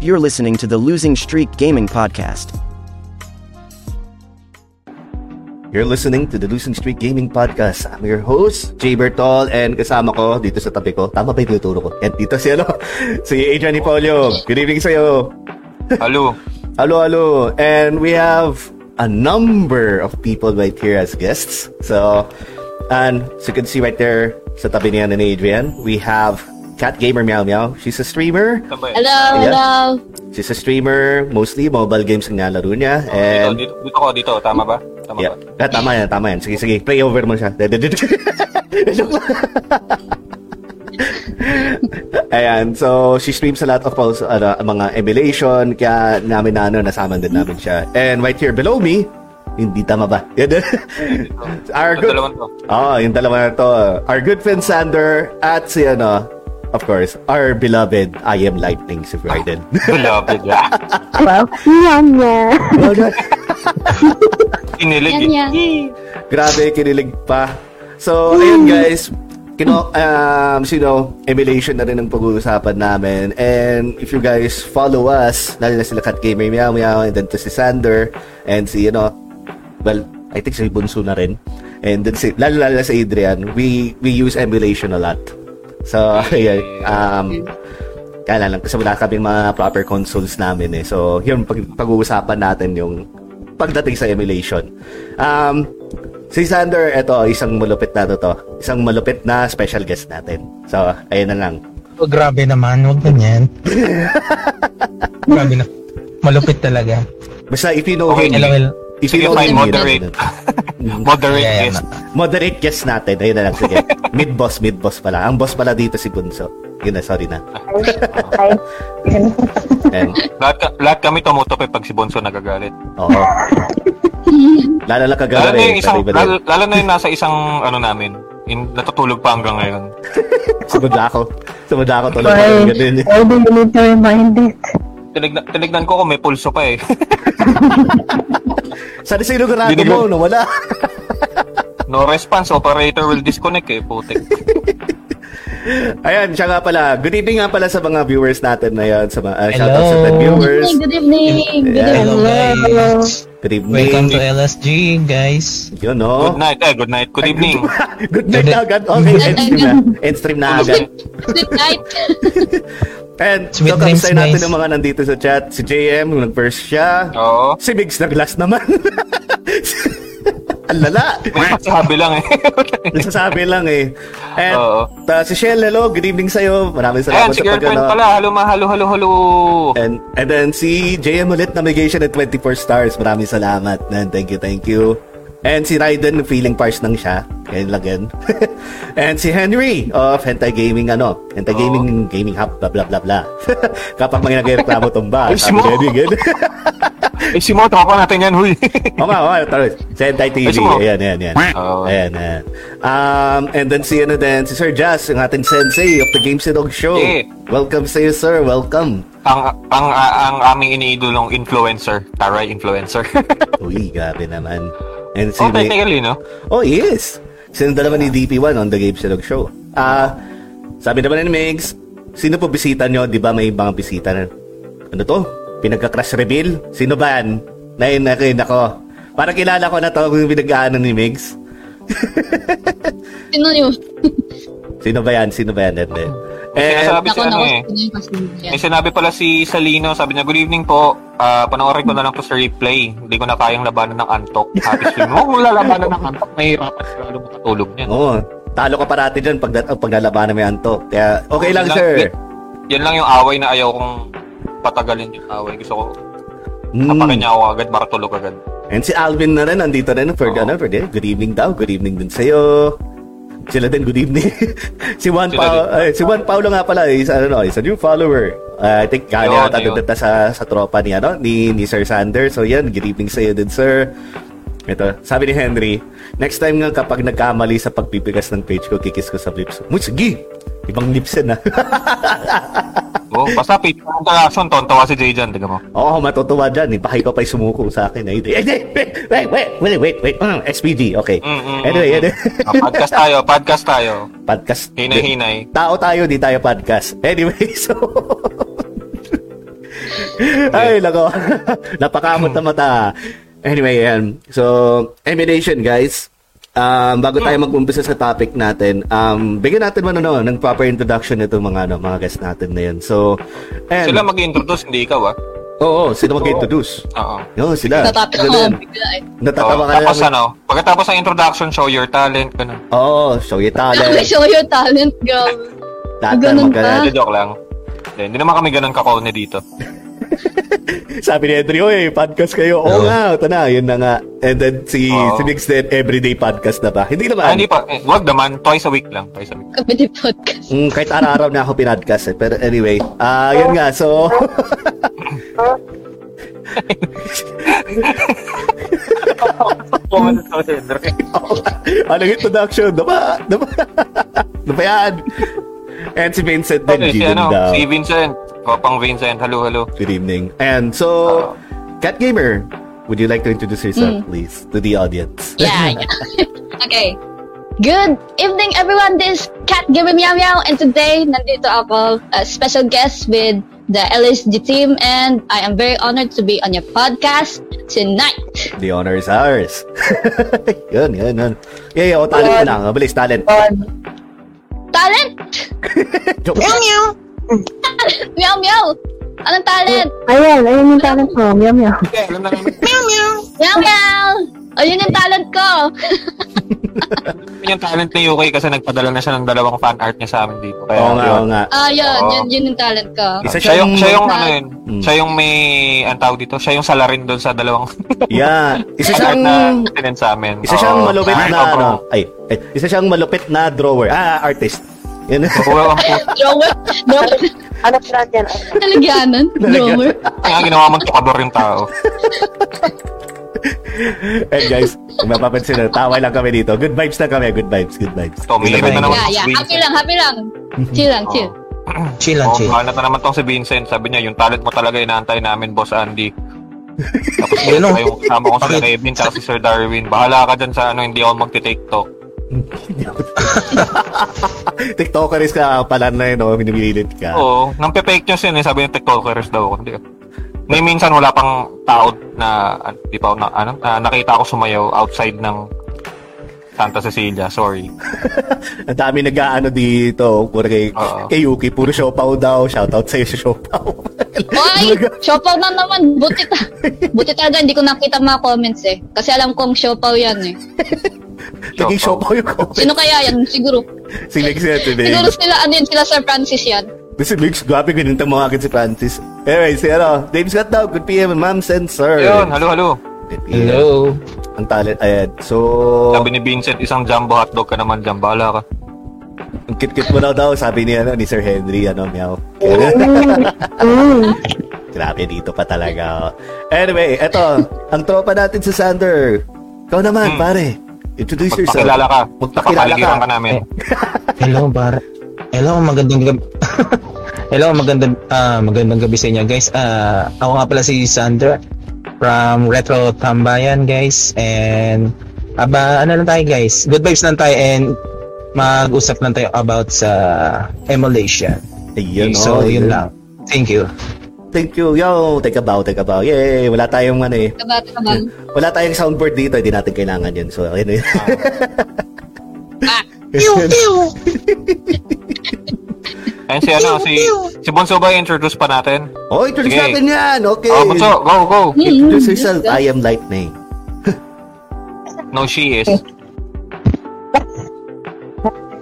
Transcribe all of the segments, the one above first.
You're listening to the Losing Streak Gaming Podcast. You're listening to the Losing Streak Gaming Podcast. I'm your host, Jay Bertol, and kasama ko dito sa tabi ko. Tama ba yung tinuturo ko? Yan, dito si ano? Si Adrian Ipolio. Good evening sa'yo. Hello. Hello, hello. And we have a number of people right here as guests. So, and as you can see right there sa tabi niya ni Adrian, we have Cat Gamer Meow Meow. She's a streamer. Hello, Yeah. hello. She's a streamer, mostly mobile games ang nilalaro niya. Dito, And dito, dito ko, dito. Tama ba? Tama Yeah. ba? Ah, tama yan, tama yan. Sige, sige. Play over mo siya. Ayan, so she streams a lot of also, ano, mga emulation, kaya namin na ano, nasama din namin siya. And right here below me, hindi tama ba? Yan. Our good, oh, yung dalawa na to. Our good friend Sander at si ano, of course, our beloved I Am Lightning si Bryden. Beloved, yeah. Wow. Yan yan. Kinilig. Yan eh. yan. Grabe, kinilig pa. So, ayun guys, kino, um, so, you know, emulation na rin ang pag-uusapan namin. And if you guys follow us, lalo na sila Cat Gamer Meow Meow, and then to si Sander, and si, you know, well, I think si Bunso na rin. And then si, lalo lalo si Adrian, we, we use emulation a lot. So, ayun, um, kaya lang, kasi wala kaming mga proper consoles namin eh. So, yun, pag, pag-uusapan natin yung pagdating sa emulation. Um, si Sander, eto, isang malupit na to, to. Isang malupit na special guest natin. So, ayun na lang. Oh, grabe naman, huwag ganyan. grabe na. Malupit talaga. Basta if you know Okay, him, LOL. If you Sige, you know moderate. Moderate Yeah, yeah, guest. Moderate guest natin. Ayun na lang, sige. mid-boss, mid-boss pala. Ang boss pala dito si Bunso. Yun na, sorry na. And, Lahat, ka- lahat kami tumutupi pag si Bonso nagagalit. oo. Lalo lang Lalo kagala na yung isang, lalo, lalo na yung nasa isang, ano namin, in, natutulog pa hanggang ngayon. Sumod na ako. Sumod na ako ganun. eh. Why do you need to remind it? Tinignan, tinignan ko kung may pulso pa eh. Sana sinugurado Binigay- mo, nawala. No response, operator will disconnect eh, putik. Ayan, siya nga pala. Good evening nga pala sa mga viewers natin na yan. Sa mga, uh, Hello. shoutout sa 10 viewers. Good evening. Good Yeah. Hello, evening. guys. Good evening. Welcome to LSG, guys. Yun, no? Good night, eh, good night, good evening. Good night Good na agad. Okay, Good end stream na. End stream na agad. Good night. And Sweet so, dreams, kamustahin natin guys. ang mga nandito sa chat. Si JM, nag-first siya. Oo. Si Migs nag-last naman. Ang lala. May pasabi lang eh. Nagsasabi lang eh. And Oo. ta, si Shell, hello. Good evening sa'yo. Maraming Ayan, salamat si sa pag girlfriend ano. pala. Halo, mahalo, halo, halo. And, and then si JM ulit navigation at 24 stars. Maraming salamat. And thank you, thank you. And si Raiden, feeling pars nang siya. Kaya lang yan. and si Henry of Hentai Gaming, ano, Hentai Oo. Gaming, Gaming Hub, blah, blah, blah, blah. Kapag may nagreklamo tumba. Ay, si Mo. Eh, si Mo, tropa natin yan, huy. Oo nga, oo. Sa Hentai TV. Ay, si. Ayan, ayan, ayan. Oo. Ayan, ayan. Um, and then si, ano din, si Sir Jazz, ang ating sensei of the Games and Dog Show. Yeah. Welcome sa iyo, sir. Welcome. ang, ang, ang aming iniidolong influencer. Taray influencer. Uy, grabe naman. And si oh, May- technically, no? Oh, yes. Sino dalawa ni DP1 on the Games and Dog Show. Ah, sabi naman ni Megs, sino po bisita nyo? Di ba may mga bisita na, ano to? Pinagka-crash reveal? Sino ba yan? Nain, nakin ako. Parang kilala ko na to kung pinag-aano ni Megs. Sino yun? Sino ba yan? Sino ba yan? Hindi. Eh, Sinasabi si Ako ano eh. yung May sinabi pala si Salino, sabi niya, good evening po. Ah, panoorin ko na lang to sa replay. Hindi ko na kayang labanan ng antok. Happy stream. Oo, wala labanan ng antok. Mahirapan siya lalo makatulog niyan. Oo. Talo ka parati dyan pag, pag nalabanan mo yan to. Kaya, okay lang, Yan sir. Yan, yan lang yung away na ayaw kong patagalin yung away. Gusto ko, Mm. kapakin niya ako agad, para tulog agad. And si Alvin na rin, nandito rin for, Oo. ano, for the, good evening daw. Good evening din sa'yo. Sila din, good evening. si Juan Paulo, ay, si Juan Paulo nga pala, is, ano, is a new follower. Uh, I think kaya Ayun, yata dito sa, sa tropa ni, ano, ni, ni Sir Sander. So yan, good evening sa'yo din, sir. Ito, sabi ni Henry, next time nga kapag nagkamali sa pagpipigas ng page ko, kikis ko sa lips. Mo, sige! Ibang lips yan, ah. Oo, basta page interaction, tontawa si Jay dyan, tiga mo. Oo, matutuwa dyan. Ipahay ko pa yung sumuko sa akin. Eh, eh, eh, wait, wait, wait, wait, wait, wait. Mm, SPG, okay. Mm, mm, Anyway, anyway. Ah, podcast tayo, podcast tayo. podcast. Hinay-hinay. Tao tayo, di tayo podcast. Anyway, so... Ay, lako. Napakamot na mata. Anyway, yan. So, emulation, guys. Um, bago tayo mag-umpisa sa topic natin, um, bigyan natin man ano, ng proper introduction nito mga ano, mga guests natin na yan. So, and, Sila mag-introduce, hindi ikaw ah. Oo, oh, sila mag-introduce. Oo. Yo, sila. Eh. Natatawa Oo, ka na tapos lang. ano, pagkatapos ng introduction, show your talent, ganun. Oo, show your talent. show your talent, girl. Na Ganun? Hindi, joke lang. Hindi, hindi naman kami ganun kakone dito. Sabi ni Henry, oy, podcast kayo. Oo Oo. nga, ito na, yun na nga. And then si, Oo. si Mix din, everyday podcast na ba? Hindi naman. Ah, hindi pa. Eh, wag naman. Twice a week lang. Twice a week. Kami di podcast. Mm, kahit araw-araw na ako pinadcast eh. Pero anyway, ah yun nga. So, anong introduction? Diba? Diba? Diba yan? And si Vincent din. Okay, si Gideon ano, daw. si Vincent. Kopang Vincent. Hello, hello. Good evening. And so, Cat Gamer, would you like to introduce yourself, please, to the audience? Yeah, yeah. okay. Good evening, everyone. This is Cat Gamer Meow Meow, and today, nandito ako, a special guest with the LSG team, and I am very honored to be on your podcast tonight. The honor is ours. yun, yun, yun. Yeah, yeah, oh, talent mo lang. Mabilis, talent. Talent! Joke. Meow Meow! Anong talent? Ayan, ayun yung talent ko. Meow meow. Okay, alam na namin. Meow Meow! Ayun yung talent ko! Yun yung talent ni UK kasi nagpadala na siya ng dalawang fan art niya sa amin dito. Kaya, Oo nga, oo nga. Ah, yun, Oo. yun, yun yung talent ko. Isa Siya yung, siya yung ano yun, Mm. siya yung may, ang tawag dito, siya yung salarin doon sa dalawang Yeah. Isa siyang, na sa amin. isa siyang malupit na, ano, ay, ay, isa siyang malupit na drawer. Ah, artist. Bro. Oo, ang puto. Drawer? Drawer? Ano pala dyan? Talagyanan? Drawer? Kaya ginawa mong tukador yung tao. And guys, kung mapapansin na, tawa lang kami dito. Good vibes na kami, good vibes, good vibes. Ito, may na naman Yeah, yeah. Happy lang, happy lang. Chill lang, chill. Chill lang, Oh, chill. bahala na naman tong si Vincent. Sabi niya, yung talent mo talaga inaantay namin, Boss Andy. Tapos Yun, yun, oh. yung kasama ko si Bakit? Kevin tsaka si Sir Darwin. Bahala ka dyan sa ano, hindi ako magti-tiktok. TikTokeris ka pala na yun, oh, minimilit ka. Oo, nang fake news yun eh. Sabi niya, tiktokers daw. Hindi. May minsan wala pang tao na, ah, di pa na, ano, na, nakita ako sumayaw outside ng Santa Cecilia. Sorry. Ang dami nag-aano dito, puro kay, Oo. kay Yuki, puro siopaw daw. Shoutout sa'yo sa siopaw. Oy! Siopaw na naman. Buti, ta buti talaga hindi ko nakita mga comments eh. Kasi alam kong siopaw yan eh. Naging siopaw yung comment. Sino kaya yan? Siguro. Si Mix yan, Mix. Siguro sila, ano yun, sila Sir Francis yan. Si Mix, grabe ganun mo akin si Francis. Anyway, si ano, Dave Scott daw, good PM, ma'am and sir. Yun, halo, halo. Good PM. Hello. Ang talent, ayan. So, Sabi ni Vincent, isang jumbo hotdog ka naman dyan. Bahala ka. ang kit-kit mo daw daw, sabi ni, ano, ni Sir Henry, ano, meow. Grabe, dito pa talaga. Anyway, eto, ang tropa natin sa Sander. Ikaw naman, Hmm. pare. Introduce yourself. Magpakilala ka. Magpakilala ka. Ka namin. Hello, bar. Hello, magandang gabi. Hello, magandang ah magandang gabi sa inyo, guys. Ah, ako nga pala si Sandra from Retro Tambayan, guys. And aba ano lang tayo, guys. Good vibes lang tayo and mag-usap lang tayo about sa emulation. Ayun, so, oh, yun lang. Thank you. Thank you. Yo, take a bow, take a bow. Yay! Wala tayong ano eh. Wala tayong soundboard dito, hindi natin kailangan yun. So, ayun yun. Ah, Ayun si ano, si, si Bonso ba introduce pa natin? oh, introduce Sige. natin yan. Okay. Oh, Bonso, go, go. Introduce yourself. I am Lightning. No, she is.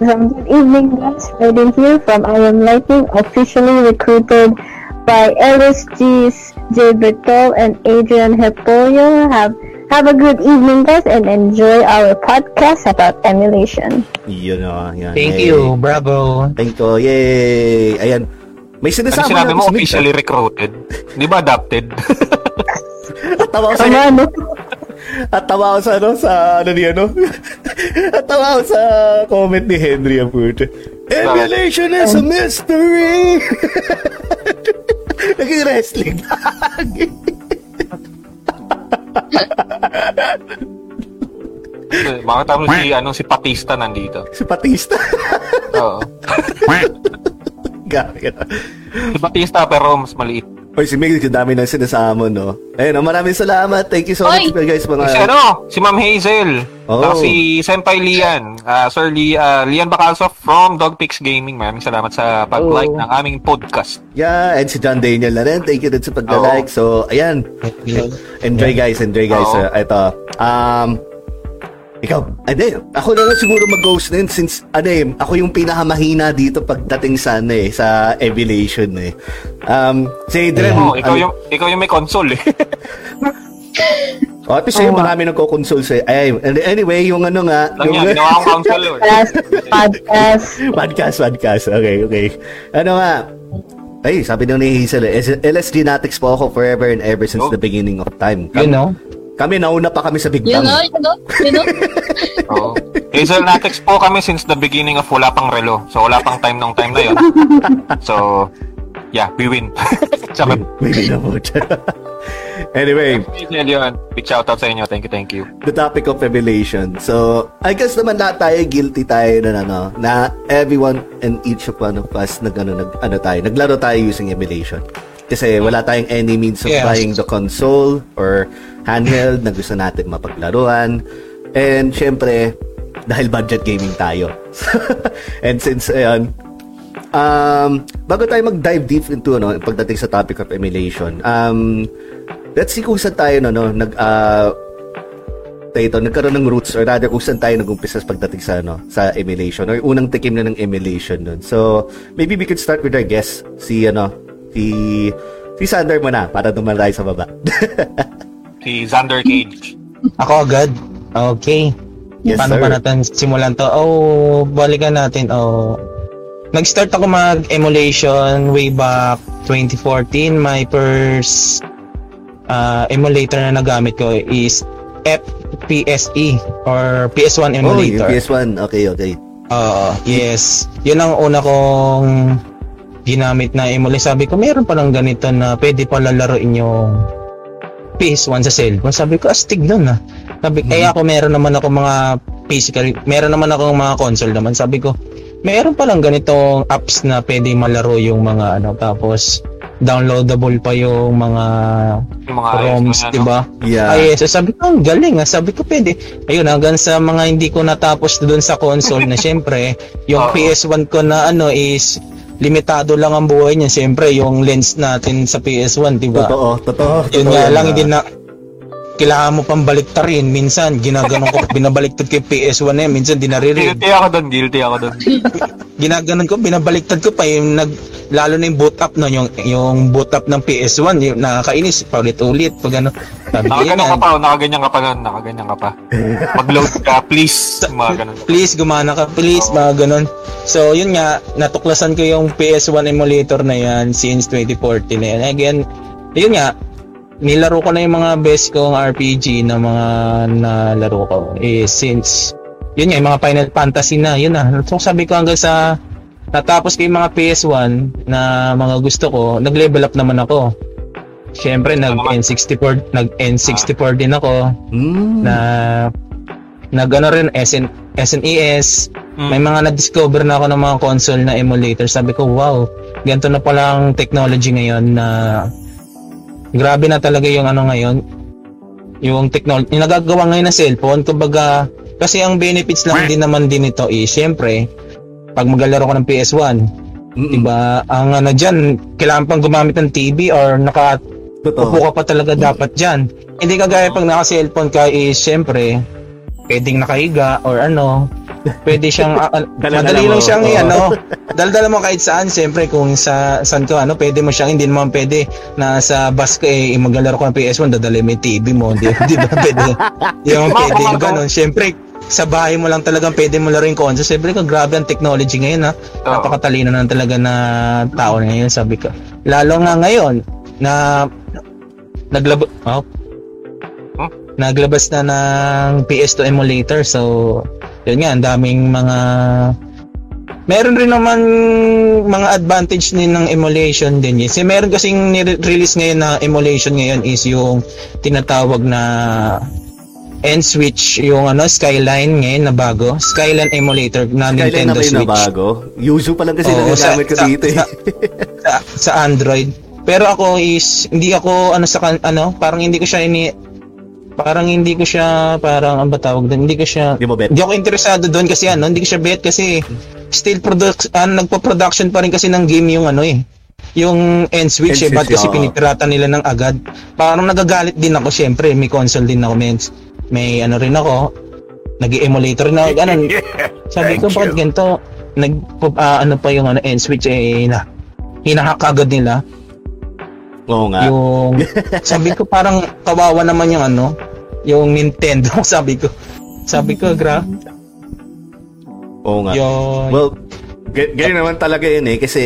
Um, good evening, guys. Raiden here from I Am Lightning, officially recruited by LSG's Jay Bertol and Adrian Hepolio. Have have a good evening, guys, and enjoy our podcast about emulation. Yun o. Yan. Thank Yay. you. Bravo. Thank you. Yay! Ayan. May Ano sinasama sinabi mo, officially recruited? Di ba adopted? At tawa ko sa Tama, no? At tawa ko sa ano, sa ano ni ano. At tawa ko sa comment ni Henry ang puto. Emulation is a mystery! Naging wrestling. Bakit tapos si, ano, si Patista nandito? si Batista. Oo. Na. Si Batista pero mas maliit. Or si ang dami nang sinasama, no? Ayun, oh, maraming salamat. Thank you so Oy! much, guys, mga... Si ano, si Ma'am Hazel. Oh. Saka si Senpai Lian. Ah, Sir Lee, ah, Lian Bacalso from Dogpix Gaming. Maraming salamat sa pag-like Oh. ng aming podcast. Yeah, and si John Daniel na rin. Thank you din sa pagka-like. So, ayan. Enjoy, guys. Enjoy, guys. Oo. Uh, ito. Um, ikaw, hindi, ako na lang siguro mag-ghost din since, eh, ako yung pinakamahina dito pagdating sa, ano eh, sa Evilation eh. Um, si Adrian, Oh, ikaw ano- yung ikaw yung may console eh. Oh, at least sa'yo, marami nagko-console sa'yo. Ay, anyway, yung ano nga, Lang yung... yan, ginawa akong console eh. Podcast, podcast. podcast, podcast. Okay, okay. Ano nga, ay, sabi nung ni Hazel, eh, LSG Natics po ako forever and ever since Oh. the beginning of time. You Kami, know? Kami nauna pa kami sa Big You Bang. know, you know, you know. Oo. Hazel Natex po kami since the beginning of wala pang relo. So, wala pang time nung time na yun. So, yeah, we win. Tsaka, Maybe na po. anyway, Hazel yun. Big shoutout sa inyo. Thank you, thank you. the topic of revelation. So, I guess naman lahat tayo guilty tayo na ano, na everyone and each of one of us nag ano, nag, ano tayo, naglaro tayo using emulation. Kasi wala tayong any means of Yes. buying the console or handheld na gusto natin mapaglaruan. And syempre, dahil budget gaming tayo. and since ayan, um, bago tayo mag-dive deep into ano, pagdating sa topic of emulation, um, let's see kung saan tayo no, no, nag, tayo ito, nagkaroon ng roots or rather kung saan tayo nag-umpisa sa pagdating sa, ano, sa emulation or unang tikim na ng emulation nun. So, maybe we could start with our guest, si, ano, si, si Sander mo na, para duman tayo sa baba. Si Xander Cage. Ako agad? Okay. Yes, Paano sir. pa natin simulan to? Oh, balikan natin. Oh, Nag-start ako mag-emulation way back 2014. My first uh, emulator na nagamit ko is FPSE E or PS1 oh, yung emulator. PS1. Okay, okay. Oo, yes. Yun ang una kong ginamit na emulator. Sabi ko, meron palang ganito na pwede pala laruin yung PS1 sa cellphone. Sabi ko, astig nun ah. Sabi, eh ako meron naman ako mga physical, meron naman ako mga console naman. Sabi ko, meron palang ganitong apps na pwede malaro yung mga ano. Tapos, downloadable pa yung mga Yung mga ROMs, ano. di ba? Yeah. Ay, so sabi ko, ang galing ah. Sabi ko, pwede. Ayun, hanggang sa mga hindi ko natapos doon sa console na syempre, yung Oo. PS1 ko na ano is limitado lang ang buhay niya. Syempre, yung lens natin sa PS1, di ba? Totoo, totoo. Yun totoo nga lang, ah. hindi na kailangan mo pang baliktarin. Minsan, ginaganon ko, binabaliktad ko yung PS1 na yun. Minsan, di naririnig. Guilty ako doon, guilty ako doon. Ginaganon ko, binabaliktad ko pa yung nag, lalo na yung boot up no, yung, yung boot up ng PS1, yung nakakainis, paulit-ulit, pag ano. Sabi Nakaganyan "Yan, ka pa, oh, nakaganyan ka pa noon, nakaganyan ka pa. Mag-load ka, please. Mga ganun. please gumana ka please Oo. mga ganun so yun nga natuklasan ko yung PS1 emulator na yan since 2014 na yan again yun nga nilaro ko na yung mga best kong RPG na mga nalaro ko. Eh since yun nga yung mga Final Fantasy na yun na. So sabi ko hanggang sa natapos ko yung mga PS1 na mga gusto ko nag-level up naman ako. Siyempre, nag N64, nag N64 din ako. Hmm. na nag ano rin SN, SNES Mm. may mga na-discover na ako ng mga console na emulator sabi ko wow ganito na pala ang technology ngayon na grabe na talaga yung ano ngayon yung technology yung nagagawa ngayon ng cellphone kumbaga kasi ang benefits lang din naman din ito eh syempre pag maglalaro ko ng PS1 Mm-mm. diba ang ano dyan kailangan pang gumamit ng TV or naka Totoo. Upo ka pa talaga dapat dyan. Hindi kagaya pag naka-cellphone ka is syempre, pwedeng nakahiga or ano, pwede siyang, Dala-dala madali lang siyang Oo. ano, daldala mo kahit saan, syempre kung sa saan ka, ano, pwede mo siyang, hindi naman pwede na sa bus ka eh, maglalaro ka ng PS1, dadali mo yung TV mo, di, di ba pwede, Mga pwede yung ganun. Syempre, sa bahay mo lang talagang pwede mo laro yung console. Siyempre, kung grabe ang technology ngayon ha. Oo. Napakatalino na talaga na tao ngayon, sabi ko. Lalo nga ngayon, na naglab oh? Naglabas na ng PS2 emulator. So, yun nga, ang daming mga Meron rin naman mga advantage din ng emulation din. Kasi meron kasing nire-release ngayon na emulation ngayon is yung tinatawag na N-Switch, yung ano, Skyline ngayon na bago. Skyline emulator na na Nintendo na Switch. bago? Yuzu pa lang kasi Oo, nagagamit ko sa- dito eh. sa, sa, sa Android. Pero ako is hindi ako ano sa ano, parang hindi ko siya ini parang hindi ko siya parang ang ba tawag doon? Hindi ko siya Hindi mo bet? Hindi ako interesado doon kasi ano, hindi ko siya bet kasi still product ano, nagpo-production pa rin kasi ng game yung ano eh. Yung end switch eh, ba't kasi oo. pinitirata nila ng agad. Parang nagagalit din ako syempre, may console din ako, may, may ano rin ako, nag-emulator rin ako, ganun. Sabi ko, bakit ganito? Nag, ah, ano pa yung ano, end switch eh, na, hinahack agad nila. Oo nga. Yung, sabi ko parang kawawa naman yung ano, yung Nintendo, sabi ko. Sabi ko, gra, Oo nga. yung, Well, g- ganyan naman talaga yun eh. Kasi,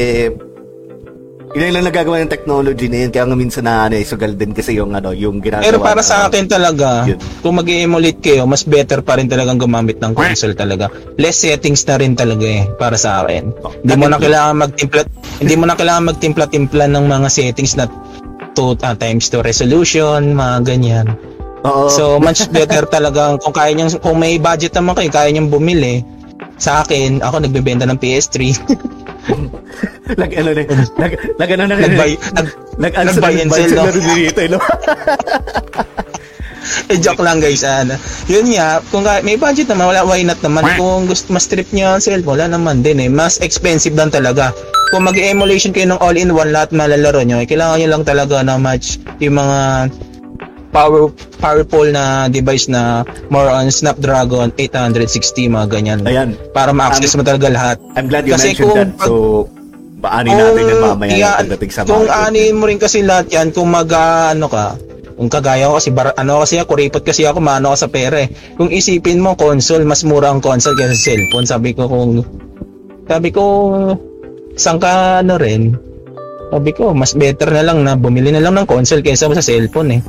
yun lang nagagawa ng technology na yun. Kaya nga minsan na ano, eh, sugal din kasi yung ano, yung ginagawa. pero para na- sa akin talaga, Yun. kung mag emulate kayo, mas better pa rin talagang gumamit ng console talaga. Less settings na rin talaga eh, para sa akin. Oh, Hindi mo na kailangan magtimpla, hindi mo na kailangan magtimpla-timpla ng mga settings na 2 times to resolution, mga ganyan. Oo. So, much better talagang kung kaya niyang, kung may budget naman kayo, kaya niyang bumili. Sa akin, ako nagbebenta ng PS3. Lag, ano na, lag, lag, ano na, Nag-buy, nag, nag, ano, nag-buy and sell, no? dito, eh, no? eh, joke lang guys, ano. Yun nga, kung kaya, may budget naman, wala, why not naman. Kung gusto, mas trip niyo ang cellphone, wala naman din eh. Mas expensive lang talaga. Kung mag-emulation kayo ng all-in-one, lahat malalaro nyo, eh, kailangan nyo lang talaga na match yung mga power powerful na device na more on Snapdragon 860 mga ganyan Ayan. para ma-access mo talaga lahat I'm glad you Kasi mentioned kung that. So, baani natin yan mamaya iya- pagdating sa kung market. aanin mo rin kasi lahat yan, kung mag ano ka, kung kagaya ko kasi bar, ano kasi ako, kuripot kasi ako, mano ako sa pera eh. Kung isipin mo console, mas mura ang console kaysa sa cellphone. Sabi ko kung sabi ko saan ka ano rin? Sabi ko, mas better na lang na bumili na lang ng console kaysa sa cellphone eh.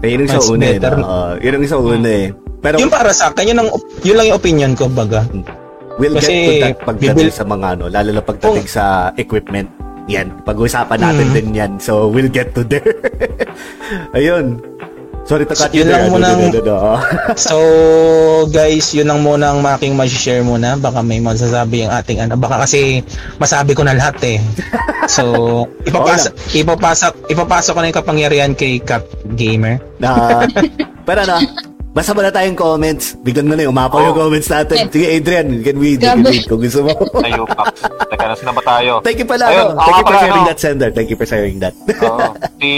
Eh, yun ang sa Mas una eh. better. no? Oo, yun ang sa una eh. Pero, Yung para sa akin, yun, ang, yun lang yung opinion ko baga. we'll kasi get to that pagdating bibil- sa mga ano, lalo na pagdating Kung- sa equipment. Yan, pag-uusapan natin Hmm. din yan. So, we'll get to there. Ayun. Sorry cut you Yun lang ano. So, guys, yun ang muna ang making ma-share muna. Baka may masasabi yung ating ano. Baka kasi masabi ko na lahat eh. So, ipapasa, ipapasa, ipapasok ko na yung kapangyarihan kay Cap Gamer. Na, pero ano, basa mo na tayong comments. Biglang na lang, umapaw yung Oh. comments natin. Sige, Adrian, you can read, you can read kung gusto mo. Tayo, Pax. Teka, nasa na ba tayo? Thank you pala, Ayun, no? Thank you for pala, sharing ano? that, Sender. Thank you for sharing that. Oo. si,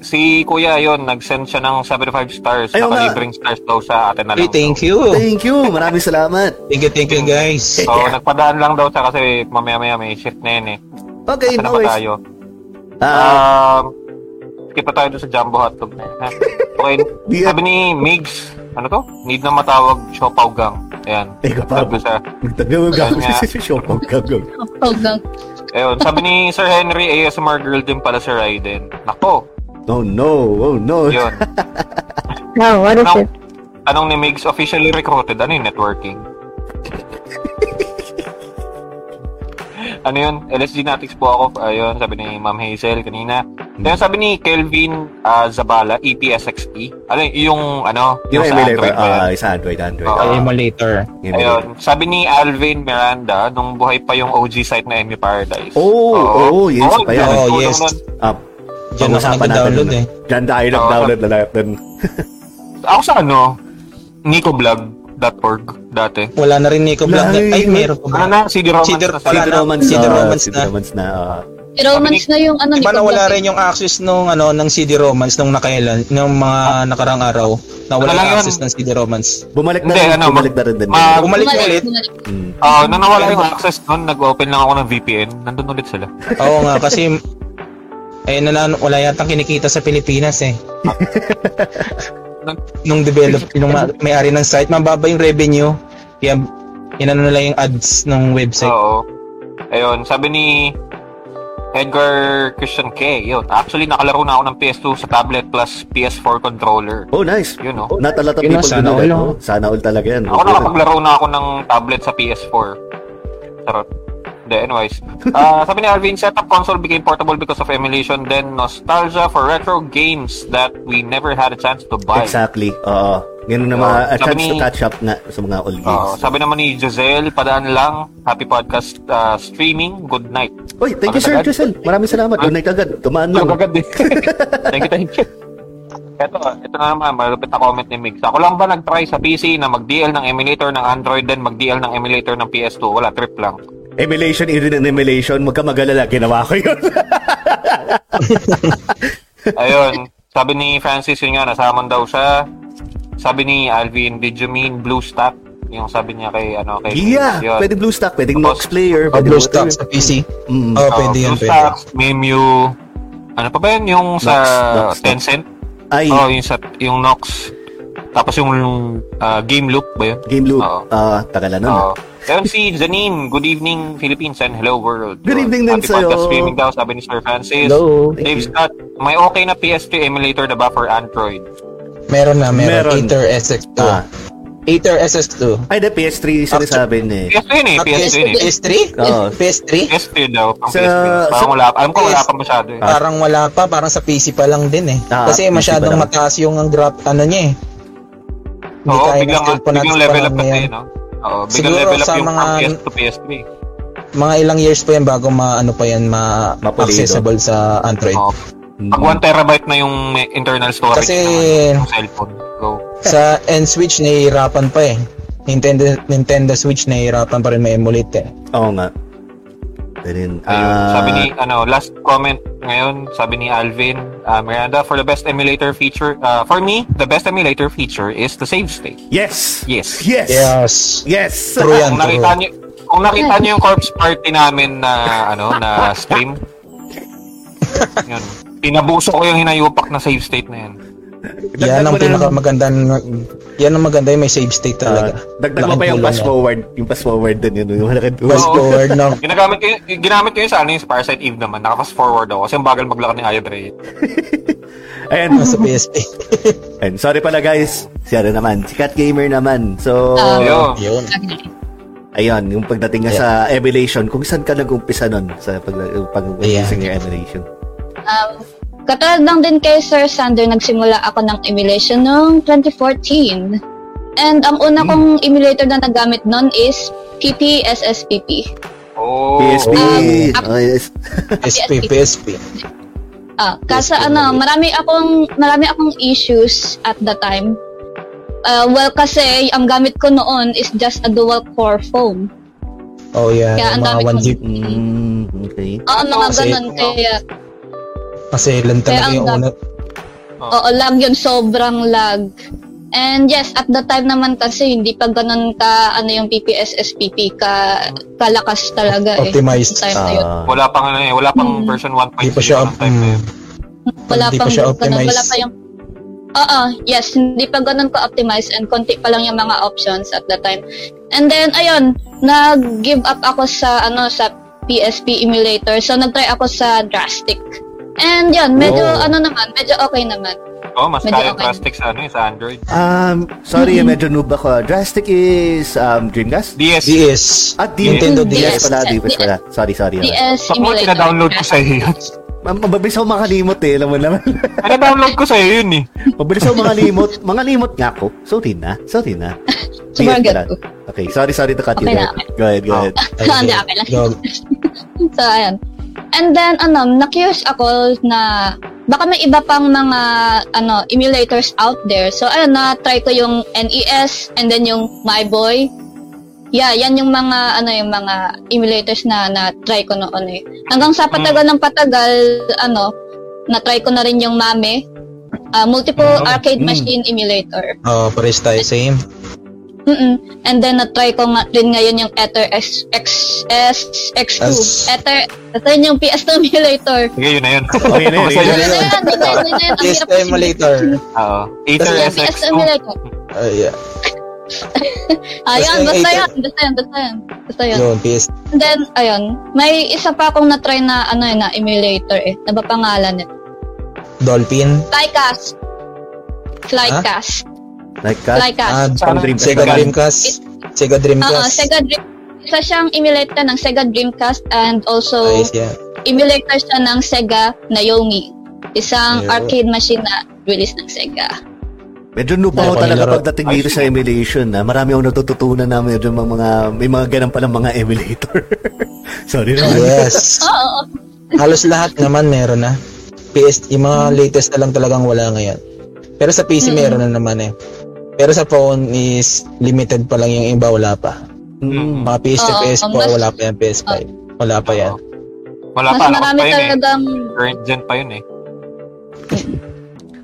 si Kuya yon nag-send siya ng 75 stars. Ayun. Nakalibreng stars daw sa atin na Hey, lang. thank you. Thank you. Maraming salamat. Thank you, thank you, guys. So, nagpadaan lang daw siya kasi mamaya-maya may shift na yun eh. Okay, na no worries. tayo? Ah, Um, skip pa tayo doon sa Jumbo Hotdog na yun? Okay, sabi ni Migs, ano to? Need na matawag Siopaw Gang. Ayan. Eh, kapag- Sabi siya. Magtagawa ka. Ayun nga. Show pang gagawin. Hanggang Ayun, sabi ni Sir Henry, ASMR girl din pala si Raiden. Nako, Oh no, oh no. yun. Now, what is Anong, it? anong ni Migs officially recruited? Ano yung networking? ano yun? LSG Natics po ako. Ayun, sabi ni Ma'am Hazel kanina. Ayun, sabi ni Kelvin ah, Zabala, EPSXE. Ano yun, yung ano? Yung sa emulator, Android ah, sa Android, Android. Ah, Emulator. Ayun, sabi ni Alvin Miranda, nung buhay pa yung OG site na Emu Paradise. Oh, oh, yes, pa yan. Oh, yes. Ah, Diyan pag-usapan nag-download eh. nun. Diyan tayo Oo, nag-download na lahat dun. Ako sa ano, nicoblog.org dati. Wala na rin Nico Vlog. na- Ay, meron pa Ano ba? na, CD Romance CD- na CD na. Romance, CD ah, Romance CD na. Romance na. ah. Si Romance na yung ano ni Diba nawala Kublak eh. rin yung access nung ano ng CD Romance nung nakailan, nung mga nakarang araw. Nawala Ano yung yun? access ng CD Romance. Bumalik na rin, ano, bumalik na rin din. ma- Bumalik na ulit. bumalik. Mm. Ah, nung nawala yung access nun, nag-open lang ako ng VPN. Nandun ulit sila. Oo nga kasi eh nanan wala yata kinikita sa Pilipinas eh. nung develop nung ma- may-ari ng site, mababa yung revenue. Kaya inano nila yung ads ng website. Oo. Ayun, sabi ni Edgar Christian K. Yun, actually nakalaro na ako ng PS2 sa tablet plus PS4 controller. Oh, nice. Yun, oh. Not a lot of Yun, people sana do all, that. oh. oh. Sana all talaga yan. Ako nakapaglaro na ako ng tablet sa PS4. Charot. Hindi, anyways. Ah, sabi ni Alvin, setup console became portable because of emulation, then nostalgia for retro games that we never had a chance to buy. Exactly. Oo. Ganun na mga Oo, a chance to ni- catch up nga sa mga old games. sabi naman ni Giselle, padaan lang. Happy podcast uh, streaming. Good night. Uy, thank you sir, Agad-agad. Giselle. Maraming salamat. Good night agad. Tumaan lang. Tulog agad din. thank you, thank you. Ito, ito na naman, malupit na comment ni Migs. Ako lang ba nag-try sa PC na mag-DL ng emulator ng Android then mag-DL ng emulator ng PS2? Wala, trip lang. Emulation, emulation, magka magalala, ginawa ko yun. Ayun, sabi ni Francis yun nga, nasamon daw siya. Sabi ni Alvin, did you mean BlueStack? Yung sabi niya kay, ano, kay yeah, yun. pwede BlueStack, pwede Tapos- Nox Player, O pwede Blue. Stacks sa PC. Mm. Oh, pwede yan, pwede. BlueStacks, Memu, ano pa ba yun? Yung sa Nox, Nox, Tencent? Ay, Oo, yung sa, yung Nox. Tapos yung uh, Game Loop ba yun? Game Loop. Oo. Ah, tagalan nun. Oo. Ayun si Janine, good evening Philippines and hello world. Good evening din Happy sa'yo. podcast streaming daw, sabi ni Sir Francis. Hello. Thank Dave you. Scott, may okay na PS3 emulator na ba for Android? Meron na, meron. Meron. Aether SX2. Ah. Aether SX2. Ay, the PS3 sinasabi niya eh. PS3 yun eh, Ah, PS3 yun eh. PS3? Oo. PS3? PS3 daw, pang Sa- PS3. Parang sa- wala, alam ko wala pa masyado eh. Parang wala pa, parang sa PC pa lang din eh. Ah, Kasi PC masyadong pa mataas yung ang graph, ano niya eh. Hindi Oo, kaya biglang, ng biglang level up kasi, no? Oo, biglang Siguro level up sa yung mga- from PS to PS3. Mga ilang years pa yan bago ma-ano pa yan, Mapulido. ma-accessible sa Android. Mm. Pag 1 terabyte na yung internal storage Kasi- ng, cellphone. Go. Sa N-Switch, nahihirapan pa eh. Nintendo, Nintendo Switch, nahihirapan pa rin ma-emulate eh. Oo nga. Then, Ayun, ah, sabi ni, ano, last comment ngayon, sabi ni Alvin, uh, Miranda, for the best emulator feature, uh, for me, the best emulator feature is the save state. Yes! Yes. Yes! Yes. Yes! True yan, Kung nakita true. niyo, kung nakita niyo yung corpse party namin na, ano, na stream, yun, pinabuso ko yung hinayupak na save state na yan. Yan ang Dagdag mo na- pinakamaganda. Yan ang maganda yung may save state talaga. Ah, dagdag mo pa yung tulong pass yan. forward. Yung pass forward din yun. Yung malaki Fast Oo. forward no. Ginagamit ko, yun- ginamit ko yun sa ano yung sa Parasite Eve naman, naka-fast forward ako kasi ang bagal maglakad ni Ayadre. Ayan. Nasa PSP. And sorry pala guys. Si ano naman. Si Cat Gamer naman. So, Ah. Ayun. Yun. ayun. Yung pagdating nga sa emulation. Kung saan ka nag-umpisa nun sa pag, pag Yeah. using your emulation. Um, katulad lang din kay Sir Sander, nagsimula ako ng emulation noong 2014. And ang una Hmm. kong emulator na nagamit noon is PPSSPP. Oh. PSP. Um, oh, yes. PSP, PSP. Ah, kasi ano, marami akong marami akong issues at the time. Uh, well, kasi ang gamit ko noon is just a dual core phone. Oh yeah, Kaya ang mga dami 1 kong- GB. Mm, okay. Oo, mga Kasi- ganun. Kaya, Kasi lang talaga yung dam- una. oo, lag yun. Sobrang lag. And yes, at the time naman kasi hindi pa ganun ka ano yung PPS SPP ka kalakas talaga eh. Optimized. Ah, Wala pang ano eh, wala pang Hmm. version 1.0 Hindi pa siya, ng time na yun. wala hindi pang pa siya ganun, optimized. wala pa yung Oo, yes, hindi pa ganun ka-optimized and konti pa lang yung mga options at the time. And then, ayun, nag-give up ako sa, ano, sa PSP emulator. So, nag-try ako sa Drastic. And yun, medyo, Oh. ano naman, medyo okay naman. Oh, mas Medyo kaya okay. drastic sa ano eh, sa Android. Um, sorry, medyo noob ako. Drastic is um, Dreamcast? DS. DS. At DS. Nintendo DS DS. pala, DS pala. Sorry, sorry. ah. DS Sa mo, emulator. download ko sa iyo yun. Ma- Mabilis ako makalimot eh, alam mo naman. download ko sa iyo yun eh. Mabilis ako makalimot. Mga limot nga ako. Sorry na. Sorry na. Pala. ko. Okay, sorry, sorry to cut you Okay there. na, Go ahead, go Oh. ahead. Hindi, okay lang. Go. so, ayan. And then, ano, na-curious ako na baka may iba pang mga ano emulators out there. So, ayun, na-try ko yung NES and then yung My Boy. Yeah, yan yung mga ano yung mga emulators na na-try ko noon eh. Hanggang sa patagal ng patagal, ano, na-try ko na rin yung Mame. ah, multiple Oh, arcade mm. machine emulator. Oh, pares tayo. Same. Mm-mm. And then, na-try ko nga rin ngayon yung Ether X, X, S, X2. S. Ether, ito yun yung PS2 emulator. Sige, yun na yun. Oh, yun na yun, yun na yun, na PS emulator. Oo. Aether Yung SX2. PS2 emulator. Oh, yeah. Ayun, basta Ether- yun, basta yun, basta yun. Basta yun. Yun, PS. And then, ayun, may isa pa akong na-try na, ano yun, na emulator eh. Ano ba pangalan nito? Dolphin. Flycast. Flycast. Like that? Flycast. Ah, Parang Dreamcast. Sega Dreamcast. Sega Oo, Dreamcast. Sega Dream. Isa siyang emulator ng Sega Dreamcast and also Ayos yan. emulator siya ng Sega Naomi. Isang Yeah. arcade machine na release ng Sega. Medyo ako Ako talaga pagdating dito sa emulation na marami akong natututunan na medyo mga, mga may mga ganun palang mga emulator. Sorry naman. Yes. Oo. Halos lahat naman meron na. PS, yung mga latest na lang talagang wala ngayon. Pero sa PC meron na naman eh. Pero sa phone is limited pa lang yung iba, wala pa. Mm. Mga PS3, Oo, PS4, mas- wala pa yan, PS5. Wala pa yan. Wala Mas pa, marami pa yun eh. talagang Current gen pa yun eh.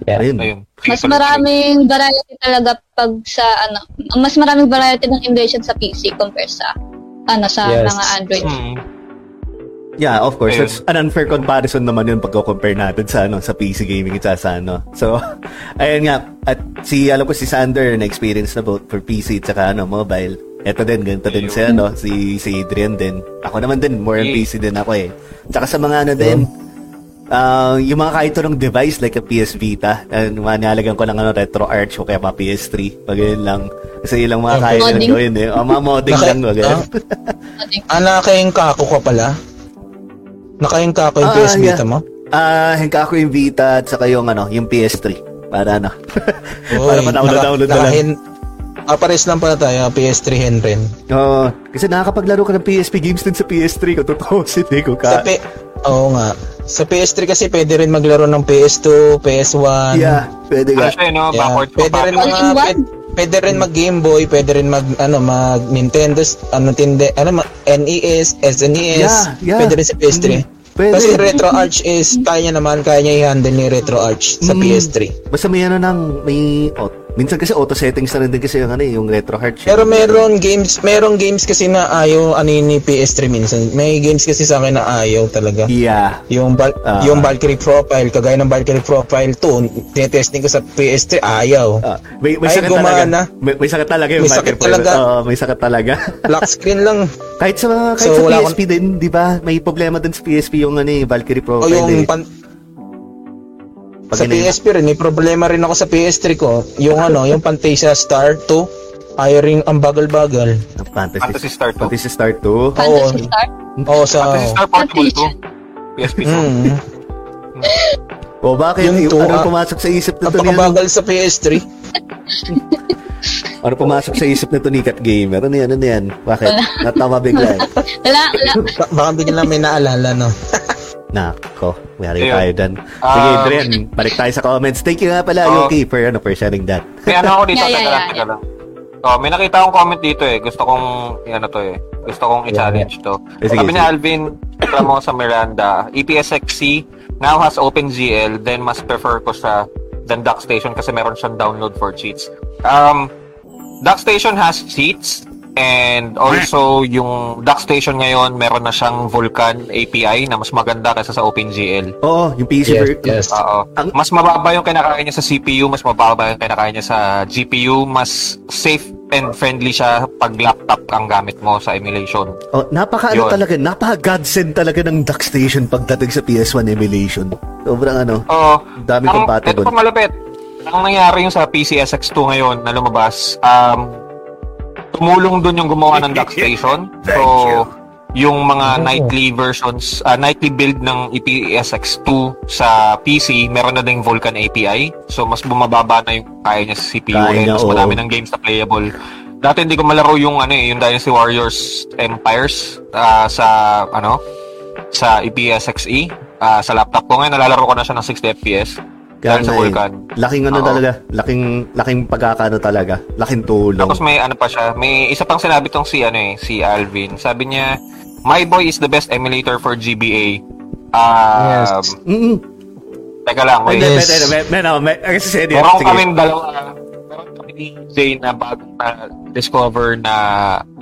Ayun. Ayun. mas maraming variety talaga pag sa ano, mas maraming variety ng emulation sa PC compare sa ano sa Yes. mga Android. Hmm. Yeah, of course. Ayun. That's an unfair comparison naman yun pag compare natin sa ano sa PC gaming at sa ano. So, ayun nga. At si alam ko si Sander na experience na both for PC at saka ano mobile. Ito din, ganito din si ano, si, si Adrian din. Ako naman din, more on. PC din ako eh. Tsaka sa mga ano din, ah, yung mga kahit anong device like a PS Vita, and manalagan ko ng ano, Retro Arch o kaya mga PS3, pag yun lang. Kasi yun lang mga kaya nilang gawin eh. O, mga modding lang, wag ah? Ah, nakahingka ako ka pala? Nakahingka ako yung Ah, PS yeah. Vita mo? Ah, hingka ako yung Vita at saka yung ano, yung PS3. Para ano. para Uy, ma-download-download na lang. Ah, pares lang pala tayo, PS3 Henren. Oo. kasi nakakapaglaro ka ng PSP games din sa PS3 kung totoo si Sa ka. P... Oo nga. Sa PS3 kasi pwede rin maglaro ng PS2, PS1. Yeah, pwede Ano ka. siya, no? Yeah. Backward Pwede rin All mga in one? Pwede, rin mag Game Boy, pwede rin mag ano mag Nintendo, ano tinde, ano ma- NES, SNES. Yeah, yeah. Pwede rin sa PS3. Mm, pwede. Kasi Retro Arch is kaya niya naman, kaya niya i-handle ni Retro Arch sa Mm. PS3. Basta may ano nang, may, oh, minsan kasi auto settings na rin din kasi yung ano, eh, yung retro heart. Pero meron games, meron games kasi na ayaw ano ni PS3 minsan. May games kasi sa akin na ayaw talaga. Yeah. Yung Val- Ah. yung Valkyrie Profile, kagaya ng Valkyrie Profile 2, tinetesting ko sa PS3, ayaw. Ah, may, may Ay, sakit gumana. talaga. May, may sakit talaga yung May sakit microphone. talaga. Oo, may sakit talaga. Lock screen lang. kahit sa kahit So, sa PSP din, di ba? May problema din sa PSP yung ano, eh, Valkyrie O profile. yung eh. pan- Pag sa PSP rin, may problema rin ako sa PS3 ko. Yung ano, yung Pantasia Star 2, ayaw rin ang bagal-bagal. Fantasy, Fantasy Star 2. Fantasy Star 2. Fantasy Star. Oo, sa... Fantasy Star Portable 2. PSP 2. Mm, O bakit? Yung Yung, two, ano ah, pumasok sa isip na to ni ano? napakabagal sa PS3. Ano pumasok sa isip na to ni Cat Gamer? Ano yan? Ano yan? Bakit? Natawa bigla. eh. Wala, wala. Ba- baka bigyan lang may naalala, no? Nako, mayari Ayun. tayo dyan. Sige, Um, Adrian, balik tayo sa comments. Thank you nga pala, Oh. Yuki, for, ano, for sharing that. May ano ako dito, Yeah, yeah, yeah, lang. Oh, may nakita akong comment dito eh. Gusto kong, ano to eh. Gusto kong i-challenge to. Eh, sige, Sabi ni sige. Alvin Ramos sa Miranda, EPSXC now has OpenGL, then mas prefer ko sa than DuckStation kasi meron siyang download for cheats. Um, DuckStation has cheats and also yung DuckStation ngayon meron na siyang Vulkan API na mas maganda kaysa sa OpenGL. Oo, yung PC Yes, ver- yes. Oo. Ang- mas mababa yung kinakaya niya sa CPU, mas mababa yung kinakaya niya sa GPU, mas safe and friendly siya pag laptop ang gamit mo sa emulation. Oh, napaka ano Yun. talaga, napaka godsend talaga ng DuckStation pagdating sa PS1 emulation. Sobrang ano. Oo. Dami ang, compatible. Ito pa malapit. Ang nangyari yung sa PCSX2 ngayon na lumabas, um, tumulong dun yung gumawa ng DuckStation. So, yung mga nightly versions, ah, nightly build ng E EPSX2 sa PC, meron na ding Vulkan API. So, mas bumababa na yung kaya niya sa CPU Kaya niya, mas madami ng games na playable. Dati hindi ko malaro yung ano eh, yung Dynasty Warriors Empires ah, sa ano sa E EPSXE ah, sa laptop ko ngayon nalalaro ko na siya ng 60 FPS Kaya dahil sa eh, Vulkan. Laking ano Oo. talaga, laking laking pagkakano talaga, laking tulong. Tapos may ano pa siya, may isa pang sinabi tong si ano eh, si Alvin. Sabi niya, My Boy is the best emulator for GBA. Um, Yes. Mm. Teka lang, wait. Yes. si Eddie, Meron sige. kami dalawa, meron ni Jay na bagong na discover na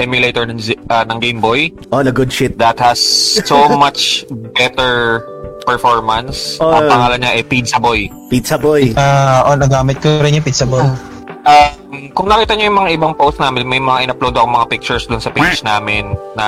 emulator ng, ah, ng Game Boy Oh, na good shit. that has so much better performance. Oh. Ang pangalan niya ay Pizza Boy. Pizza Boy. Ah, oh, nagamit ko rin yung pizza ball. Um, kung nakita niyo yung mga ibang post namin, may mga in-upload ako mga pictures dun sa page namin na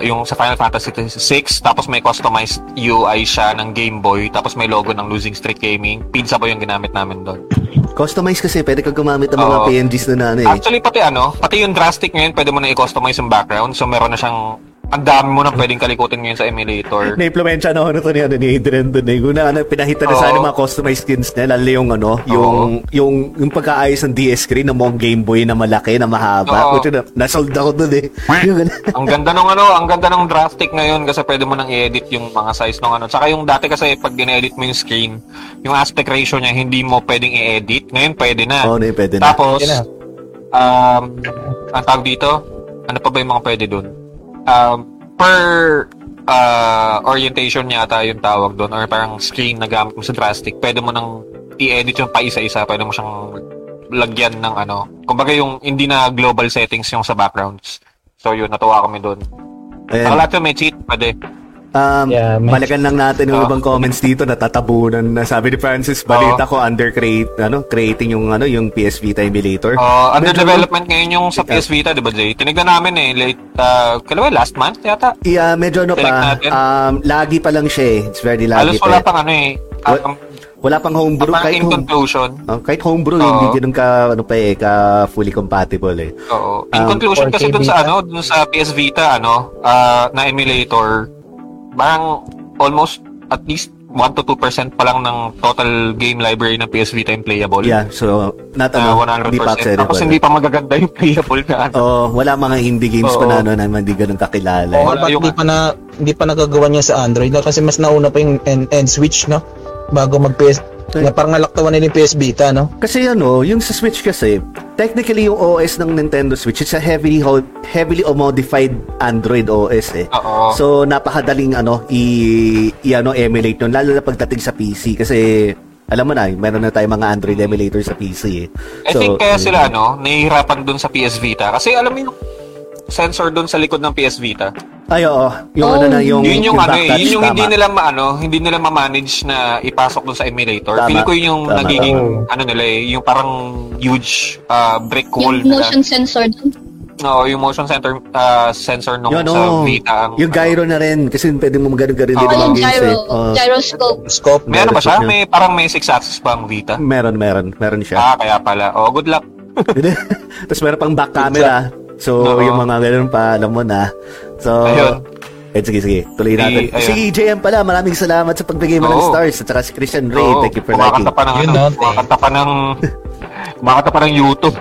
yung sa Final Fantasy 6, tapos may customized UI siya ng Game Boy, tapos may logo ng Losing Streak Gaming. Pizza Boy yung ginamit namin doon. Customize kasi, pwede ka gumamit ng mga Oo. PNGs na na eh. Actually, pati ano, pati yung drastic ngayon, pwede mo na i-customize yung background. So, meron na siyang ang dami mo na pwedeng kalikutin ngayon sa emulator. Na-implementsya na ako nito ni, ano, ni Adrian dun eh. Kung na, ano, pinahita na Oo. sana mga customized skins niya, lalo yung, ano, yung, yung, yung pagkaayos ng DS screen ng mga Game Boy na malaki, na mahaba. Oo. Puti na, nasold ako dun eh. Ano, ang ganda ng ano, ang ganda ng drastic ngayon kasi pwede mo nang i-edit yung mga size ng ano. Tsaka yung dati kasi pag gine-edit mo yung screen, yung aspect ratio niya hindi mo pwedeng i-edit. Ngayon pwede na. Oo, yun, pwede na. Tapos, Pwede na. um, ang tawag dito, ano pa ba yung mga pwede dun? Um, per uh, orientation yata yung tawag doon or parang screen na gamit mo sa drastic, pwede mo nang i-edit yung pa isa-isa, pwede mo siyang lagyan ng ano. Kumbaga yung hindi na global settings yung sa backgrounds. So yun, natuwa kami doon. Ayan. Ang lahat yun may cheat, pwede. Um, Yeah, may- balikan lang natin yung Oo. ibang comments dito natatabunan na sabi ni Francis balita ko under create ano creating yung ano yung PS Vita emulator. Uh, under Medyo- development ngayon yung sa PS Vita, di ba Jay? Tinignan namin eh, late, uh, kailan ba, last month yata? Yeah, medyo ano pa. natin. Um, lagi pa lang siya eh. It's very lagi Halos wala eh. pang ano eh. Um, Wala pang homebrew kahit in home, conclusion, oh, kahit homebrew Oo. hindi ganun ka ano pa eh ka fully compatible eh. Oo. In Um, conclusion 4K kasi dun sa ano, dun sa PS Vita ano, ah, na emulator, parang almost at least 1 to 2% pa lang ng total game library ng PS Vita yung playable. Yeah, so not Ah, ano, 100%. hindi pa accessible. Tapos hindi pa magaganda yung playable na ano. Oh, wala mga indie games pa Oo. na ano na hindi ganun kakilala. eh. Oh, Wala ba't yung- hindi pa na hindi pa nagagawa niya sa Android na kasi mas nauna pa yung end, end switch no bago mag PS na parang nalaktawan nila yung PS Vita no Kasi ano, yung sa Switch kasi, technically yung OS ng Nintendo Switch, it's a heavily heavily modified Android OS eh. Oo. So napakadaling ano i, i ano emulate nun lalo na pagdating sa PC kasi alam mo na, meron na tayong mga Android emulator sa PC eh. I think kaya sila ano, nahihirapan dun sa PS Vita kasi alam mo yung sensor dun sa likod ng PS Vita. Ay oo, yung Oh, ano na yung yun yung, ano eh, yun yung hindi tama. nila maano, hindi nila ma-manage na ipasok dun sa emulator. Tama, Feeling ko yun yung tama. nagiging Oo. ano nila eh, yung parang huge uh, brick wall Yung nila. motion sensor dun. Oo, yung motion sensor uh, sensor nung Yun, sa oh, Vita ang yung gyro na rin kasi pwede mo magano-gano din Oh, yung yung gyro, eh. Oo. gyroscope. scope May ano ba siya? Meron May parang may 6 axis ba ang Vita? meron, meron, meron siya. Ah, kaya pala. Oh, good luck. Tapos meron pang back camera. So, Oo. yung mga ganun pa, alam mo na. So, Ayun. Eh, sige, sige. Tuloy natin. ayun. Si EJM pala, maraming salamat sa pagbigay mo ng Oo. stars. At saka si Christian Ray, Oo, thank you for liking. kumakanta pa ng Yun, ano, no? kumakanta pa ng kumakanta pa ng YouTube.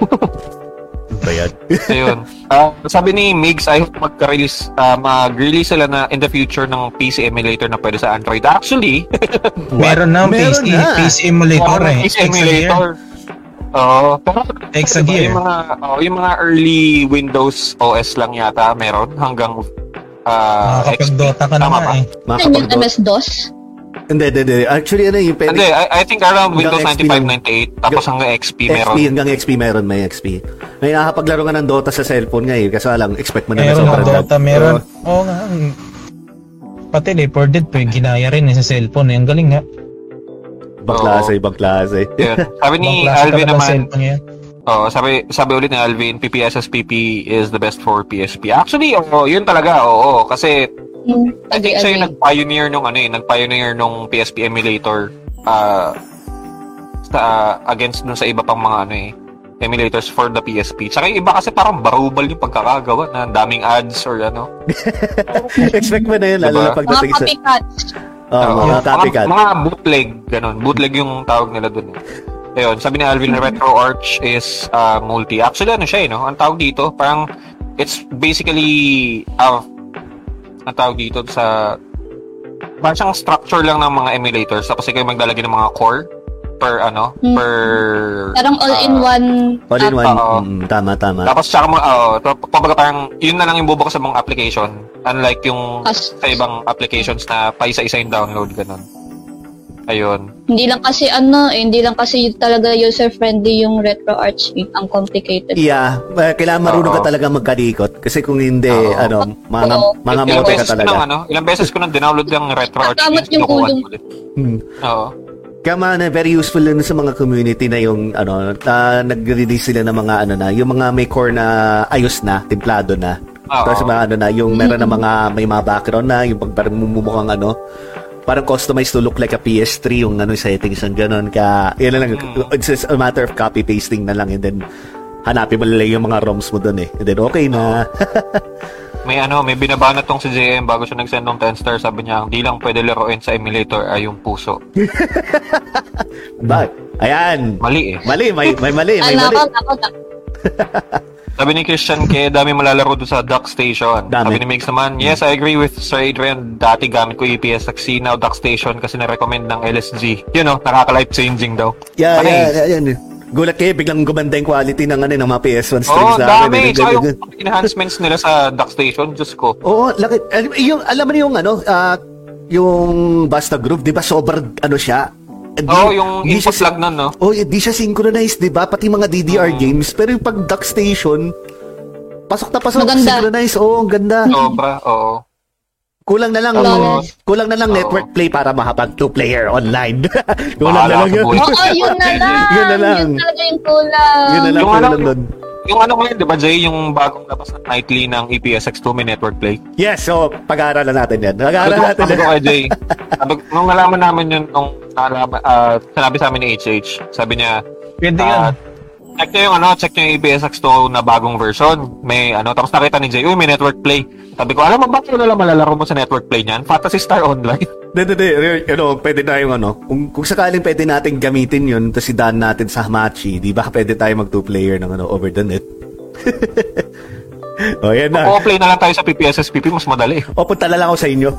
Ba yan? Ayun. Ah, sabi ni Migs, I hope magka-release, ah, mag-release sila na in the future ng PC emulator na pwede sa Android. Actually, meron na Meron PC na. PC emulator eh PC emulator. Oo. pero Exagear. yung mga oh, yung mga early Windows OS lang yata meron hanggang ah kapag XP. Dota ka na nga ba? eh Mga Ano yung MS-DOS? Hindi, hindi, hindi. Actually, ano yung pwede? Hindi, I, I think around Windows Hanggang XP 95, 98, tapos hanggang XP meron. XP, hanggang XP meron, may XP. May nakakapaglaro ka ng Dota sa cellphone ngayon. Kasi lang, expect mo na na meron sobrang ng lag. Dota meron Oo. oo nga mm. pati Left 4 Dead pa ginaya rin eh, sa cellphone eh. ang galing nga Ibang Oo. klase, ibang klase. Yun. Sabi ni Ibang klase Alvin naman, oh, sabi sabi ulit ni Alvin, PPSSPP is the best for PSP. Actually, oo, yun talaga, oo. Kasi Hmm, I think siya yung nag-pioneer nung ano eh, nag-pioneer nung PSP emulator ah sa against dun sa iba pang mga ano eh emulators for the PSP. Tsaka yung iba kasi parang barubal yung pagkakagawa na daming ads or ano. expect mo na yun, lalo Diba? na pagdating sa... Oh, mga copycat. Mga, mga bootleg, ganun. Bootleg yung tawag nila dun. eh. Ayun, sabi ni Alvin, Retro Arch is uh, multi. Actually, ano siya eh, no? Ang tawag dito, parang, it's basically, uh, ang tawag dito sa, parang siyang structure lang ng mga emulators, tapos ikaw yung maglalagay ng mga core per, ano, Hmm. per, Parang ah, all-in-one All in one. Mm, tama, tama. Tapos tsaka mga, oh, kumbaga parang, yun na lang yung bubukas sa mga application. Unlike yung Kas- sa ibang applications na paisa-isa yung download, ganun. Ayun. Hindi lang kasi ano, eh, hindi lang kasi talaga user-friendly yung RetroArch. eh. Ang complicated. Yeah, eh, kailangan marunong ka Oo. talaga magkalikot kasi kung hindi Oo. ano, mga Oo. mga mote ka beses ko nang talaga. ano, ilang beses ko nang download yung retro arch Nakamot yung ulit. Hmm. Oo. Kaya mga na very useful din sa mga community na yung ano, na nagre-release sila ng mga ano na, yung mga may core na ayos na, templado na. Oo. Tapos mga ano na, yung meron na mga may mga background na, yung pag parang mumukhang ano, parang customized to look like a PS3 yung ano settings ng ganun ka. Yan na lang, Mm. it's just a matter of copy pasting na lang and then hanapin mo lang yung mga ROMs mo doon eh. And then okay na. may ano, may binabanat tong si JM bago siya nag-send ng 10 star. Sabi niya, hindi lang pwede laruin sa emulator ay yung puso. Ba? Ayan. Mali eh. Mali, may, may mali, may Ano mali. Sabi ni Christian K, dami malalaro doon sa Duck Station. Dami. Sabi ni Migs naman, yes, I agree with Sir Adrian. Dati gamit ko EPSXC, now Duck Station kasi na-recommend ng LSG. You know, nakaka-life changing daw. Yeah, Ano yeah, yeah, yeah. Gulat kayo, biglang gumanda yung quality ng, ano, ng mga PS1 Oo, streams oh, namin. dami. Eh, Tsaka ganun, yung enhancements nila sa Duck Station, Diyos ko. Oo, laki. alam- Yung, alam mo yung ano, ah, yung Basta Groove, di ba sobrang ano siya? Eh, di- Oo, oh, yung di input siya- lag nun, no? Oh, di siya synchronized, di ba? Pati mga DDR Mm. games. Pero yung pag Duck Station, pasok na pasok, Maganda. synchronized. Oo, ang ganda. Sobra, oo. Kulang na lang, Flawless. kulang na lang Oo. network play para makapag two-player online. kulang na Bahala lang ka, yun. Oo, yun na lang. Yun na lang. Yun talaga yung kulang. Yun na lang, Yung kulang ano- doon. Yung ano ngayon, di ba, Jay, yung bagong labas na nightly ng E EPSX2 may network play? Yes, so pag-aaralan natin yan. Pag-aaralan Sabi ko, natin sabi yan. ko kay Jay, sabi, nung nalaman namin yun, nung ah, sinabi sa amin ni HH, sabi niya, Pwede yun. ah, check niyo yung ano, check niyo yung EPSX2 na bagong version. May ano, tapos nakita ni Jay, uy, may network play. Sabi ko, alam mo, bakit lang malalaro mo sa network play niyan? Fantasy Star Online. Hindi, hindi, hindi. Ano, pwede na yung ano, kung, kung sakaling pwede natin gamitin yun, tapos idaan natin sa Hamachi, di ba pwede tayo mag two-player ng ano, over the net? o, yan na. Kung play na lang tayo sa PPSSPP, mas madali. O, punta na lang ako sa inyo.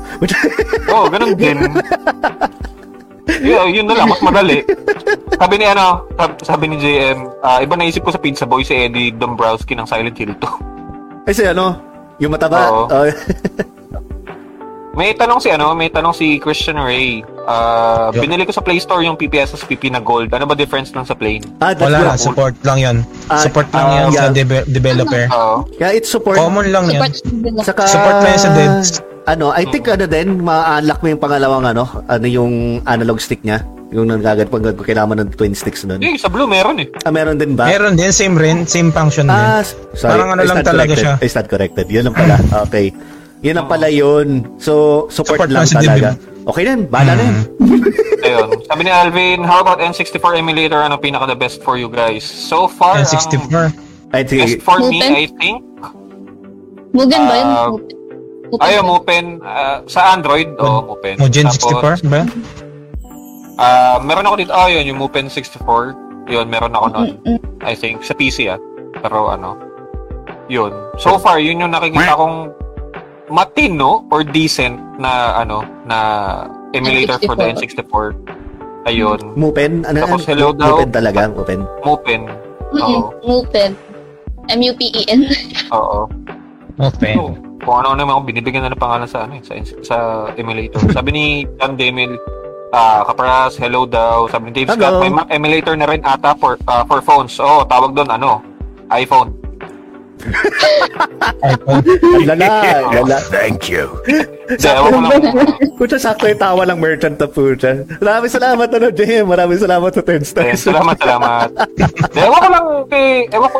Oo, oh, ganun din. yun, yun na lang, mas madali. Sabi ni ano, sabi, sabi ni JM, ah, iba naisip ko sa Pizza Boy si Eddie Dombrowski ng Silent Hill 2. Kasi ano, yung mataba. Oo. oh, May tanong si ano, may tanong si Christian Ray. Ah, Yup. binili ko sa Play Store yung PPSSPP na gold. Ano ba difference nun sa plain? ah, that's Wala good. lang, support lang yun. Ah, Support lang ah, yan sa yeah. debe- developer. Oo. Yeah, it's support. Common lang yan. Support nila. Saka, Support na yan sa devs. Ano, I think ano din, ma-unlock mo yung pangalawang ano, ano yung analog stick niya. Yung nagagad pag kailangan ng twin sticks nun. Eh, sa Blue meron eh. Ah, meron din ba? Meron din, same rin, same function din. Ah, sorry. Parang ano I lang talaga corrected. siya. I stand corrected. Yun lang pala. Okay. Yun lang pala yun. So, support, Support lang talaga. Devin. Okay din. Bahala na yun. Ayun. Sabi ni Alvin, how about N64 emulator? Ano pinaka the best for you guys? So far, ang N64. Ay, sige. best for me, Mupen? I think, Mugen ba yun? Ah, Ba? Mupen. ah, sa Android, oh, Mupen. Mugen Tapos, 64 ba? ah, meron ako dito, oh, yun, yung Mupen 64. Yun, meron ako nun. Mm-mm. I think, sa PC ah. Pero ano, yun. So far, yun yung nakikita kong matino or decent na, ano, na emulator for the N64. Ayun. Mupen? Ano? Tapos, ano? hello daw. Mupen talaga. Mupen. Mupen. Oo. Mupen. M-U-P-E-N. Oo. Open. So, kung ano naman ako binibigyan na ng pangalan sa ano eh, sa, sa emulator. Sabi ni John Demil, ah Kapras, hello daw. Sabi ni Dave Hello. Scott, may Mac emulator na rin ata for ah, for phones. Oo, tawag doon ano, iPhone. lala. lala. Hindi, ewan ko lang. Kutsa, sakto yung tawa lang merchant na po siya. Maraming salamat, ano, Jem. Maraming salamat sa 10 Eh, stars. salamat, salamat. Ewan ko lang kay, ewan ko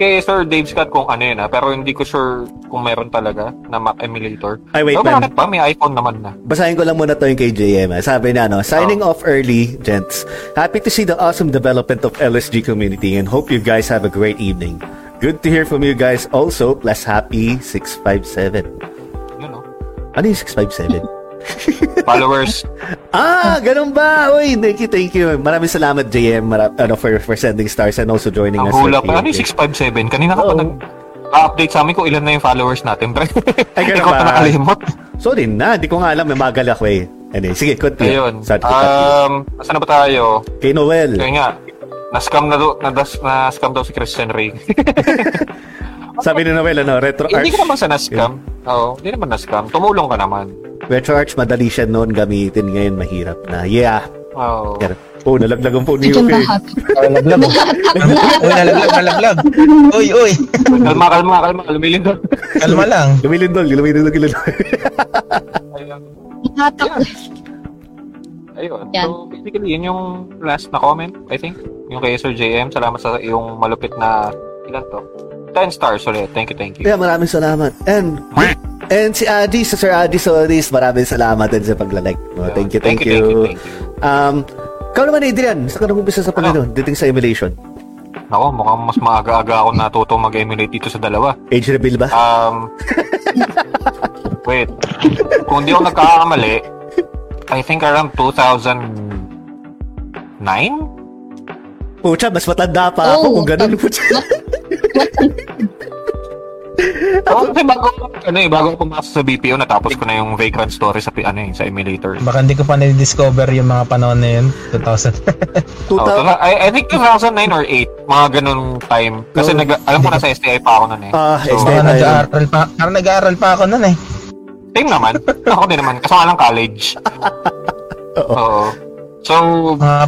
kay Sir Dave Scott kung ano yun ah, pero hindi ko sure kung meron talaga na Mac emulator. Ay, wait, Pero man. pa? May iPhone naman na. Basahin ko lang muna to yung kay JM. Sabi na, ano, signing off early, gents. Happy to see the awesome development of LSG community and hope you guys have a great evening. Good to hear from you guys also, plus happy 657. Yun oh. Ano yung 657? Followers. ah, ganun ba? Uy, thank you, thank you. Maraming salamat, JM, mara- ano, for, for sending stars and also joining Ang us. hula for pa. Ano yung PMK. 657? Kanina ka pa Oo. nag update sa amin kung ilan na yung followers natin, pre. Ay, ganun Ikaw ba? pa nakalimot. Sorry na, di ko nga alam, may magal ako eh. Anyway, sige, continue. Ayun. Continue. Um, asan na ba tayo? Kay Noel. Kaya nga, na-scam na, do, na, na-scam daw si Christian Ray. Sabi ni Noel, ano, retro hindi arch. ka naman sa na-scam. Oo, hindi naman na-scam. Tumulong ka naman. Retro arch, madali siya noon gamitin. Ngayon, mahirap na. Yeah. Oo. Pero, oh, nalaglag ang phone ni Yuki. lahat. Nalaglag. Uy, nalaglag, nalaglag. Uy, uy. Kalma, kalma, kalma. Lumilin doon. Kalma lang. Lumilindol, lumilindol, lumilindol. Ayun. Hatak. Ayun. Yan. So, basically, yun yung last na comment, I think. Yung kay Sir JM. Salamat sa yung malupit na, ilan to? 10 stars ulit. Thank you, thank you. yeah, maraming salamat. And, and si Adi, sa Sir Adi Solis, maraming salamat din sa paglalike. mo. thank you, thank, Thank you, you. thank you, thank you. Um, ikaw naman, Adrian, saan ka nag-umpisa sa Panginoon? Dating sa emulation. Ako, mukhang mas maaga-aga ako natuto mag-emulate dito sa dalawa. Age reveal ba? Um, Wait. Kung di ako nagkakamali, I think around 2009? Pucha, mas matanda pa ako Oh, kung ganun. Pucha. Oo, kasi bago, ano eh, bago ako pumasok sa BPO, natapos ko na yung Vagrant Story sa, ano eh, sa emulator. Baka hindi ko pa na-discover yung mga panahon na yun. 2000. Oh, 2000, tula- I, I think 2009 or 8, mga ganun time. Kasi Oh. nag, alam ko na sa STI pa ako nun eh. Ah, so, STI. Nag-aaral pa. Parang nag-aaral pa ako nun eh. same naman. ako din naman. Kasi lang college. Oo. Oo. So, Mga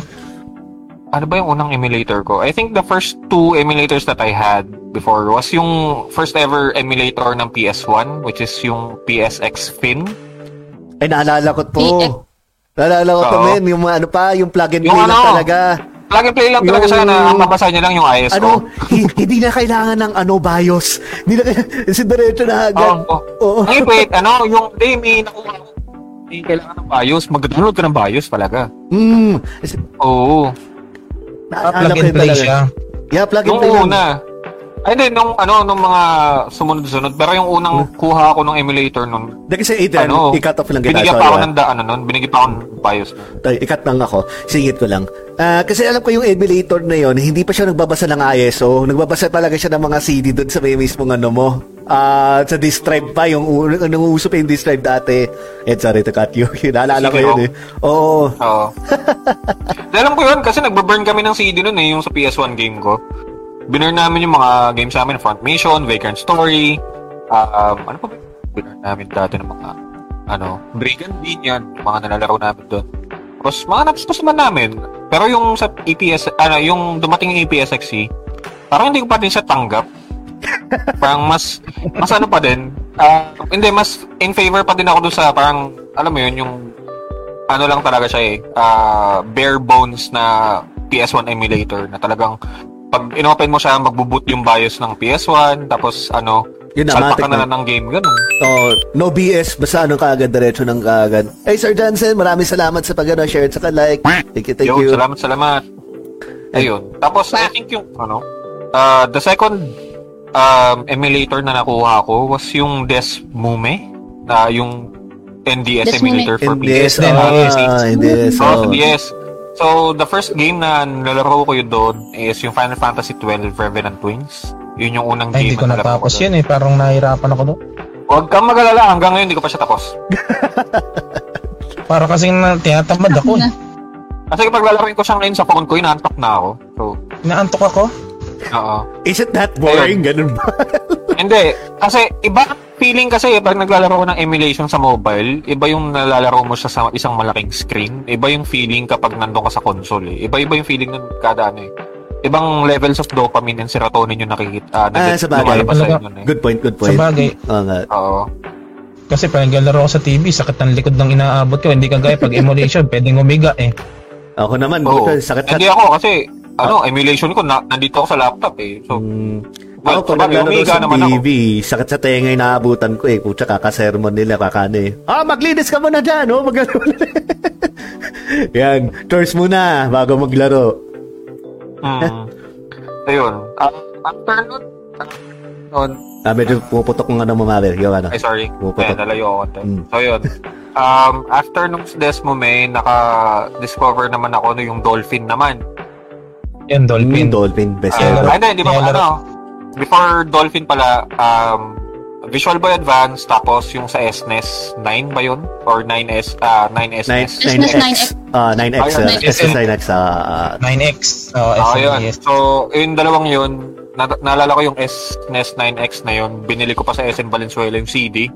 ano ba yung unang emulator ko? I think the first two emulators that I had before was yung first ever emulator ng PS1, which is yung PSX Fin. Ay, naalala ko to. PX. Naalala ko to, Oo. men. Yung mga ano pa, yung plug and Yung play lang ano, talaga. Plug and play lang talaga Yung- siya na ang babasa niya lang yung ISO. Ano, hi- hindi na kailangan ng ano, BIOS. Hindi na kailangan, si diretso na agad. Oo. Oo. Ay, wait, ano, yung day may nakuha ko. Hindi kailangan ng BIOS. Mag-download ka ng BIOS talaga. Hmm. Oo. ah, Naalala plug ko and yun talaga. siya. Yeah, plug and play lang. una. Ay, hindi, nung, ano, nung mga sumunod-sunod. Pero yung unang kuha ako ng emulator nun, Dahil kasi Adrian, ano, i-cut off lang kita. binigyan pa ako ah. ng da, ano nun, binigyan pa ako ng BIOS. Tay, ikat lang ako. Singit ko lang. Ah, kasi alam ko yung emulator na yon, hindi pa siya nagbabasa ng ISO. Nagbabasa talaga siya ng mga CD doon sa may mismong ano mo. Ah, sa disk drive pa yung un- nung uso pa yung disk drive dati. Eh, sorry to cut you. Naalala ko yun eh. Oo. Oo. Alam ko yun kasi nagbe-burn kami ng CD nun eh, yung sa PS1 game ko. Binurn namin yung mga games namin, Front Mission, Vagrant Story, um, ano pa ba? Binurn namin dati ng mga, ano, Brigand din yan, mga nalalaro namin doon. Tapos mga natustos naman namin. Pero yung sa EPS, ano, yung dumating yung EPSXC, parang hindi ko pa din siya tanggap. parang mas, mas ano pa din, ah, hindi, mas in favor pa din ako doon sa parang, alam mo yun, yung ano lang talaga siya eh, ah, bare bones na PS1 emulator na talagang pag inopen mo siya, magbuboot yung BIOS ng PS1, tapos ano, Yun na, salpak na na. lang ng game, ganun. Oh, no BS, basta ano kaagad, diretso ng kaagad. Hey, Sir Johnson, maraming salamat sa pag-ano, share at saka like. Thank you, thank Yo, you. salamat, salamat. Ayun. Tapos, I think yung, ano, uh, the second um, emulator na nakuha ko was yung Desmume, na yung NDS Desmume. emulator for NDS, PS. ah, NDS, Oh, oh. yes. So, the first game na nalaro ko yun doon is yung Final Fantasy 12 Revenant Twins. Yun yung unang Ay, game hindi ko na nalaro natapos doon. yun eh. Parang nahirapan ako doon. Huwag kang mag-alala, hanggang ngayon hindi ko pa siya tapos. Para kasing na, tinatamad ako eh. Kasi kapag lalaroin ko siya ngayon sa phone ko, inaantok na ako. So, Inaantok ako. oo. Is it that boring? Ganun ba? Hindi. Kasi iba feeling kasi pag naglalaro ko ng emulation sa mobile, iba yung nalalaro mo siya sa isang malaking screen. Iba yung feeling kapag nandun ka sa console eh. Iba-iba yung feeling nun kada ano eh. Ibang levels of dopamine and serotonin yung nakikita. ah, Ah, nag- sa bagay. sa inyo eh. Good point, good Sa point. bagay. Oo nga. Oo. Kasi pag naglalaro ako sa TV, sakit ng likod ng inaabot ko. Hindi kagaya pag emulation, pwedeng umiga eh. Ako naman, buta, sakit Hindi ako kasi ano, emulation ko na, nandito ako sa laptop eh. So, Mm. Well, Ako, pag umiga sa naman ako. TV, sakit sa tenga yung naabutan ko eh. Pucha, kakasermon nila, kakano eh. Ah, maglinis ka muna dyan, oh. Mag Yan, chores muna bago maglaro. Hmm. Ayun. Ah, after nun, nun, Ah, medyo puputok ng ano mo, Mabel. Yung ano. Ay, sorry. Puputok. Eh, nalayo ako. Mm. So, yun. Um, after nung Desmome, naka-discover naman ako no, yung Dolphin naman. Yan, Dolphin. Dolphin. Dolphin, best Ah, ever. ay, hindi, ba, ano, before Dolphin pala, um, Visual Boy Advance, tapos yung sa SNES, 9 ba yun? Or 9S, ah 9S. 9, SNES 9X. Ah, 9X. Ayun, ah, 9X. SS 9X. ah, 9X. Oh, Ah, yun. SNES. So, yung dalawang yun, na- naalala ko yung SNES 9X na yun, binili ko pa sa SN Valenzuela yung CD.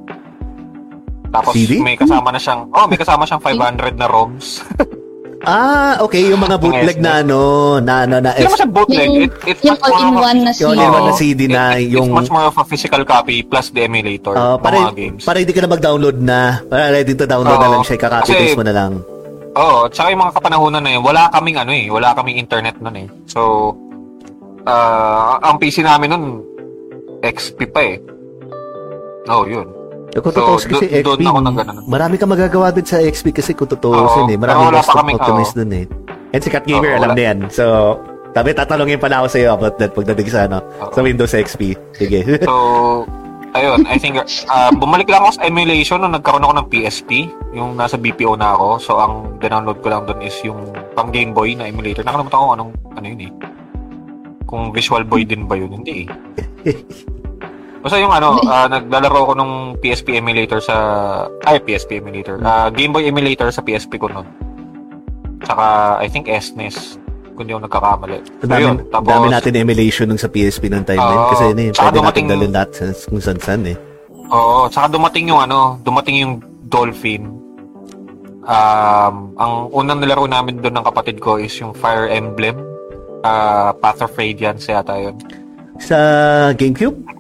Tapos CD? may kasama na siyang, oh, may kasama siyang 500 na ROMs. ah, okay. Yung mga bootleg na ano, na ano, na Hindi naman bootleg. Yung, It, it's yung much more of a- all-in-one na Yung CD. all-in-one Oo. na CD na It- it- yung- It's much more of a physical copy plus the emulator Ah, ng para, mga games. para hindi ka na mag-download na. Para ready to download na Oo. lang siya. Paste mo na lang. Oo, tsaka yung mga kapanahonan na yun, wala kaming ano eh, wala kaming internet nun eh. So, ah ang PC namin nun, XP pa eh. Oh, yun. Eh, Kung So, totoo kasi XP, ako nang ganun. marami ka magagawa din sa XP kasi kung totoo Oo, sin eh. Marami wala pa kaming- optimize oo. dun eh. And si Cat Gamer, Oo, alam na yan. So, tabi tatanungin pala ako sa iyo about that pagdating sa ano, Oo. sa Windows XP. Sige. So, ayun, I think, uh, bumalik lang ako sa emulation nung nagkaroon ako ng PSP, yung nasa BPO na ako. So, ang download ko lang doon is yung pang Game Boy na emulator. Nakalimutan ko anong, ano yun eh. Kung Visual Boy din ba yun? Hindi eh. Basta yung ano, uh, naglalaro ko nung PSP emulator sa, ay, PSP emulator, uh, Game Boy emulator sa PSP ko noon. Saka, I think SNES, kung di ako nagkakamali. Ang dami, Ayun, tapos, dami natin emulation nung sa PSP nung time yun. Oo. Kasi yun eh, pwede natin dumating- dalhin lahat sa kung saan-saan eh. Oo, saka dumating yung ano, dumating yung Dolphin. Um, ang unang nilaro namin doon ng kapatid ko is yung Fire Emblem. Uh, Path of Radiance yata yun. Sa GameCube?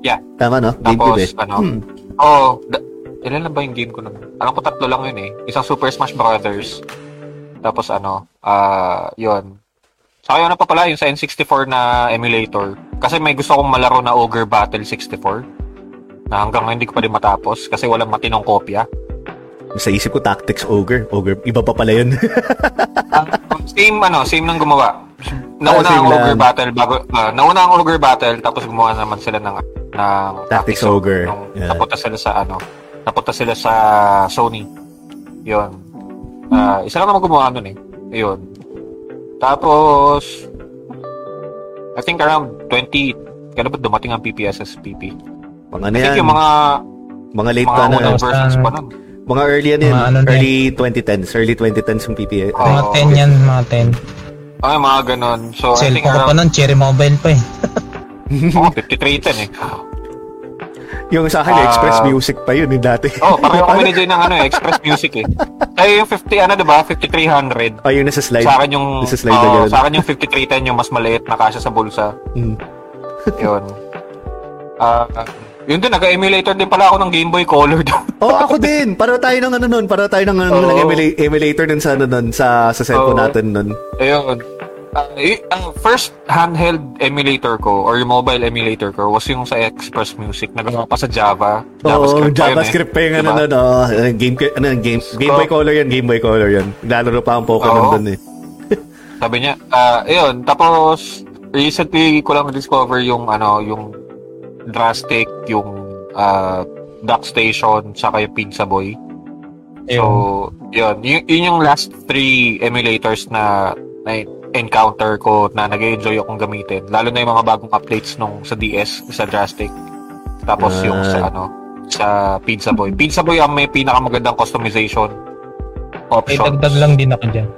Yeah. Tama no? Tapos, GameCube eh. ano, Hmm. oh, da- ilan lang ba yung game ko nun? Alam ko tatlo lang yun eh. Isang Super Smash Brothers. Tapos ano, ah, yun. Saka yun na pa pala, yung sa N64 na emulator. Kasi may gusto kong malaro na Ogre Battle 64. Na hanggang hindi ko pa din matapos kasi walang matinong kopya. Sa isip ko, Tactics Ogre. Ogre, iba pa pala yun. Same ano, same nang gumawa. Nauna Ah, ang Ogre. Battle bago ah, nauna ang Ogre Battle tapos gumawa naman sila ng ng Tactics Ogre. Nung Yeah. Napunta sila sa ano, napunta sila sa Sony. 'Yon. Ah, isa lang naman gumawa nun eh. Ayun. Tapos I think around 20 kailan ba dumating ang PPSSPP? mga ano yan, yung mga mga late mga pa na. versions pa nun. Mga early yan yun. Mga ano early 2010s. Early 2010s yung PPA. Oo. Mga 10 yan, mga 10. Ay, mga ganun. So, I think Cellphone ko pa around nun, cherry mobile pa eh. oh, 5310 eh. Yung sa akin, Ah. Express Music pa yun yung dati. Oh, pareho kami ni Jay ng ano, eh, Express Music eh. Kaya yung 50, ano diba, 5300. Oh, yung nasa slide. Sa akin yung, Nasa slide oh, sa akin yung 5310 yung mas maliit na kasya sa bulsa. Mm. Yun. Ah, yun din, nag-emulator din pala ako ng Game Boy Color doon. Oh, ako din. Para tayo ng ano nun. Para tayo ng, ano, Oo. ng emula- emulator nun sa, ano, nun, sa, sa cellphone Oo. natin nun. Ayun. Y- ang first handheld emulator ko or yung mobile emulator ko was yung sa Express Music. Nagawa pa sa Java. Oo, JavaScript, pa yun eh. JavaScript pa yung ano, Diba? nun, oh, game, ano, game, game Boy Color yan, Game Boy Color yan. Lalaro pa ang Pokemon Oo. dun eh. Sabi niya, ah, ayun, tapos recently ko lang discover yung ano, yung drastic, yung ah, Duck Station, saka yung Pizza Boy. So, yun, yun, yun yung last three emulators na, na encounter ko na nag-enjoy akong gamitin. Lalo na yung mga bagong updates nung sa DS, sa Drastic. Tapos yung Ah. sa ano, sa Pizza Boy. Pizza Boy ang may pinakamagandang customization May option. dagdag lang din ako dyan.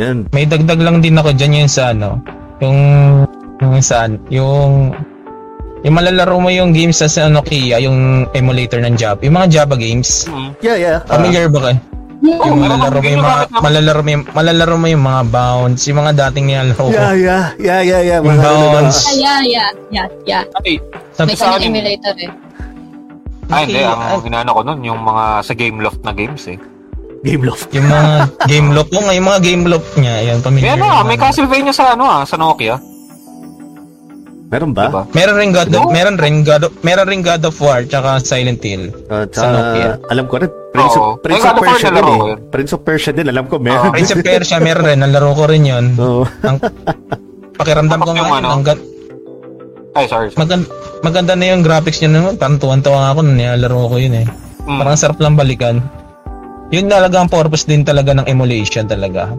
Yan. May dagdag lang din ako dyan yung sa ano, yung, yung saan, yung, yung malalaro mo yung games sa sa Nokia, yung emulator ng Java, yung mga Java games. Mm. Yeah, yeah. Ah, Familiar ba kayo? Oo, yung malalaro mo yung mga, na- malalaro mo yung, malalaro mo yung mga bounce, yung mga dating nilalaro ko. yeah, yeah, yeah, yeah, yeah. Yung ano, bounce. Ah, yeah, yeah, yeah, yeah. Ay, Sabi May sa akin- emulator eh. Ay, hindi. Okay, Ang inaano ko nun, yung mga sa Gameloft na games eh. Game Loft. yung mga game loop ko nga, yung mga game loop niya, yan, ano, ah, naman. may Castlevania sa ano ah, sa Nokia. Meron ba? Diba? Meron rin God of, Oo. meron rin God of, meron rin God of War tsaka Silent Hill. Uh, Sa Nokia. alam ko rin. Prince of, Prince Ay, of Persia din eh. Prince of Persia din, alam ko meron. Oo. Prince of Persia, meron rin. Nalaro ko rin yun. Oo. Ang pakiramdam ko nga ano? ang gan- Ay, sorry. sorry. maganda, maganda na yung graphics niya naman. Parang tuwan-tuwa ako nung nilalaro ko yun eh. Mm. Parang sarap lang balikan. Yun talaga ang purpose din talaga ng emulation talaga.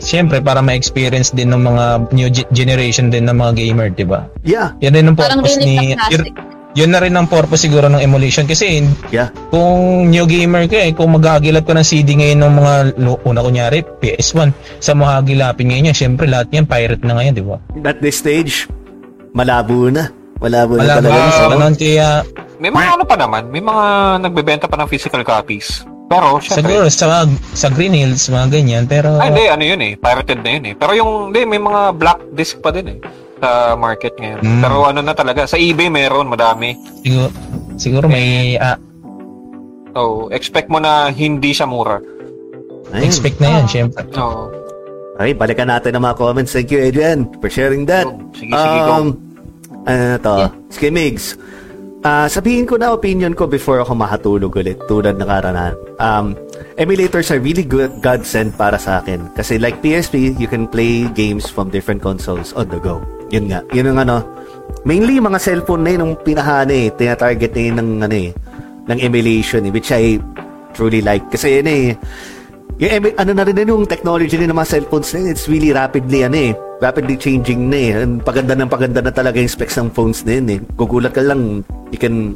Siyempre, para ma-experience din ng mga new ge- generation din ng mga gamer, di ba? Yeah, Yan rin ang Parang purpose really ni... fantastic. Yun, yun na rin ang purpose siguro ng emulation kasi yeah. kung new gamer ka eh, kung maghagilap ka ng CD ngayon ng mga una kunyari PS1 sa mahagilapin ngayon yan, syempre lahat yan pirate na ngayon, di ba? At this stage, malabo na. Malabo, na Wala talaga. ba sa ano. kaya May mga ano pa naman, may mga nagbebenta pa ng physical copies. Pero, siguro syempre, sa sa Green Hills mga ganyan pero ay, hindi, ano yun eh, pirated na yun eh. Pero yung, hindi, may mga black disc pa din eh, sa market ngayon. Mm. Pero ano na talaga, sa eBay meron, madami. siguro siguro may ah, So, expect mo na hindi siya mura. Ayun. expect na yan syempre. So, Okay, balikan natin ang mga comments. Thank you, Adrian, for sharing that. Sige, sige, go. Um, ano to? Sige, Migs. Ah, sabihin ko na opinion ko before ako makatulog ulit tulad ng karanahan. Um, emulators are really good godsend para sa akin. Kasi like PSP, you can play games from different consoles on the go. Yun nga. Yun ang ano, mainly mga cellphone na yun, yung pinahana eh, tinatarget na yun ng, ano eh, ng emulation eh, which I truly like. Kasi yun eh, yung, emi- ano na rin yun, yung technology din ng mga cellphones na it's really rapidly, ano eh, rapidly changing na eh. And paganda ng paganda na talaga yung specs ng phones na yun eh. Gugulat ka lang, you can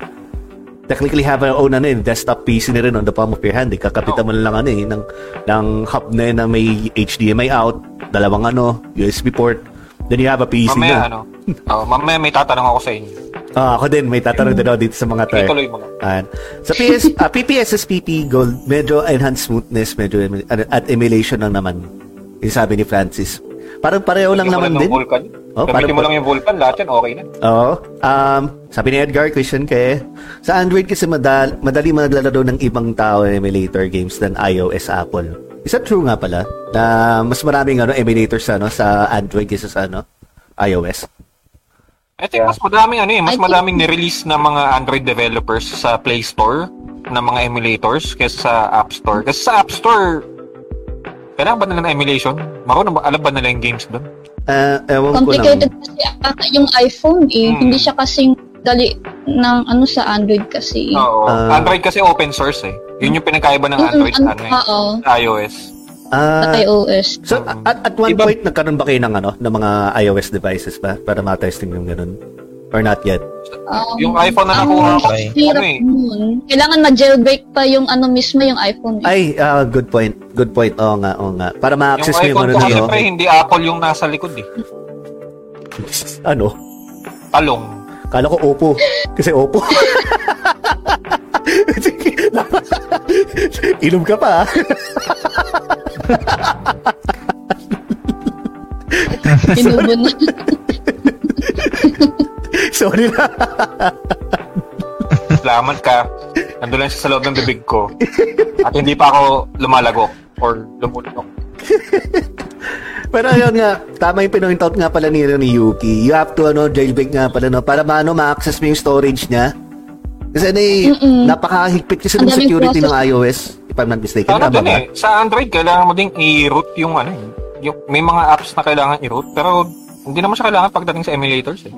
technically have your own ano eh, desktop PC na rin on the palm of your hand. Eh. Kakapitan mo na lang ano eh, ng, ng hub na yun na may HDMI out, dalawang ano, USB port, then you have a PC na. Mamaya, ano, oh, mamaya may tatanong ako sa inyo. Ah, ako din, may tatanong din ako dito sa mga tayo. Ituloy mo lang. Ayan. Sa PS, ah, PPSSPP Gold, medyo enhanced smoothness, medyo ano, at emulation lang naman. Yung sabi ni Francis. Parang pareho lang naman din. Vulkan. Oh, Gamitin mo lang yung Vulkan, lahat yan, okay na. Oo. Um, sabi ni Edgar, question kay, sa Android kasi madal, madali maglalaro ng ibang tao ng emulator games than iOS Apple. Is that true nga pala? Na mas maraming ano, emulators ano, sa Android kaysa sa ano, iOS? I think mas madaming ano eh, mas I think- madaming ni-release na mga Android developers sa Play Store na mga emulators kaysa sa App Store. Kasi sa App Store, kailangan ba nila ng emulation? Marunong ba, alam ba nila yung games doon? Ah, ewan ko lang. Complicated kasi ata yung iPhone eh. Hmm. Hindi siya kasing dali ng ano sa Android kasi. Oo. Ah. Android kasi open source eh. Yun yung pinagkaiba ng Android ano, sa ano eh, oo, sa iOS. Ah, sa iOS. So, at, at one Iba- point, nagkaroon ba kayo ng, ano, ng mga iOS devices ba? Para ma-testing yung ganun? Or not yet? Um, Yung iPhone na nakuha ko, hirap ano eh, nun. Kailangan ma-jailbreak pa yung ano mismo yung iPhone. Eh. Ay, ah, good point. Good point. Oo nga, oo nga. Para yung ma-access mo yung iPhone ano ko na kasi to. pre, hindi Apple yung nasa likod eh. Ano? Talong. Kala ko Oppo. Kasi Oppo. Inom ka pa. ah. Inubo na. Sorry na. Salamat ka. Nandun lang siya sa loob ng bibig ko. At hindi pa ako lumalagok or lumulunok. Pero ayun nga, tama yung pinoint out nga pala ni, ni Yuki. You have to ano, jailbreak nga pala no, para maano ma-access mo yung storage niya. Kasi ano eh, napakahigpit kasi ng security ng iOS. If I'm not mistaken. Ano tama din ba? eh, sa Android, kailangan mo ding i-root yung ano eh. Yung, may mga apps na kailangan i-root, pero hindi naman siya kailangan pagdating sa emulators eh.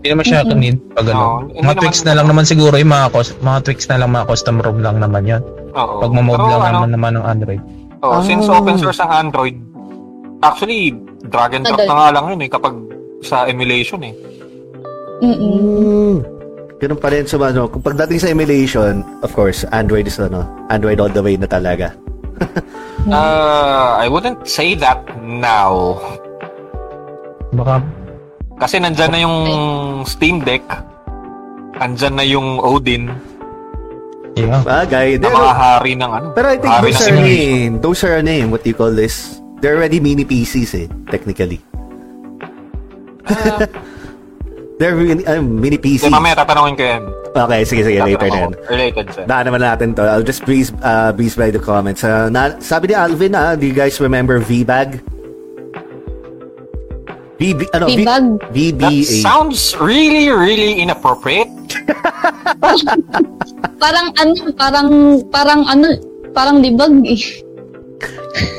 Hindi naman siya need pag ano. hindi mga naman- tweaks na lang naman siguro yung mga, cus- mga tweaks na lang mga custom ROM lang naman yun. Oo. Pag Pero lang ano, naman naman ng Android. Oh, since Ah. open source ang Android, actually, drag and drop na nga lang yun eh, kapag sa emulation eh. Mm-mm. Mm. Ganun pa rin sa ano, kung pagdating sa emulation, of course, Android is ano, Android all the way na talaga. Uh, I wouldn't say that now. Baka Kasi nandyan na yung Steam Deck, andyan na yung Odin, yeah. Bagay. na Pero, mga hari ng ano. pero I think hari those ng are, emulation. eh, those are ano eh, what do you call this? They're already mini PCs eh, technically. They're mini, uh, mini Hindi, PCs. mamaya tatanungin ko yan. Okay, sige, sige, later na yan. Tatanong ako. Related sa. Daan naman natin to. I'll just breeze, uh, breeze by the comments. Uh, na, sabi ni Alvin, ah, do you guys remember VBAG? VB, ano, V- VBAG? That VBA. sounds really, really inappropriate. Parang ano, parang, parang ano, parang libag eh.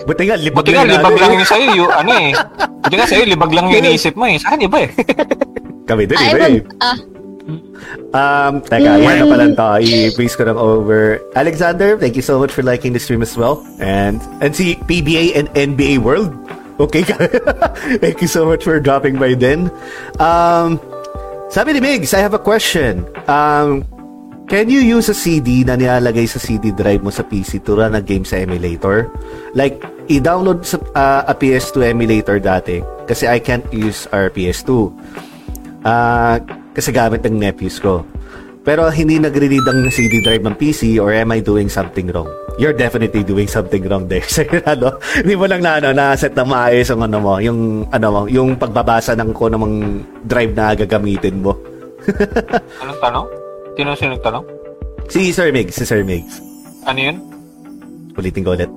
Buti nga, libag Buti nga, lang libag lang yung sa'yo, yung ano eh. Buti nga sa'yo, libag lang yung iniisip mo eh. Sa akin, iba eh. Kami din, iba eh. ah, Um, teka, yan na pala to. I-please ko lang over. Alexander, thank you so much for liking the stream as well. And, and si PBA and NBA World. Okay ka. thank you so much for dropping by then. Um, sabi ni Migs, I have a question. Um, can you use a CD na nilalagay sa CD drive mo sa PC to run a game sa emulator? Like, i-download sa, uh, a PS2 emulator dati kasi I can't use our PS2. Ah, kasi gamit ng nephews ko. Pero hindi nagre-read ang CD drive ng PC or am I doing something wrong? You're definitely doing something wrong there. So, ano, hindi mo lang na, ano, na-set na maayos ang ano mo, yung, ano mo, yung pagbabasa ng ko namang drive na gagamitin mo. Anong tanong? Sino sino nagtanong? Si Sir Migs, si Sir Migs. Ano yun? Ulitin ko ulit.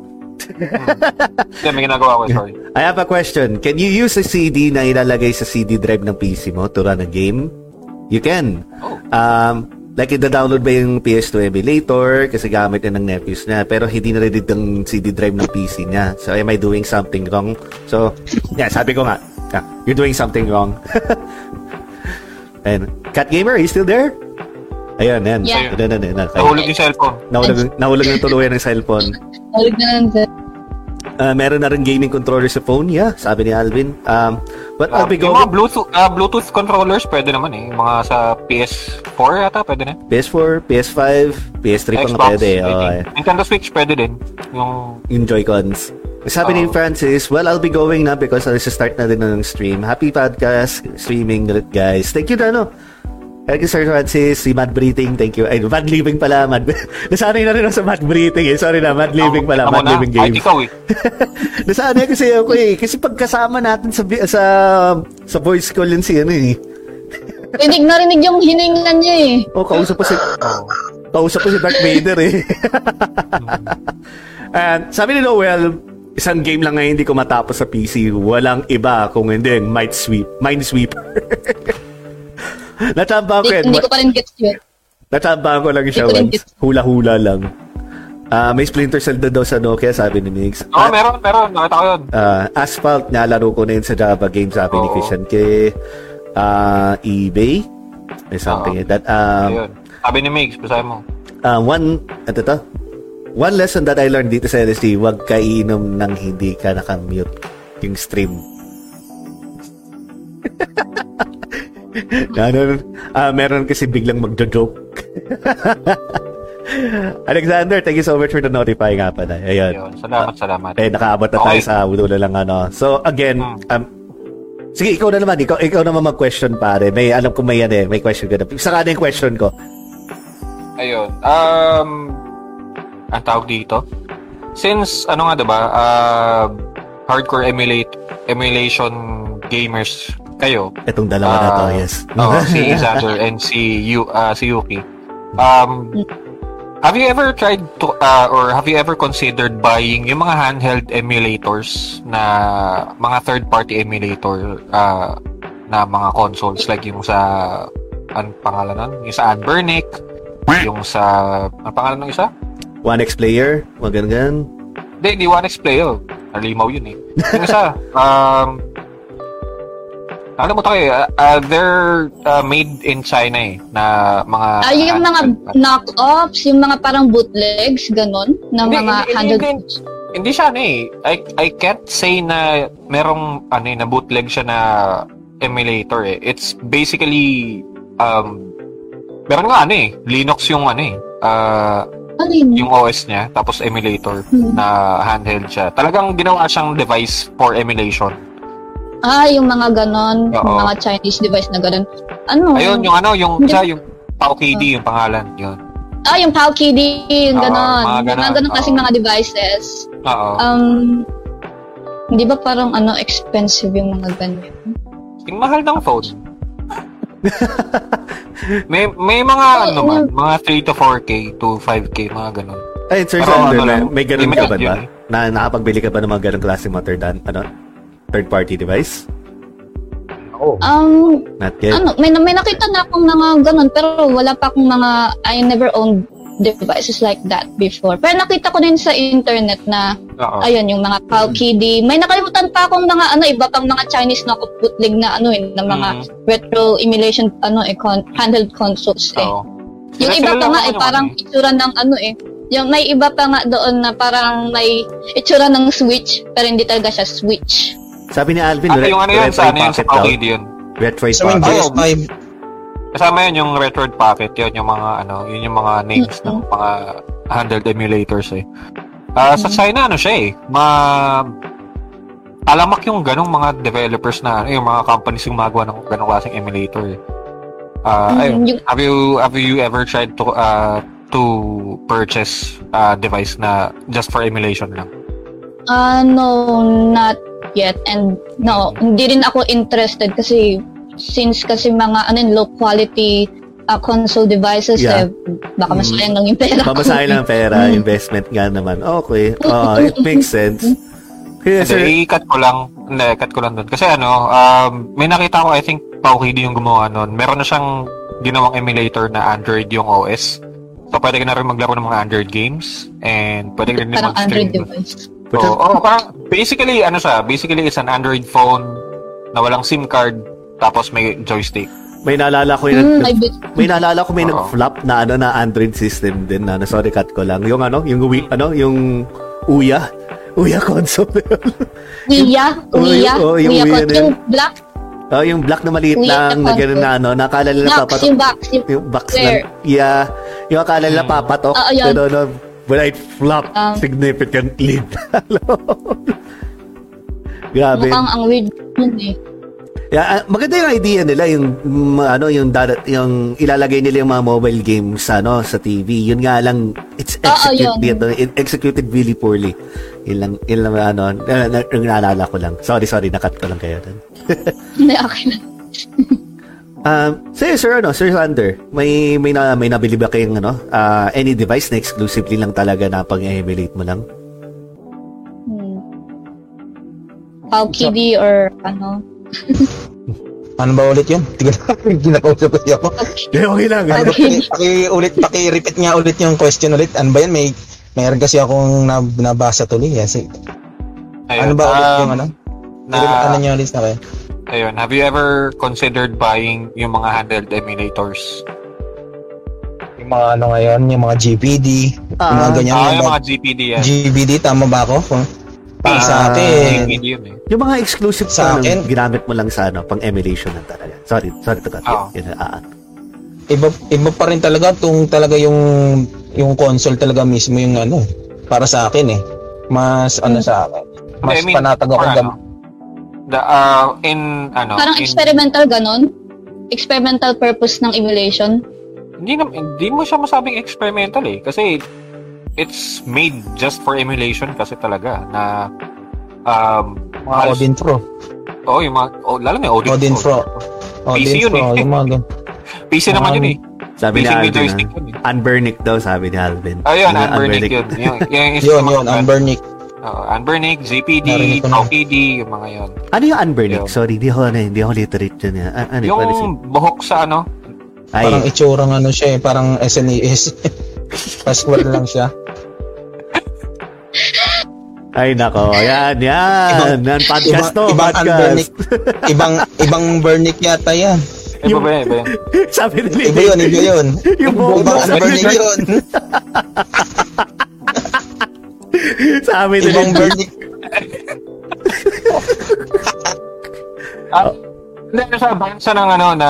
Hindi, may ginagawa ko, sorry. I have a question. Can you use a CD na ilalagay sa CD drive ng PC mo to run a game? You can. Oh. Um, like, ida-download ba yung PS2 emulator kasi gamit na ng nephews niya pero hindi na read ang CD drive ng PC niya. So, am I doing something wrong? So, yeah, sabi ko nga, yeah, you're doing something wrong. Ayan. Cat Gamer, are you still there? Ayan, ayan. Yeah. Ayan, ayan, ayan. Nahulog yung cellphone. Nahulog, nahulog ng tuluyan ng cellphone. Huwag na lang sir. Ah, meron na rin gaming controller sa phone, yeah, sabi ni Alvin. Um, but I'll Um, be yung mga going Bluetooth, ah, Bluetooth controllers, pwede naman eh. Yung Mga sa PS4 yata, pwede na. PS4, PS5, PS3 pa nga Xbox, pwede. Oh, think. Nintendo Switch, pwede din. Yung yung Joy-Cons. Sabi ni Oo. Francis, well, I'll be going na because I'll start na din ng stream. Happy podcast, streaming ulit, guys. Thank you, Dano. Thank you, Sir Francis. Si Mad Breathing, thank you. Ay, Mad Living pala. Mad... Nasanay na rin ako sa Mad Breathing eh. Sorry na, Mad Living pala. Mad na. Living Kahit Games. ikaw eh. Nasanay kasi ako eh. Kasi pagkasama natin sa sa sa voice call yun si ano eh. Rinig na rinig yung hiningan niya eh. Oh, kausap pa si kausap pa si Darth Vader eh. And sabi ni Noel, isang game lang ngayon hindi ko matapos sa PC. Walang iba kung hindi Might Sweep, Minesweeper. Natamba ko Hindi, yan. hindi ko pa rin gets yun. Natamba ko lang siya once. Hula-hula lang. Ah, may Splinter Cell na daw sa Nokia, sabi ni Mix. Oo, meron, meron. Nakita ko yun. Ah, Asphalt, nalaro ko na yun sa Java game, sabi ni Oo. Christian. Kay ah, eBay. May something like that. Um, Ayun. Sabi ni Migs, basahin mo. uh, one, ito to. One lesson that I learned dito sa LSD, huwag ka inom nang hindi ka nakamute yung stream. ano, ah, meron kasi biglang magjo-joke. Alexander, thank you so much for the notifying nga pala. Ayun. Ayun. Salamat, salamat. Eh, nakaabot na tayo Okay. sa ulo na lang ano. So, again, Hmm. um, sige, ikaw na naman. Ikaw, ikaw naman mag-question, pare. May, alam ko may yan eh. May question ka na. Saka na yung question ko. Ayun. Um, ang tawag dito? Since, ano nga diba, uh, hardcore emulate, emulation gamers kayo, Itong dalawa na to, Ah, yes. oh, si Xander and si, Yu, uh, si Yuki. Um, have you ever tried to, uh, or have you ever considered buying yung mga handheld emulators na mga third-party emulator uh, na mga consoles like yung sa, ang pangalan nun? Yung sa Anbernic, yung sa, ang pangalan ng isa? One X player, mga ganun. Hindi, hindi One X Player. Nalimaw yun eh. Yung isa, um, alam mo tayo, uh, uh, they're uh, made in China eh, na mga... Ah, yung mga knock-offs, yung mga parang bootlegs, ganon, na Hindi, mga hindi, hindi, handled... hindi. Hindi siya ano eh. I, I can't say na merong ano eh, na bootleg siya na emulator eh. It's basically um meron nga ano eh, Linux yung ano eh. ah, Ano yun? yung OS niya tapos emulator Hmm. na handheld siya. Talagang ginawa siyang device for emulation. Ah, yung mga ganon, yung Oo. mga Chinese device na ganon. Ano? Ayun, yung ano, yung Hindi- siya, yung PowKD, yung pangalan, yun. Ah, yung PowKD, yung Oo, ganon. mga Yung ganon, mga ganon klaseng oo. mga devices. Oo. Um, hindi ba parang ano, expensive yung mga ganyan? yung mahal ng phone. may may mga Oo, ano man, mga 3 to 4k to 5k, mga ganun. Ay, Sir Pero Sander, ano may, lang, may ganun ka ba, ba? eh. Na nakapagbili ka ba ng mga ganun klase mga third, ano, third party device? Um, Not yet. ano, may, may nakita na akong mga ganon, pero wala pa akong mga, I never owned devices like that before. Pero nakita ko din sa internet na, Oo. ayun, yung mga PowKD. May nakalimutan pa akong mga, ano, iba pang mga Chinese na bootleg na, ano, eh, na mga Mm. retro emulation, ano, eh, con- handheld consoles, eh. Oo. Yung iba pa nga, eh, parang eh. itsura ng ano eh. Yung may iba pa nga doon na parang may itsura ng Switch, pero hindi talaga siya Switch. Sabi ni Alvin, Ah, yung ano yun, sa ano yun, sa. PowKD yun. Retroid Sa may Pocket. PS5, Kasama yun yung Retroid Pocket, yun yung mga ano, yun yung mga names ng mga handheld emulators eh. Ah, Sa China, ano siya eh, ma... Alamak yung ganong mga developers na, ano, yung mga companies yung magawa ng ganong klaseng emulator eh. Ah, Mm, ayun. yung- Have you have you ever tried to uh, to purchase a device na just for emulation lang? Ah, no, not yet. And no, hindi rin ako interested kasi since kasi mga ano yun, low quality ah, console devices Yeah. eh, baka masayang lang yung pera ko. Pamasahe lang ang pera, Mm. investment nga naman. Okay. Oh, it makes sense. Kaya sir, Hindi, i-cut ko lang. Hindi, cut ko lang doon. Kasi ano, um, may nakita ko, I think, PowKD yung gumawa nun. Meron na siyang ginawang emulator na Android yung OS. So, pwede ka na rin maglaro ng mga Android games. And pwede ka rin Parang Android mag-stream. device. But So, oh, parang, basically, ano siya, basically, it's an Android phone na walang SIM card, tapos may joystick. May naalala ko yung nag- bet. may naalala ko may Oo. nag-flop na ano na Android system din na, na sorry cut ko lang. Yung ano, yung Wii- ano, yung Uya. Uya console. Uya, Oh, Uya, oh, yung Uya Uya. Yung black, oh, yung black na maliit Uya lang na gano'n na ano, nakala nila papatok. yung box, yung, Yung box Where? lang. Yeah. Yung akala nila papatok. Oo, yun. Pero no, when I flop Um, significantly. Grabe. mukhang ang weird yun eh. Yeah, ah, maganda yung idea nila yung mm, ano yung dada, yung ilalagay nila yung mga mobile games ano sa TV. Yun nga lang it's Oo, executed yun. it executed really poorly. Yun lang, yun lang ano, na, na, yung naalala ko lang. Sorry, sorry, nakat ko lang kayo. Hindi, okay na. Um, sa'yo, sir, ano, Sir Sander, may, may, na, may nabili ba kayong, ano, ah, any device na exclusively lang talaga na pang-emulate mo lang? Hmm. Pau Kitty or ano. Ano ba ulit yun? Tingnan ginakausap ko siya ako. Hindi, okay lang. Ano ba, paki, paki, ulit, paki-repeat nga ulit yung question ulit. Ano ba yan? May, mayroon kasi akong nab, nabasa tuloy. Kasi, ano ba ulit um, yung ano? Na, ano niyo ulit na kayo? Ayun, have you ever considered buying yung mga handheld emulators? Yung mga ano ngayon, yung mga GPD, yung mga Ah, ganyan. Ah, yung mga GPD yan. GPD, tama ba ako? Para sa Ah, akin, GPD yun eh. Yung mga exclusive Sa akin- ginamit mo lang sa ano, pang emulation lang talaga. Sorry, sorry to cut. Oo. Yun, ah, ah. iba, iba pa rin talaga tung talaga yung yung console talaga mismo yung ano, para sa akin eh. Mas ano sa akin. Mas I mean, panatag ako for gam- ano, the, uh, in, ano, Parang in, experimental ganon. Experimental purpose ng emulation. hindi, na, hindi mo siya masabing experimental eh. Kasi, it's made just for emulation kasi talaga na, um, mga halos- Odin Pro. oh, yung mga, oh, lalo na Odin, Odin Pro. Odin PC yun Pro, eh. yung mga PC naman Um, yun eh. Sabi ni PC with Alvin, joystick ah, yun eh. Unburnick daw, sabi ni Alvin. Ayun, Yung Unburnick yun. Yung, yung Yun, instrument yun, na- Oo, Unburnick, ZPD, ko. OKD, yung mga yun. Ano yung unburnick? Yun. Sorry, di ako, ano, hindi ako literate dyan. eh. Ah, Ano, Yung ano buhok sa ano, Ay, Parang itsurang ano siya eh, parang SNES. Password lang siya. ay nako, yan, yan. yan, podcast to, ibang podcast. Unburnick. ibang ibang Burnick yata yan. iba ba yun, iba yun? sabi ni Iba yun, iba yun. Yung buhok Ibang mo, Unburnick yun. sabi ni Ibang Burnick. Ah, hindi, ano siya, bansa ng ano, na,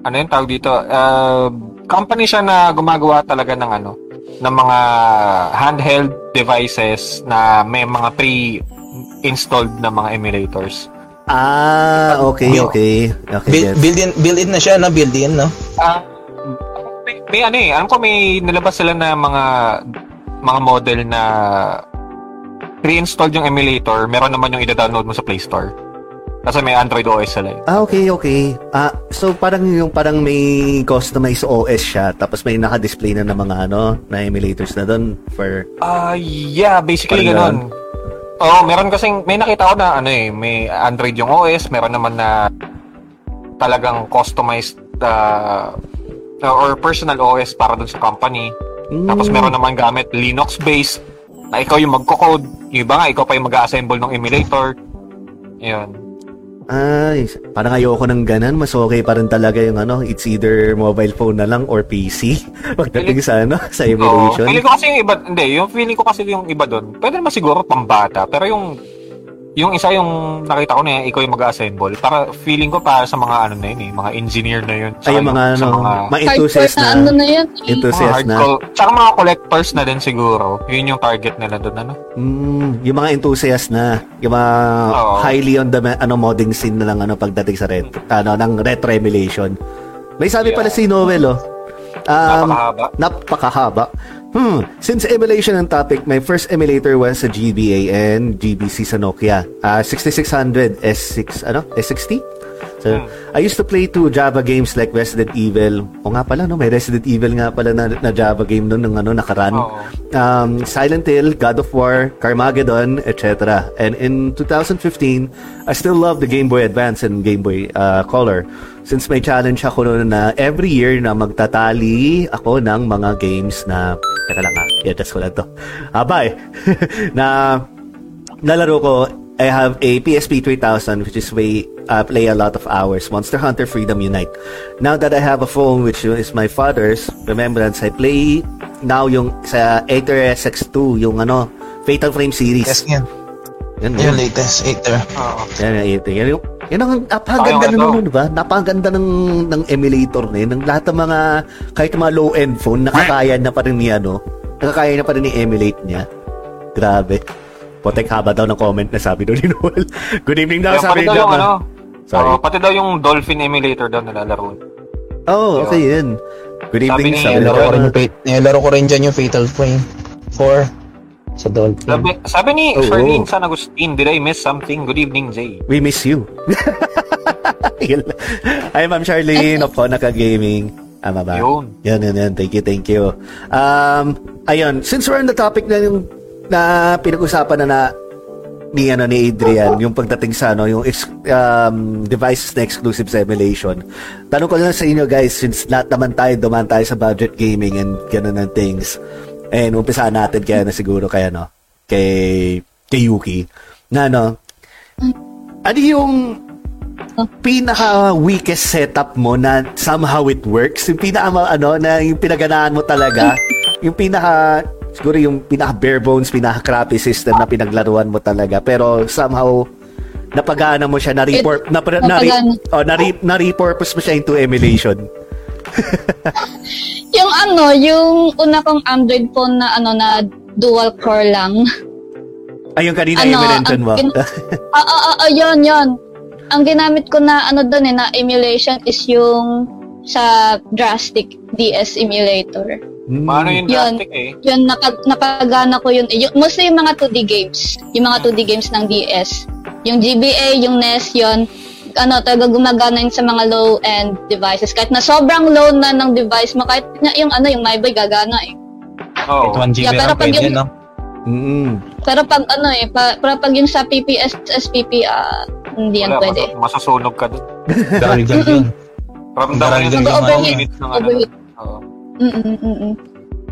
ano yung tawag dito, uh, company siya na gumagawa talaga ng ano, ng mga handheld devices na may mga pre-installed na mga emulators. Ah, okay, okay. Okay, Build, yes. build in, build in na siya, no? Build in, no? Ah, may, may ano eh, alam ko may nilabas sila na mga mga model na pre-installed yung emulator, meron naman yung ida-download mo sa Play Store. Kasi may Android OS sila eh. Ah, okay, okay. Ah, so parang yung parang may customized OS siya tapos may naka-display na ng mga ano, na emulators na doon for Ah, yeah, basically ganun. Oo, meron kasing, may nakita ko na ano eh, may Android yung OS, meron naman na talagang customized uh, or personal OS para dun sa company. Tapos Hmm. meron naman gamit Linux-based na ikaw yung magko-code. Yung iba nga, ikaw pa yung mag-assemble ng emulator. Yun. Ay, parang ayoko ng ganun. Mas okay pa rin talaga yung ano, it's either mobile phone na lang or PC. Pagdating sa ano, sa Oo. emulation. Feeling ko kasi yung iba, hindi, yung feeling ko kasi yung iba doon, pwede naman siguro pambata, pero yung yung isa yung nakita ko na ikaw yung mag-assemble. Para feeling ko para sa mga ano na yun eh, mga engineer na yun. Ay, yung mga sa ano, mga, mga enthusiast na, ano na yan. eh. enthusiast na. tsaka mga collectors na din siguro. Yun yung target nila doon, ano? Mm, yung mga enthusiast na, yung mga Oo. highly on the ano modding scene na lang ano pagdating sa retro, ano ng retro emulation. May sabi pala Yeah. si Noel oh. Um, Napakahaba. napakahaba. Hmm, since emulation ang topic, my first emulator was sa GBA and GBC sa Nokia. Ah, 6600 S6 ano? S60? So, I used to play two Java games like Resident Evil. O nga pala, no? May Resident Evil nga pala na, na Java game noon ng ano, nakaraan. Um, Silent Hill, God of War, Carmageddon, etc. And in 2015, I still love the Game Boy Advance and Game Boy uh, Color. Since may challenge ako noon na every year na magtatali ako ng mga games na... Teka lang ha, i-adjust ko lang to. Abay! na nalaro ko, I have a PSP 3000 which is way uh, play a lot of hours. Monster Hunter Freedom Unite. Now that I have a phone which is my father's remembrance, I play now yung sa Aether SX2, yung ano, Fatal Frame series. Yes, yan. Yan, Yung yan. latest Aether. Oo. Yan, yan, yan, yan, yung- yan ang napakaganda Ayaw, ng ano? di ba? Napakaganda ng, ng emulator na yun. Ng lahat ng mga, kahit mga low-end phone, nakakaya na pa rin ni ano, nakakaya na pa rin ni emulate niya. Grabe. Potek haba daw ng comment na sabi doon ni Noel. Good evening daw, Kaya sabi ni ano, Sorry. oo, pati daw yung Dolphin emulator daw nilalaro. Oh, okay yun. Good Sabi evening, ni- sabi ni Nilaro ko rin nilaro ko rin dyan yung Fatal Frame 4 sa Dolphin. Sabi, sabi ni Oo. Charlene San Agustin, did I miss something? Good evening, Jay. We miss you. Yun. Hi, Ma'am Charlene of Konaka Gaming. Tama ba? Yun. Yan, yan, yan. Thank you, thank you. Um, ayun, since we're on the topic na yung na pinag-usapan na na ni ano ni Adrian yung pagdating sa ano yung ex, um, devices na exclusive sa emulation. Tanong ko lang sa inyo guys since lahat naman tayo duman tayo sa budget gaming and ganun ng things. And umpisahan natin kaya na siguro kaya no kay kay Yuki na ano ano yung pinaka weakest setup mo na somehow it works yung pinaka ano na yung pinaganaan mo talaga yung pinaka siguro yung pinaka bare bones pinaka crappy system na pinaglaruan mo talaga pero somehow napagana mo siya na report na, na, na, oh, na, na repurpose mo siya into emulation Yung ano, yung una kong Android phone na ano na dual core lang. ayun kanina Ano, yung mention mo Ah, ah, ah, ah, yun, yun. Ang ginamit ko na ano doon eh, na emulation is yung sa drastic DS emulator. Hmm. Paano yung Yun. drastic eh? Yun, napag, napagana ko yun. eh. Yung, mostly yung mga 2D games. Yung mga 2D games ng DS. Yung GBA, yung NES, yun. Ano, talaga gumagana yun sa mga low-end devices. Kahit na sobrang low na ng device mo, kahit na yung ano, yung MyBoy gagana eh. Oo. 1 GB Yeah, pero pag pwede, yung- no? Mm. Pero pag ano eh, pa, pero pag yung sa PPS, SPP, ah, hindi yan Wala, pwede. mas- masusunog ka dun. Daragdag yun. Ramdam mo Daragdag yun sa ano, minutes ng ano. Oo. Mm-mm-mm.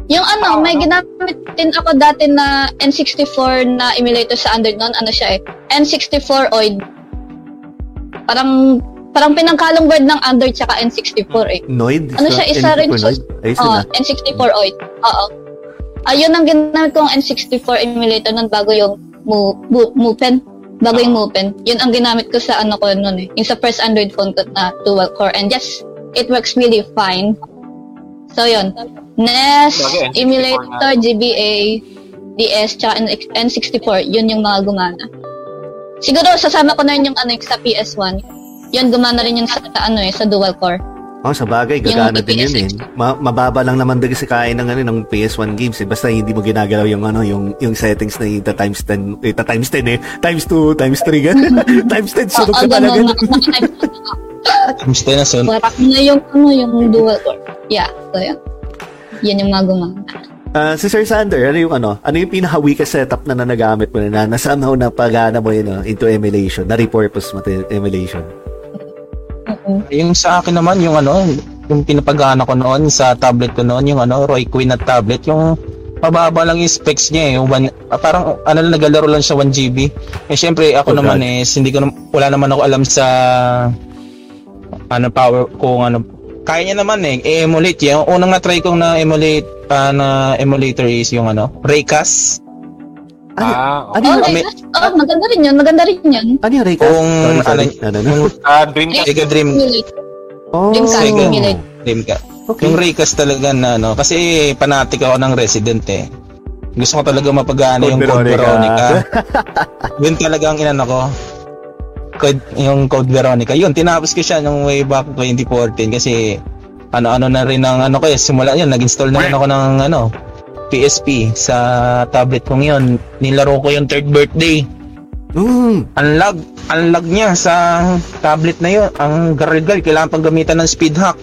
Yung ano, may ginamit din ako dati na N64 na emulator sa Android noon, ano siya eh, N64 OID. Parang, parang pinangkalong word ng Android tsaka N64 eh. Noid? Ano siya, isa rin siya. Oo, na. N64 OID. Oo. Ayun ang ginamit kong N64 emulator noon bago yung Mu, Mu, Mupen. Bago yung Mupen. Yun ang ginamit ko sa ano ko noon eh. Yung sa first Android phone ko na dual core. And yes, it works really fine. So yun. NES, Bagay, N64 emulator, nga. GBA, DS, tsaka N- N64. Yun yung mga gumana. Siguro sasama ko na rin yung ano yung sa PS1. Yun gumana rin yun sa, sa ano eh, sa dual core. Oh, sa bagay, Yung gagana din yun eh. Ma- mababa lang naman din kasi kain ng, ano, ng PS1 games eh. Basta hindi mo ginagalaw yung, ano, yung, yung settings na ita times 10, ita times 10 eh. Times 2, times 3, ganun. times 10, sunog Oo, ka talaga. naka-type ko na. Kamusta na son? Warak na yung ano, yung dual core. Yeah, so yun. Yan yung mga gumana. Ah, si Sir Sander, ano yung ano? Ano yung pinaka-weakest setup na, na nagamit mo na, na somehow na pagana mo yun, oh, into emulation, na repurpose mo to emulation? Oo. Yung sa akin naman, yung ano, yung pinapagana ko noon sa tablet ko noon, yung ano, Roy Queen na tablet, yung mababa lang yung specs niya eh. Yung one, ah, parang ano lang, nagalaro lang siya 1 GB. Eh syempre ako Oh, naman God. eh, hindi ko wala naman ako alam sa ano power kung ano kaya niya naman eh, i-emulate. Yung unang na-try kong na-emulate, ah, na emulator is yung ano, Raycast. Ah, Ano okay. Oh, may- Raycast. Oh, maganda rin yun. Maganda rin yun. ano yung Raycast? Kung Sorry, sorry. ano- Ano, ano? Yung Ah, Dreamcast. Sega Dream. Oh, Dreamcast Sega. Dreamcast. okay. Yung Raycast talaga na ano, kasi panatik ako ng Resident eh. Gusto ko talaga mapagana yung Code Veronica. Veronica. Yun talaga ang inano ko. Code, yung Code Veronica. Yun, tinapos ko siya nung way back 2014 kasi ano-ano na rin ang ano ko eh, simula yun, nag-install na rin ako ng ano, PSP sa tablet kong yun. Nilaro ko yung third birthday. Mm. Ang lag, ang lag niya sa tablet na yun. Ang gargal, kailangan pang gamitan ng speed hack.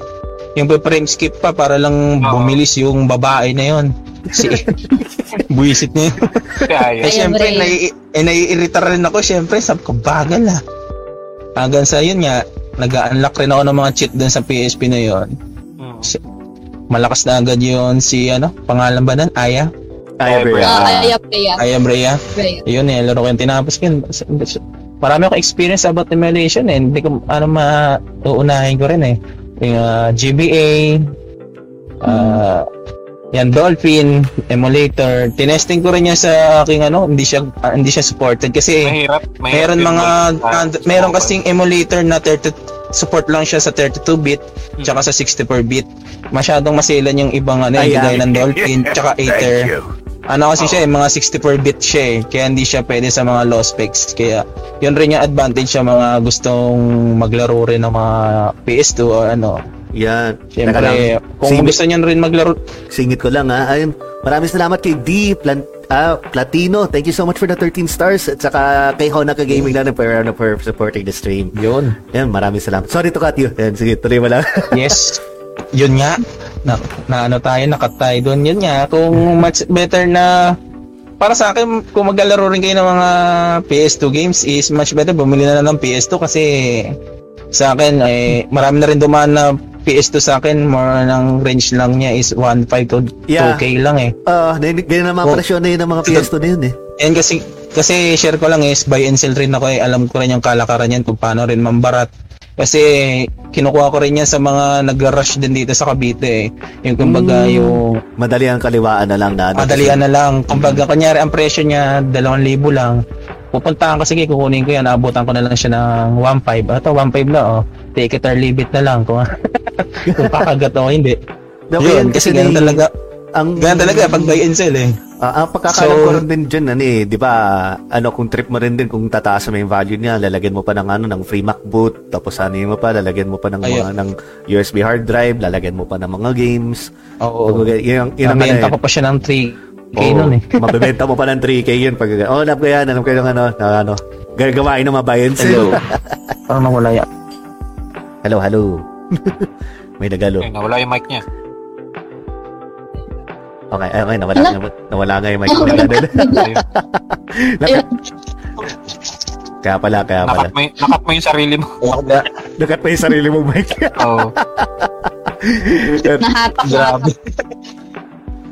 Yung frame skip pa para lang bumilis yung babae na yun. Si buwisit niya yun. Kaya Eh syempre, nai, eh, naiirita rin ako. Syempre, sabi ko, bagal ah. Hanggang sa yun nga, nag-unlock rin ako ng mga cheat dun sa PSP na yun. Hmm. Malakas na agad yun si, ano, pangalan ba nun? Aya? Ay, Ay, Brea. Ah, ayap, ayap. Aya Brea. Ayap. Yun eh, laro ko yung tinapos ko yun. marami akong experience about emulation eh. Hindi ko ano mauunahin ko rin eh. Yung ah, GBA, ah, yan Dolphin emulator. Tinesting ko rin yan sa aking ano, hindi siya ah, hindi siya supported kasi Mahirap. mahirap meron mga mag- and, meron kasing emulator na 30 support lang siya sa 32-bit tsaka sa 64-bit. Masyadong masilan yung ibang ano, yung ng Dolphin tsaka Aether. Ano kasi siya, eh, mga 64-bit siya eh. Kaya hindi siya pwede sa mga low specs. Kaya yun rin yung advantage sa mga gustong maglaro rin ng mga PS2 o ano. Yan. Siyempre, lang. kung Singit- gusto niyo rin maglaro, Singit ko lang ha. Ayun. Maraming salamat kay D Plan ah, Platino. Thank you so much for the 13 stars at saka kay Honaka Gaming na for, ano, for supporting the stream. yun. Yan, maraming salamat. Sorry to cut you. Yan, sige, tuloy mo lang. Yes. Yun nga. Na, na ano tayo, nakat tayo doon. Yun nga, kung much better na para sa akin, kung maglalaro rin kayo ng mga PS2 games is much better bumili na lang ng PS2 kasi sa akin eh marami na rin dumaan na PS2 sa akin more ng range lang niya is 1.5 to Yeah. 2K lang eh. Ah, uh, ganyan naman Oh. presyo na yun ng mga PS2 na yun eh. And kasi kasi share ko lang is buy and sell rin ako eh. Alam ko rin yung kalakaran yan kung paano rin mambarat. Kasi kinukuha ko rin yan sa mga nag-rush din dito sa Cavite eh. Yung kumbaga Mm. yung Madali ang kaliwaan na lang na. madalian na lang. Kumbaga kanyari ang presyo niya 2,000 lang. Pupuntahan ko sige kukunin ko yan. Abutan ko na lang siya ng 1.5. Ito 1.5 na oh. Take it or leave it na lang kung, kung kakagat o hindi. Okay, Yun, kasi kasi ganun talaga. Ang, Ganun talaga pag buy and sell eh. Ah, ang pagkakalam So- ko rin din dyan, ano eh, di ba, ano, kung trip mo rin din, kung tataas mo yung value niya, lalagyan mo pa ng ano, ng free MacBoot, tapos ano mo pa, lalagyan mo pa ng Ayun. mga, ng USB hard drive, lalagyan mo pa ng mga games. Oo. Pag- yun, yun ang ano Nabenta eh. ko pa siya ng 3K Oo, nun eh. mabebenta mo pa ng 3K yun. Pag, oh, alam ko yan, alam ko yung ano, na, ano, gagawain ng buy and Hello. Parang nawala yan. hello, hello. May nagalo. Ayun, nawala yung mic niya. Okay, ay, okay, nawala, Ano? nawala nga yung mic. Nawala, Ayun. Kaya pala, kaya pala. Nakat mo, y- nakat mo yung sarili mo. Nakat pa yung sarili mong mic. Oo. Nahatak Grabe.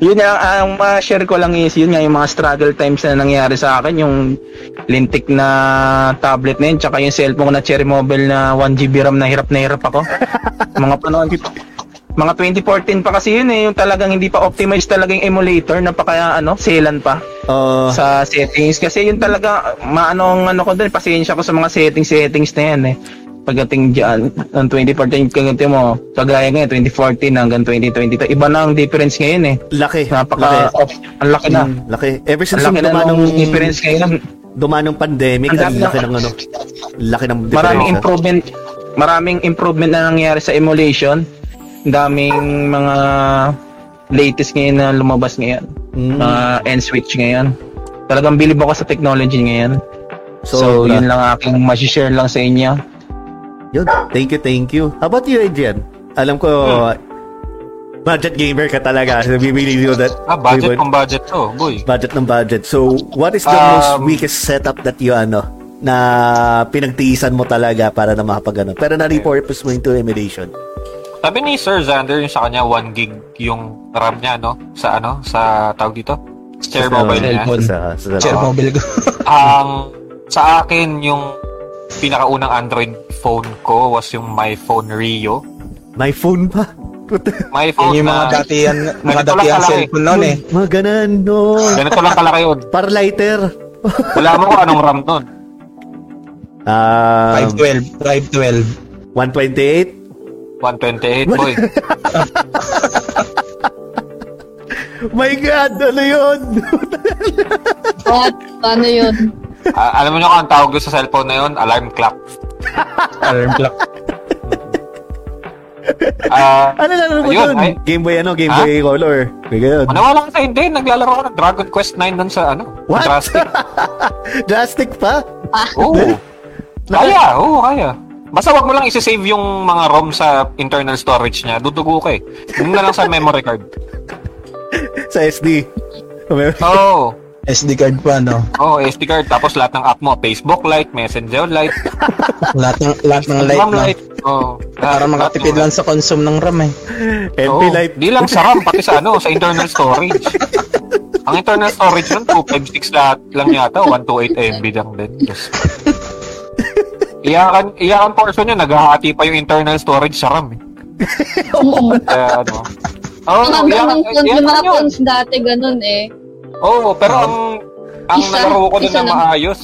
Yun nga, ang ma-share ko lang is, yun nga, yung mga struggle times na nangyari sa akin, yung lintik na tablet na yun, tsaka yung cellphone ko na Cherry Mobile na 1GB RAM na hirap na hirap ako. mga panahon, mga 2014 pa kasi yun eh, yung talagang hindi pa optimized talaga yung emulator, napaka ano, selan pa Oh, sa settings. Kasi yun talaga maano ang ano ko doon pasensya ko sa mga settings settings na yan eh pagdating diyan ng 2014 kagante mo kagaya ngayon 2014 hanggang 2022 iba na ang difference ngayon eh laki. napaka laki. oh, ang laki na Mm, laki. Ever since ang laki yung na dumanong, ng difference ngayon dumanong pandemic, Ang laki ng ano, laki ng difference. maraming improvement maraming improvement na nangyari sa emulation daming mga latest ngayon na lumabas ngayon Mm. mga N-switch ngayon talagang bilib ako sa technology ngayon So, Sobra. yun lang aking ma-share lang sa inyo. Yun. Thank you, thank you. How about you, Adrian? Alam ko, budget gamer ka talaga. So, bibili mo that. Ah, budget kung budget to, boy. Budget ng budget. So, what is the Um, most weakest setup that you, ano, na pinagtiisan mo talaga para na makapag ano. Pero na-repurpose mo into emulation. Sabi ni Sir Xander, yung sa kanya 1 gig yung RAM niya, no? Sa ano? Sa tawag dito? Share Sa- mobile niya. Cellphone. Sa, sa, Share mobile ko. Ang sa akin, yung pinakaunang Android phone ko was yung My Phone Rio. My phone pa. My phone yung mga na datihan, mga kalaki. cellphone noon eh. Mga ganan, no. ganito lang kalaki yun. Para lighter. Wala mo kung anong RAM nun. Um, 512, 512. 128. 128, boy. My God, ano yun? What? Paano yun? Ah, alam mo nyo kung ang tawag doon sa cellphone na yun? Alarm clock. Alarm clock. Ah, ano na mo Ayun, ay- Game Boy ano? Game Ha? Boy Color. May ganun. Manawala ka sa hindi, naglalaro ako ng Dragon Quest 9 doon sa ano, What? Drastic. Drastic pa? Oo. kaya, oo, kaya. Basta wag mo lang isi-save yung mga ROM sa internal storage niya. Dudugo ka eh. Yun na lang sa memory card. Sa SD. Oo. SD card pa, no? Oh, SD card. Tapos lahat ng app mo. Facebook Lite, Messenger Lite, lahat ng, lahat ng light, RAM no? Lite. Oh, Para makatipid lang sa consume ng RAM eh. LP Oo. Light. Di lang sa RAM, pati sa ano, sa internal storage. Ang internal storage nun, 256 lahat lang yata, 128 MB lang din. Yes. Iyakan, iyakan portion yun, naghahati pa yung internal storage sa RAM eh. Kaya ano. Oo, Mga iyakan, ganun phones, yung iyakan mga yun. phones dati, ganun eh. Oo, pero ang ang Isa- nalaro ko doon na maayos.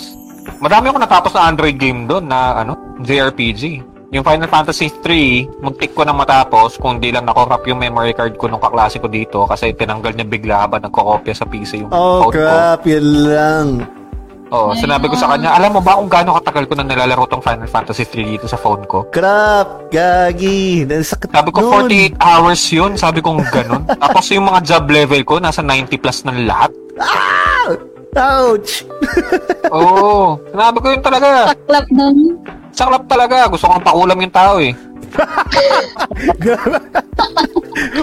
Madami ako natapos na Android game doon na ano, JRPG. Yung Final Fantasy 3, muntik ko nang matapos kung di lang nakorap yung memory card ko nung kaklase ko dito kasi tinanggal niya bigla habang nagkokopya sa PC yung Oh, code ko. crap. Yun lang. Oo, sinabi ko sa kanya, alam mo ba kung gaano katagal ko na nilalaro tong Final Fantasy 3 dito sa phone ko? Crap. Gagi. Nasakit Sabi ko, nun. 48 hours yun. Sabi kong ganun. Tapos yung mga job level ko, nasa 90 plus ng lahat. Ouch. Oo. Sinabi ko yun talaga. Saklap ng... Saklap talaga. Gusto kong pakulam yung tao eh.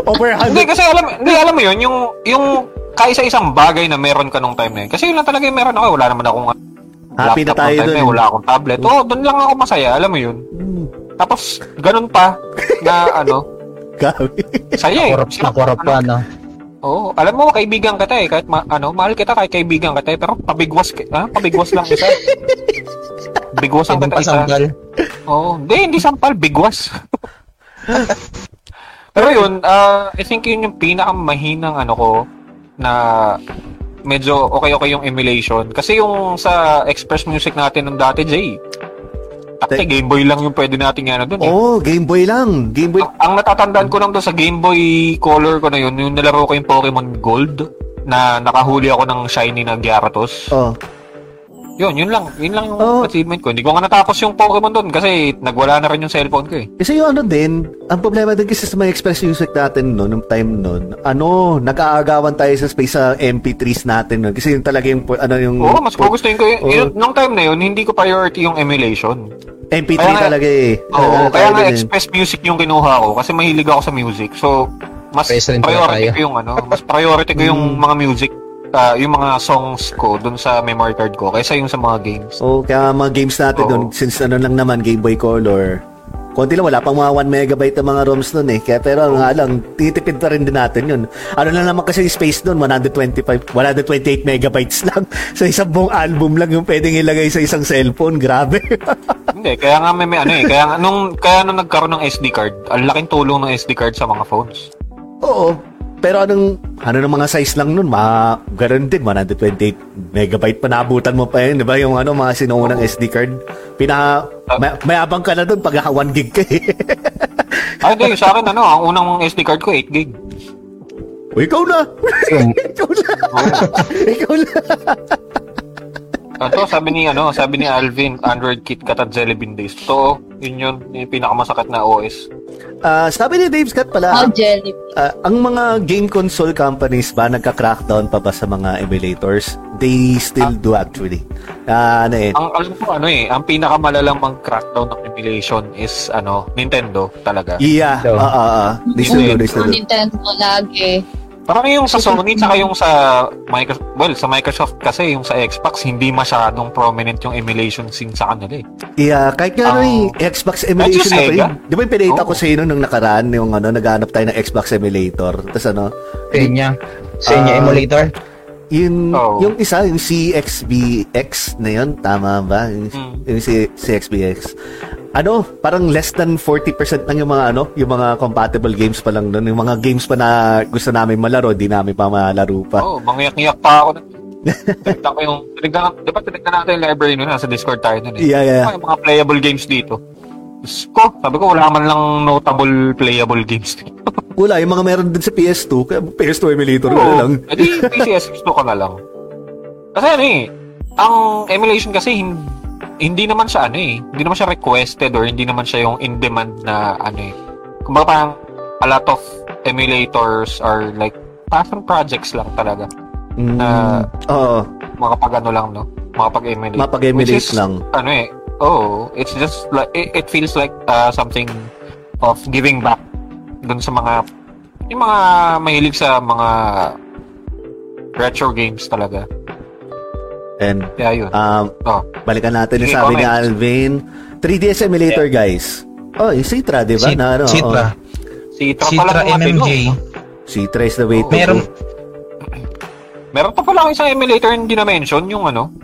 Over Hindi 100. kasi alam, hindi alam mo yun, yung yung kaisa-isang bagay na meron ka nung time na yun. Kasi yun lang talaga yung meron ako. Wala naman akong Happy na laptop tayo nung time na yun, Wala akong tablet. Oo, doon lang ako masaya. Alam mo yun. Hmm. Tapos, ganun pa na ano, Gabi. saya eh. Nakorap, nakorap pa, no? Oo, alam mo, kaibigan kita eh. Kahit ma- ano, mahal kita kahit kaibigan kita eh. Pero pabigwas, ki- ha? pabigwas lang isa. Bigwasan Ibang kita isa. Oo, hindi, hindi sampal, bigwas. Pero yun, ah, I think yun yung pinakamahinang ano ko na medyo okay-okay yung emulation. Kasi yung sa Express Music natin nung dati, Jay, Takte, Game Boy lang yung pwede natin ano dun eh. Oh, Game Boy lang. Game Boy. Ang, ang natatandaan ko lang doon sa Game Boy Color ko na yun, yung nilaro ko yung Pokemon Gold na nakahuli ako ng shiny na Gyarados. Oh. Yun, yun lang. Yun lang yung Oh. achievement ko. Hindi ko nga natapos yung Pokemon doon kasi nagwala na rin yung cellphone ko eh. Kasi yung ano din, ang problema din kasi sa mga Express Music natin no, nung time nun, ano, nag-aagawan tayo sa space sa MP3s natin nun. Kasi yun talaga yung, ano yung... Oo, mas gugustuhin ko yun. Oo. yun- Nung time na yun, hindi ko priority yung emulation. MP3 Kaya nga- talaga eh. Oo, Ano kaya nga. Express Music yung kinuha ko kasi mahilig ako sa music. So, mas priority ko yung ano, mas priority ko yung Hmm. mga music, ah, yung mga songs ko dun sa memory card ko kaysa yung sa mga games. Oo, kaya mga games natin Oo. doon, since ano lang naman, Game Boy Color, konti lang, wala pang mga 1 megabyte ng mga ROMs nun eh. Kaya pero nga lang, titipid pa rin din natin yun. Ano lang naman kasi yung space doon, 125, 128 megabytes lang. sa isang buong album lang yung pwedeng ilagay sa isang cellphone. Grabe. Hindi, kaya nga may, may ano eh, kaya nung kaya nung nagkaroon ng SD card, ang laking tulong ng SD card sa mga phones. Oo. Pero anong, ano ng mga size lang nun, mga, ganun din, 128 megabyte pa naabutan mo pa yun, di ba? Yung ano, mga sinuunang SD card. Pinaka, may, mayabang ka na dun pag 1 gig ka eh. Ay, sa akin ano, ang unang SD card ko 8 gig. O, ikaw na! ikaw na! ikaw na! Ito, sabi ni ano, sabi ni Alvin, Android KitKat at Jelly Bean Days. Totoo, yun yun, yung pinakamasakit na OS. Ah, sabi ni Dave Scott pala, Oh, jelly. ah, ang mga game console companies ba nagka-crackdown pa ba sa mga emulators? They still do actually. Ah, ano eh. Ang alam ko ano eh, ang pinakamalalang mang crackdown ng emulation is ano, Nintendo talaga. Yeah, So, ah, ah, ah. They still do, they still Ang do. Nintendo lagi. Parang yung sa Sony tsaka yung sa Microsoft, well, sa Microsoft kasi yung sa Xbox hindi masyadong prominent yung emulation scene sa kanila eh. Yeah, kahit nga Oh. eh, Xbox emulation na yun. Di ba yung pinita Oo. ko sa inyo nung nakaraan, yung ano, naghanap tayo ng Xbox emulator. Tapos ano, Senya. Senya Ah. emulator. Yung, Oo. yung isa, yung CXBX na yun, tama ba? Yung, Mm. yung C- CXBX. Ano, parang less than 40% lang yung mga ano, yung mga compatible games pa lang doon. Yung mga games pa na gusto namin malaro, di namin pa malaro pa. Oo, oh, mangyak-ngyak pa ako. Tinignan ko yung, tinignan, di ba tinignan natin yung library nun, nasa Discord tayo nun eh. Yeah, yeah. Ano yung mga playable games dito? Diyos ko, sabi ko wala man lang notable playable games dito. Wala, yung mga meron din sa PS2, kaya PS2 emulator Oo, lang. edi PCS gusto ko na lang. Kasi ano eh, ang emulation kasi hindi, hindi naman siya ano eh, hindi naman siya requested or hindi naman siya yung in demand na ano eh. Kumbaga parang a lot of emulators are like passion projects lang talaga. Mm, Ah. Oo, Mga pag ano lang no, mga pag-emulate. mapag-emulate is, lang. Ano eh, oh, it's just like it, it feels like uh, something of giving back dun sa mga yung mga mahilig sa mga retro games talaga. And, Kaya yun. um, oh. balikan natin yung sabi ni. Alvin. 3DS emulator, guys. Oh, yung Citra, di ba? Cit- Na, ano, Citra. Si Citra Citra MMJ. no? Citra is the way to Meron, go. Meron pa pala isang emulator hindi na mention, yung ano,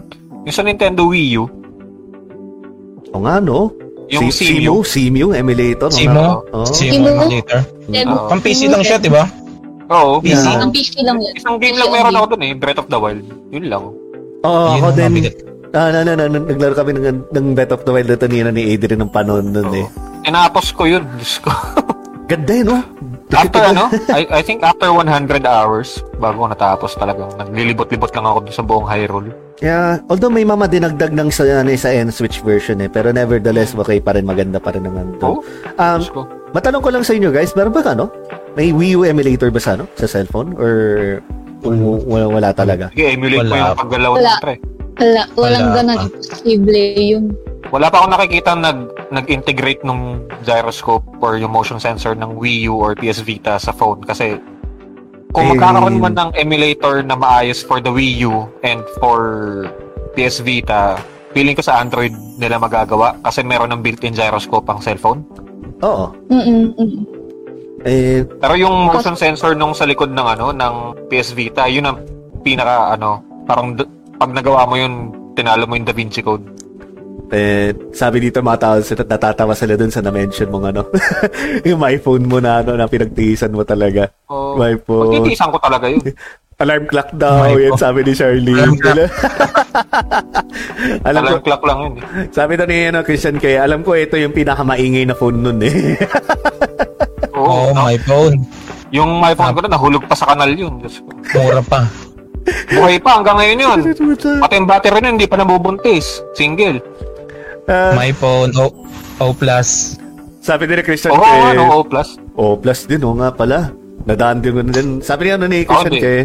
yung sa Nintendo Wii U. O nga, no? Yung Si- emulator. no? Simo? Oo. Simo Simo? later. Then, Oo. Pang PC lang siya, di ba? Oo, PC. Yeah. Ang PC lang yun. Isang game lang meron ako dun eh, Breath of the Wild. Yun lang. Oo, Yun ako din. Ah, na, na, na, na, naglaro kami ng, ng Breath of the Wild ito ni, ni Adrian ng panon nun eh. Tinapos ko yun, Diyos ko. Ganda eh, no? after ano, I, I think after 100 hours, bago natapos talagang, naglilibot-libot lang ako sa buong Hyrule. Yeah, although may mama dinagdag ng sa, ano, eh, sa N-Switch version eh, pero nevertheless, okay pa rin, maganda pa rin naman to. Oo, Um, ko. matanong ko lang sa inyo guys, meron ba ka, no? May Wii U emulator ba sa, ano? Sa cellphone? Or w- wala, wala talaga? Sige, emulate mo Wala. yung paggalaw Wala. ng pre. Wala, walang Wala ganun. Imposible yun. Wala pa akong nakikita nag, nag-integrate nung gyroscope or yung motion sensor ng Wii U or PS Vita sa phone kasi kung Eh, magkakaroon man ng emulator na maayos for the Wii U and for PS Vita, feeling ko sa Android nila magagawa kasi meron ng built-in gyroscope ang cellphone. Oo. Mm-mm. Eh, Pero yung motion sensor nung sa likod ng ano ng PS Vita, yun ang pinaka ano, parang d- pag nagawa mo yun, tinalo mo yung Da Vinci Code. eh, sabi dito mga tao, natatawa sila dun sa na-mention mong ano, yung my phone mo na ano, na pinagtiisan mo talaga. Oh, My phone. Pagtitiisan ko talaga yun. Alarm clock daw, My yan sabi ni Charlene. Alarm clock. alam ko, Alarm clock lang yun eh. sabi to ni ano, Christian kaya, alam ko ito yung pinakamaingay na phone nun eh. Oh, Oo, no? my phone. Yung my phone ko na, nahulog pa sa kanal yun. Diyos ko. Mura pa. Buhay pa hanggang ngayon yun. Pati yung battery nun, hindi pa nabubuntis. Single. Ah, My phone, O, O plus. sabi din ni Christian Oo, kay, ano, O+. plus. oh, plus din, oh nga pala. Nadaan din ko na din. Sabi niya ano ni Christian di. kay,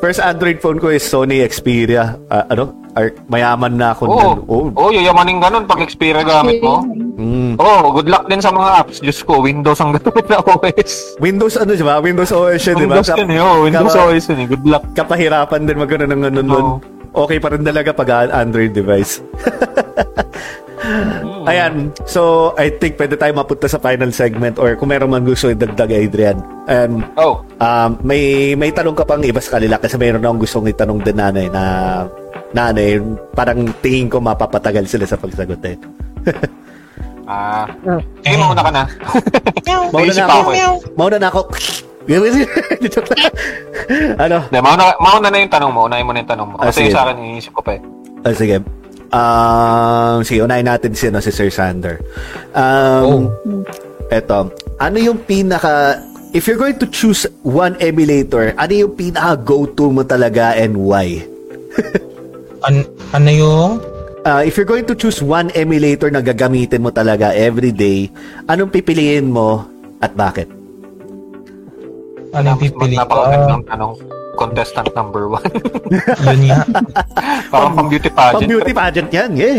first Android phone ko is Sony Xperia. Ah, ano? Ar- mayaman na ako Oo, nun. Oh. oh, yayamanin ganun pag Xperia gamit mo. Mm. Oh, good luck din sa mga apps. Diyos ko, Windows ang gamit na OS. Windows ano, di ba? Windows OS yun, di ba? Windows yun oh, Windows Kapa- OS yun eh. Good luck. kapahirapan din magkaroon ng ano nun. Oo. Okay pa rin talaga pag Android device. Ayan. So, I think pwede tayo mapunta sa final segment or kung meron man gusto idagdag, Adrian. Um, Oh, um, may may tanong ka pang iba sa kanila kasi mayroon akong gustong itanong din nanay na nanay, parang tingin ko mapapatagal sila sa pagsagot eh. ah. Eh, mauna ka na. Mauna na ako. eh. Mauna na ako. Ano? Hindi, mauna, mauna na yung tanong mo. Unahin mo na yung tanong mo. Ah, Kasi sige. sa akin, iniisip ko pa eh. Ah, sige. Um, sige, unahin natin si, ano, si Sir Sander. Um, Eto, ano yung pinaka... If you're going to choose one emulator, ano yung pinaka go-to mo talaga and why? An ano yung? Uh, if you're going to choose one emulator na gagamitin mo talaga every day, anong pipiliin mo at bakit? Ano yung pipili ko? Napakagandang tanong. Contestant number one. Yun nga. Parang pang beauty Pang pageant. beauty pageant yan, yeah.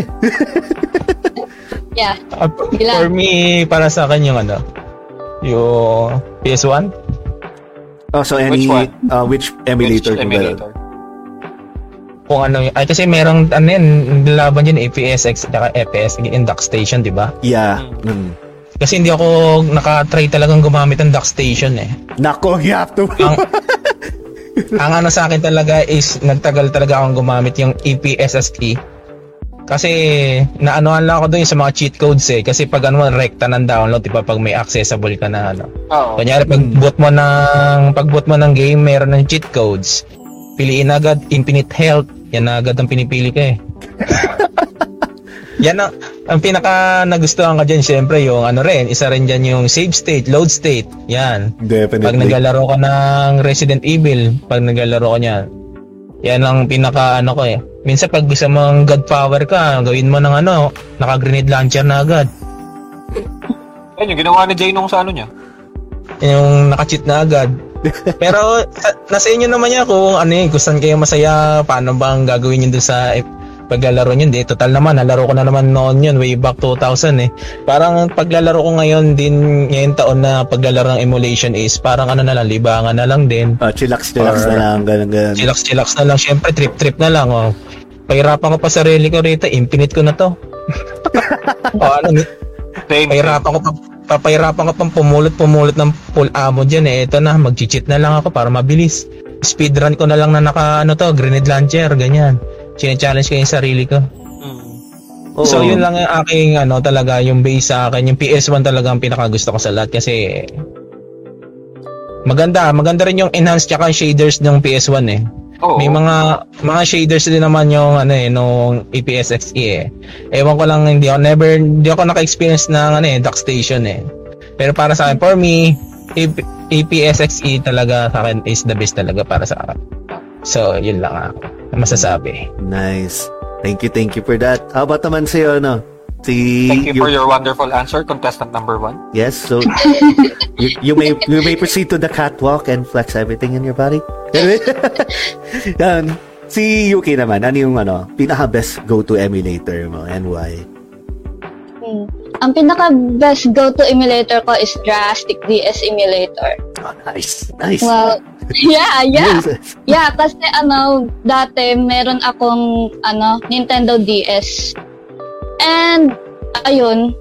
Yeah. Uh, Ilan? for me, para sa akin yung ano, yung PS1. Oh, so any, Which one? uh, which emulator? Which emulator? Kung ano. Ay, kasi merong, ano yun, nilaban yun, APSX at FPS, in dock station, di ba? Yeah. Mm. Kasi hindi ako nakatry talagang gumamit ng dock station eh. Nako, you have to. Ang, ang ano sa akin talaga is nagtagal talaga akong gumamit yung E EPSST. Kasi naanoan lang ako doon sa mga cheat codes eh. Kasi pag ano, rekta ng download, di ba, pag may accessible ka na ano. Oo. Kunyari, pag boot mo ng, pag boot mo ng game, meron ng cheat codes. Piliin agad, infinite health. Yan na agad ang pinipili ko eh. Yan ang, ang pinaka nagustuhan ka dyan, syempre, yung ano rin, isa rin dyan yung save state, load state. Yan. Definitely. Pag naglalaro ka ng Resident Evil, pag naglalaro ka niyan, yan ang pinaka ano ko eh. Minsan pag gusto mong god power ka, gawin mo ng ano, naka-grenade launcher na agad. Yan yung ginawa ni Jay nung sa ano niya. Yung naka-cheat na agad. Pero sa- nasa inyo naman yan kung ano eh, kung saan kayo masaya, paano bang gagawin yun doon sa paglalaro nyo. Di, total naman, nalaro ko na naman noon yun, way back 2000 eh. Parang paglalaro ko ngayon din, ngayon taon na paglalaro ng emulation is parang ano na lang, libangan na lang din. Uh, chillax, chillax Or- na lang, ganun, ganun. Chillax chillax na lang. Siyempre, trip trip na lang. Oh. Pahirapan ko pa sarili ko rito. Infinite ko na to. o ano, Same. pahirapan ko pa papahirapan ko pang pumulot pumulot ng full ammo dyan eh. Ito na, mag-cheat na lang ako para mabilis. Speedrun ko na lang na naka ano to, grenade launcher, ganyan. Chine-challenge ko yung sarili ko. Mm. Oo. So yun lang ang aking ano talaga yung base sa akin, yung PS1 talaga ang pinakagusto ko sa lahat kasi maganda, maganda rin yung enhanced tsaka shaders ng PS1 eh. Oo. May mga mga shaders din naman yung ano eh nung APS XE eh. Ewan ko lang hindi ako never hindi ako naka-experience ng ano eh dock station eh. Pero para sa akin for me AP, APS XE talaga sa akin is the best talaga para sa akin. So, yun lang ako na masasabi. Nice. Thank you, thank you for that. How about naman sa'yo, ano? Si... Thank you you- for your wonderful answer, contestant number one. Yes, so you, you may you may proceed to the catwalk and flex everything in your body. Yan. Si Yuki naman, ano yung ano, pinaka best go-to emulator mo and why? Hmm. Ang pinaka best go-to emulator ko is Drastic DS emulator. Oh, nice, nice. Well, yeah, yeah. Yeah, kasi ano, dati meron akong ano, Nintendo DS. And ayun,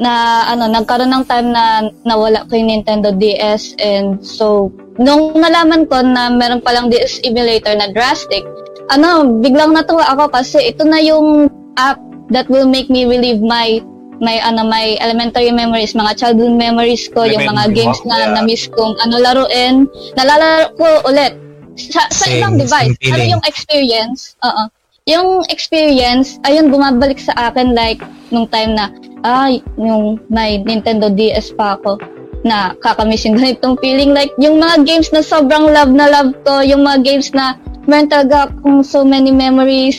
na ano, nagkaroon ng time na nawala ko yung Nintendo DS and so nung nalaman ko na meron palang DS emulator na Drastic, ano, biglang natuwa ako kasi ito na yung app that will make me relive my my ano my elementary memories, mga childhood memories ko, yung mga Remember games na Yeah. na-miss kong ano laruin, nalalaro ko ulit sa, sa Same, ibang device. Ano yung experience? Oo. Yung experience, ayun, bumabalik sa akin like nung time na, ay, yung may Nintendo DS pa ako na kakamiss yung ganitong feeling. Like, yung mga games na sobrang love na love ko, yung mga games na meron talaga akong so many memories.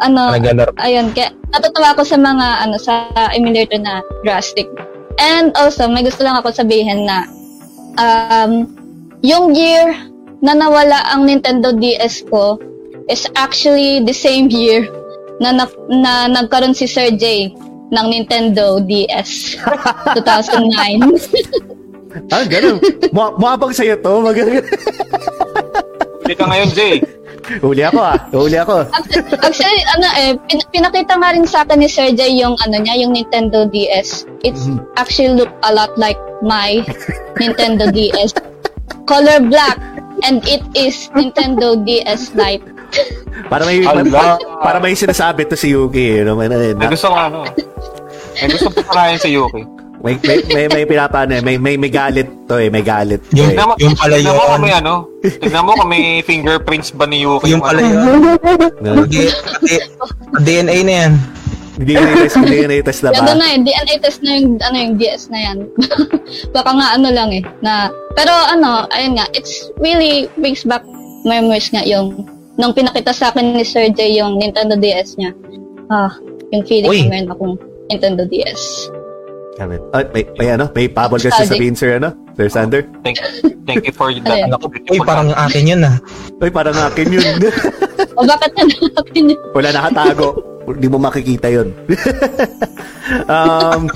Ano, ayun, kaya natutuwa ako sa mga, ano, sa emulator na drastic. And also, may gusto lang ako sabihin na, um, yung year na nawala ang Nintendo DS ko is actually the same year na, na, na nagkaroon si Sir J ng Nintendo DS 2009. Ah, ganun. Muhabang sa'yo to. Mag- Hindi ka ngayon, Jay. Huli ako ah. Huli ako. Actually, ano eh, pin- pinakita nga rin sa akin ni Sir J yung ano niya, yung Nintendo DS. It's actually look a lot like my Nintendo DS. Color black and it is Nintendo DS Lite. Para may Allah. para may sinasabi to si Yuki, eh, no? May, may, gusto ko ano. May gusto ko parayan si Yuki. May, may, may, may pinapano eh. May, may, may galit to eh. May galit. Yung- eh. Mo, Yung pala tignan mo yun. kung may ano. Tignan mo kung may fingerprints ba ni Yuki. Yung pala yun. No? DNA na yan. Hindi na test, hindi na test na ba? Ano na eh, DNA test na yung, ano yung DS na yan. Baka nga ano lang eh, na, pero ano, ayun nga, it's really brings back memories nga yung, nung pinakita sa akin ni Sir J yung Nintendo DS niya. Ah, yung feeling Uy. na meron akong Nintendo DS. Kami. Oh, may, may ano? May pabol ka sa Nostalgic. sabihin, sir, ano? Sir Sander? Thank, thank you for that. Ayun. Naku, uy, parang akin yun ah. Uy, parang akin yun. O bakit na natin yun? Wala nakatago. Hindi mo makikita yun. um,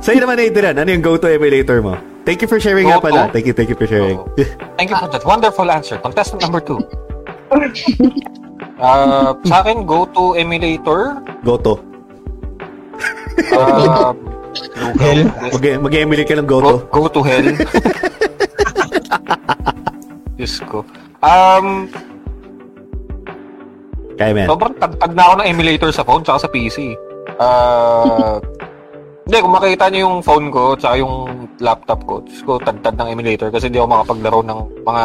sa'yo naman, Adrian, ano yung go-to emulator mo? Thank you for sharing nga Go-to? pala. Thank you, thank you for sharing. Oo. Thank you for that wonderful answer. Contestant number two. Uh, sa akin, go-to emulator. Go-to. Uh, Hell. Mag- mag-emulate ka ng go, go-to. go to hell. Diyos ko. Um, Kaya, man. sobrang tagtag na ako ng emulator sa phone tsaka sa PC. Uh, hindi, kung makita niyo yung phone ko tsaka yung laptop ko, Diyos ko, tagtad ng emulator kasi di ako makapaglaro ng mga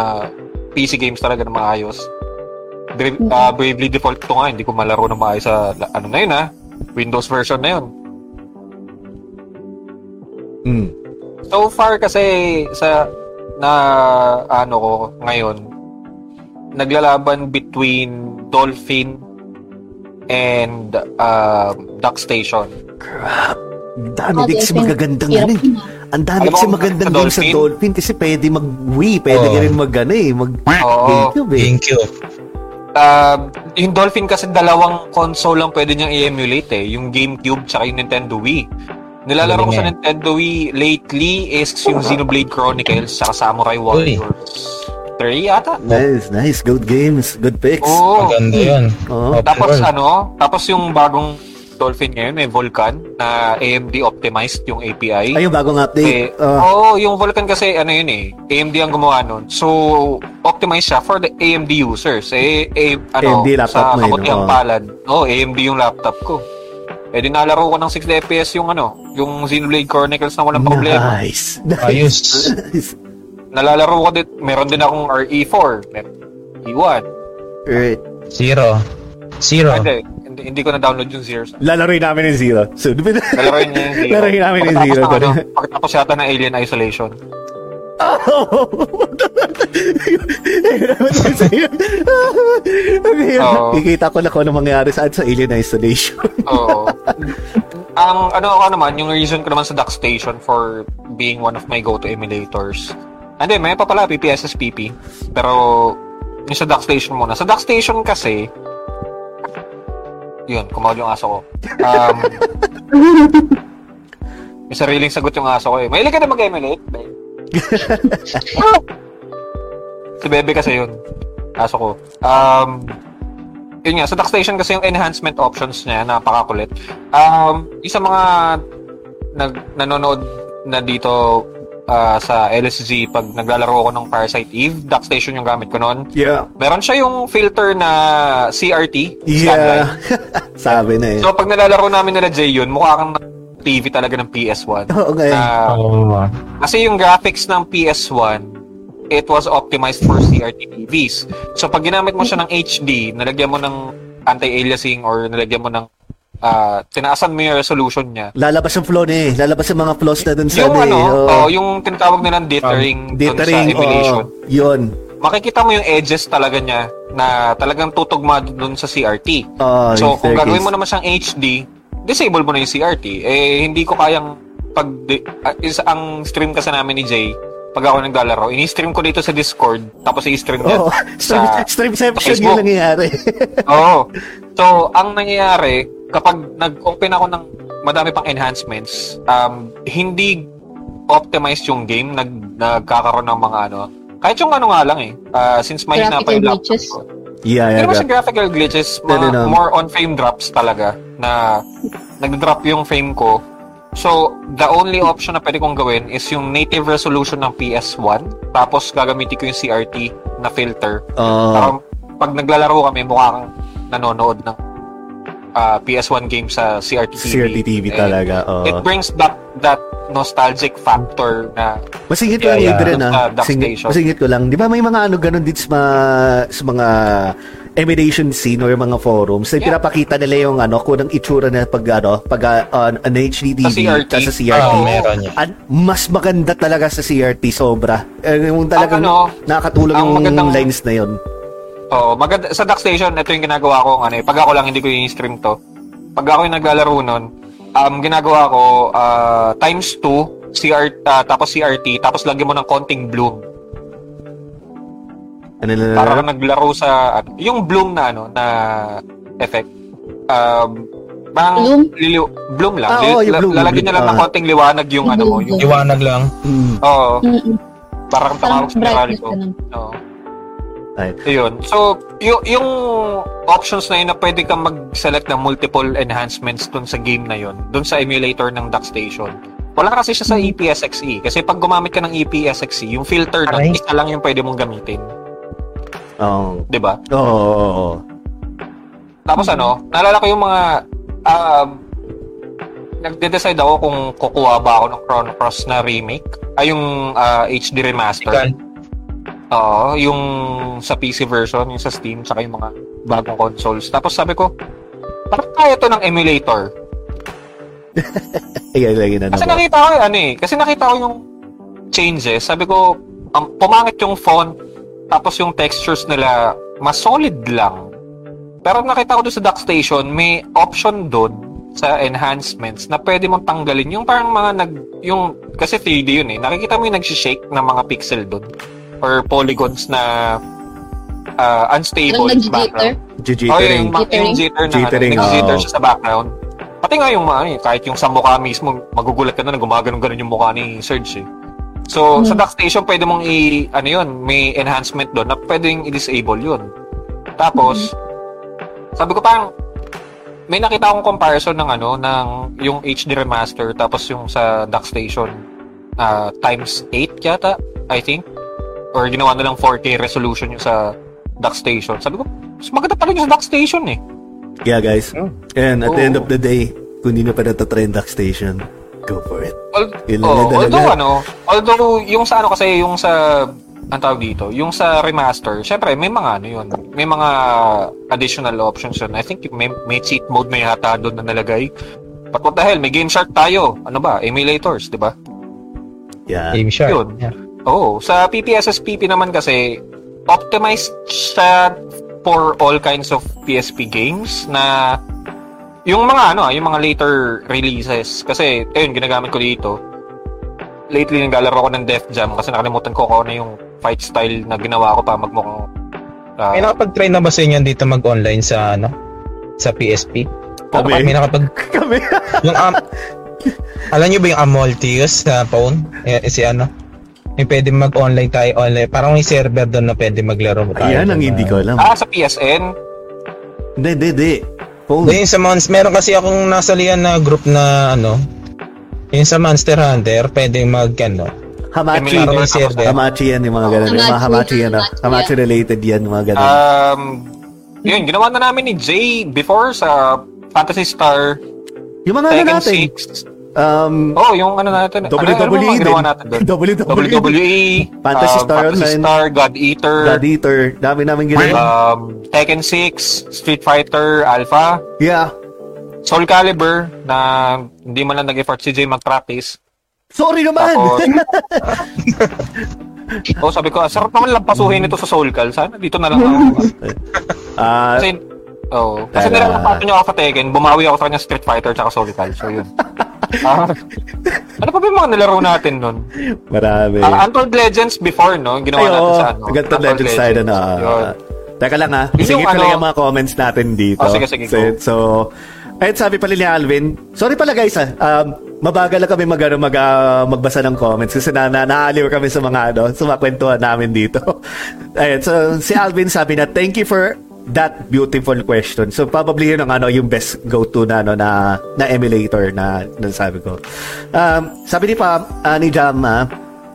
PC games talaga na maayos. Bra- ah, Bravely Default to nga, hindi ko malaro na maayos sa, ano na yun ha, Windows version na yun. Mm. So far kasi sa na ano ko ngayon naglalaban between Dolphin and uh, Duck Station. Ang dami Ah, din kasi magagandang ano eh. ah. Ang dami kasi magandang game sa Dolphin? Kasi pwede mag-Wii, pwede ka rin mag ano eh, mag Oo. GameCube eh. Thank you. Uh, yung Dolphin kasi dalawang console lang pwede niyang i-emulate eh. Yung GameCube tsaka yung Nintendo Wii. Nilalaro ko sa Galing Nintendo Wii lately is yung Xenoblade Chronicles sa Samurai Warriors 3 yata. Nice, nice. Good games. Good picks. Oo. Maganda yun. Oo. Tapos world. ano, tapos yung bagong Dolphin ngayon, may Vulkan na AMD optimized yung API. Ay, yung bagong Eh, update. Oo, Oh, yung Vulkan kasi ano yun eh, AMD ang gumawa nun. So, optimized siya for the AMD users. Eh, eh ano, AMD laptop sa mo yun, kabutiang oo. palad. Oh, AMD yung laptop ko. Eh di nalaro ko ng 60 FPS yung ano, yung Xenoblade Chronicles na walang problema. Nice. Ayos. Nice. Nalalaro ko din, meron din akong RE4, meron E1. Right. Zero. Zero. Hindi, hindi, hindi ko na-download yung Zeros. Lalaroin namin yung Zero. So, Lalaroin niya yung Zero. Lalaroin namin yung Pagkatapos Zero. ng ano, Pagkatapos yata ng Alien Isolation. Oo. Kikita ko na kung ano mangyari saan sa Alien Isolation. Oo. Ang ano ako naman, yung reason ko naman sa Duck Station for being one of my go-to emulators. Hindi, may pa pala PPSSPP. Pero yung sa Duck Station muna. Sa Duck Station kasi, yun, kumawad yung aso ko. Um, may sariling sagot yung aso ko eh. Mahilig ka na mag-emulate, babe. si Bebe kasi yun. Aso ko. Um, yun nga, sa Station kasi yung enhancement options niya, napakakulit. Um, isa mga nag, nanonood na dito ah, sa LSG pag naglalaro ako ng Parasite Eve, Duck Station yung gamit ko noon. Yeah. Meron siya yung filter na CRT. Yeah. Sabi na eh. So pag nalalaro namin nila Jay yun, mukha kang TV talaga ng PS1. Oo eh. Na- Oo. kasi yung graphics ng PS1, it was optimized for CRT TVs. So pag ginamit mo siya ng HD, nalagyan mo ng anti-aliasing or nalagyan mo ng ah, tinaasan mo yung resolution niya. Lalabas yung flaw na eh. Lalabas yung mga flaws na dun sa Yung ano, eh. Oo. oh, yung tinatawag nilang dithering, dun Dithering, sa emulation. oo. Yun. Makikita mo yung edges talaga niya na talagang tutugma dun sa CRT. Oo, so yung kung gagawin mo naman siyang HD, disable mo na yung CRT. Eh, hindi ko kayang pag uh, is ang stream kasi namin ni Jay pag ako naglalaro, ini-stream ko dito sa Discord, tapos i-stream niya Oo. sa Streamception Facebook. yung nangyayari. Oo. So, ang nangyayari, kapag nag-open ako ng madami pang enhancements, um, hindi optimized yung game, nag, nagkakaroon ng mga ano, kahit yung ano nga lang eh, ah, since mahina pa Graphical yung laptop ko. Yeah, Hindi yeah. naman yeah. siya graphical glitches, No, no, mga, no. more on frame drops talaga, na nag-drop yung frame ko. So, the only option na pwede kong gawin is yung native resolution ng PS1, tapos gagamitin ko yung CRT na filter Oo. Parang pag naglalaro kami, mukha kang nanonood ng ah, PS1 game sa CRT TV. CRT TV Eh, talaga. oo. It brings back that nostalgic factor na Masingit ko Yeah, lang, yeah. Adrian, ah. Station. masingit ko lang. Di ba may mga ano ganun dito sa mga, sa mga emulation scene or mga forums na Yeah. pinapakita nila yung ano, kung ang itsura na pag ano, pag uh, on an HD TV Sa CRT. sa CRT. Oo, meron yan. Mas maganda talaga sa CRT sobra. Eh, yung talagang Ang ano, nakakatulong ang yung magandang- lines na yun. Oh, maganda sa Duck Station, ito yung ginagawa ko ano, eh, pag ako lang hindi ko i-stream to. Pag ako yung naglalaro nun, um, ginagawa ko ah, times 2 CR ah, tapos CRT tapos lagyan mo ng konting bloom Ano na para naglaro sa ano, yung bloom na ano na effect. Um, parang Bloom? liliw- bloom lang. Ah, oo, la- bloom, lalagyan niya lang bloom. ng konting liwanag yung ano mo, yung Iwanag lang. Mm. Oo. Mm-mm. Parang tumawag sa Meralco. ganun. Oo. Right. Ayun. So, y- yung options na yun na pwede kang mag-select ng multiple enhancements dun sa game na yun, dun sa emulator ng Duck Station. Wala kasi siya sa E EPSXE. Kasi pag gumamit ka ng E EPSXE, yung filter na Aray. isa lang yung pwede mong gamitin. Oo. 'Di ba? Oo, oo, oo. Tapos ano, naalala ko yung mga um, nagde-decide ako kung kukuha ba ako ng Chrono Cross na remake. Ay, yung ah, HD remaster. Ikaw. Oo, yung sa PC version, yung sa Steam, saka yung mga bagong consoles. Tapos sabi ko, parang kaya to ng emulator. Ayan, lagi na Kasi nakita ko yung ano eh, kasi nakita ko yung changes. Sabi ko, um, pumangit yung font, tapos yung textures nila, mas solid lang. Pero nakita ko doon sa Dock Station, may option doon sa enhancements na pwede mong tanggalin yung parang mga nag yung kasi 3D yun eh nakikita mo yung nag-shake ng mga pixel doon or polygons na uh, unstable Yung sa background. nag-jitter. Oh, Jittering. yung, yung jitter na Jittering, ano, nag-jitter oo. siya sa background. Pati nga yung mga, eh, kahit yung sa mukha mismo, magugulat ka na na gumaganon-ganon yung mukha ni Serge eh. So, sa Dock Station, pwede mong i, ano yun, may enhancement doon na pwedeng i-disable yun. Tapos, sabi ko parang, may nakita akong comparison ng ano, ng yung HD remaster, tapos yung sa Dock Station, ah, times 8 yata, I think. Or ginawa na lang 4K resolution yung sa Dock Station. Sabi ko, mas maganda pala yung sa Dock Station eh. Yeah, guys. Oh. And at the end of the day, kung hindi na pa natatrend station, go for it. Al- oh, although ano, although yung sa ano kasi yung sa ang tawag dito, yung sa remaster, syempre may mga ano yun, may mga additional options yun. I think may, may cheat mode may hata doon na nalagay. But what the hell, may Game Shark tayo. Ano ba? Emulators, di ba? Yeah. Game Shark. Yun. Yeah. Oo, sa PPSSPP naman kasi optimized siya for all kinds of PSP games na yung mga ano, ah, yung mga later releases kasi ayun ginagamit ko dito. Lately naglalaro ako ng Def Jam kasi nakalimutan ko kung ano yung fight style na ginawa ko para magmukhang ah, May nakapag-try na ba sa inyo dito mag-online sa ano? Sa PSP? Kami. May nakapag... Kami. Yung am... alam niyo ba yung Amoltius sa phone? Eh, si ano? May pwede mag-online tayo online. Parang may server doon na pwede maglaro tayo. Ayan ang hindi ko alam. ah sa PSN. Hindi, hindi, hindi. Phone. Then sa Monster, meron kasi akong nasalihan na group na ano, yung sa Monster Hunter, pwede mag ano, Hamachi. Hamachi yan, yung mga ganun. Yung mga Hamachi, Hamachi yan. ah. Hamachi, Hamachi related yan, yung mga ganun. Um yun, ginawa na namin ni Jay before sa Fantasy Star yung mga ano Tekken natin. 6. Um, Oh, yung ano natin. ano, ano WWE mga ginawa din. natin doon? WWE. WWE, Fantasy um, Star Fantasy Online. Star, God Eater, God Eater. Dami namin ginawa. um, Tekken 6, Street Fighter, Alpha, Yeah. Soul Calibur, na hindi man lang nag-effort si Jay mag-practice. Sorry naman. Tapos, oh, sabi ko, "Ah, sarap naman lang pasuhin ito sa Soul Cal. Sana dito na lang ako. Ah, Kasi, oh, kasi nilalapato niyo ako sa Tekken, bumawi ako sa kanya Street Fighter tsaka Soul Cal. So, yun. Ah, ano pa ba yung mga nilaro natin nun? marami. Ah, Untold Legends before, no? Ginawa Ay, natin sa ano. Ganito Legends tayo na. ah. Yun. Teka lang ha. Yun Sige ko lang ano- yung mga comments natin dito. Oh, sige, sige, So, go. so ayun sabi pala ni Alvin. Sorry pala guys ha. Um, mabagal lang kami mag, ano, mag, ah, magbasa ng comments kasi na, na naaliw kami sa mga ano, sa mga kwentuhan namin dito. ayun, so si Alvin sabi na thank you for that beautiful question. So probably yun ang ano yung best go-to na ano na na emulator na, na sabi ko. Um, sabi ni pa ah, ni Jam ah,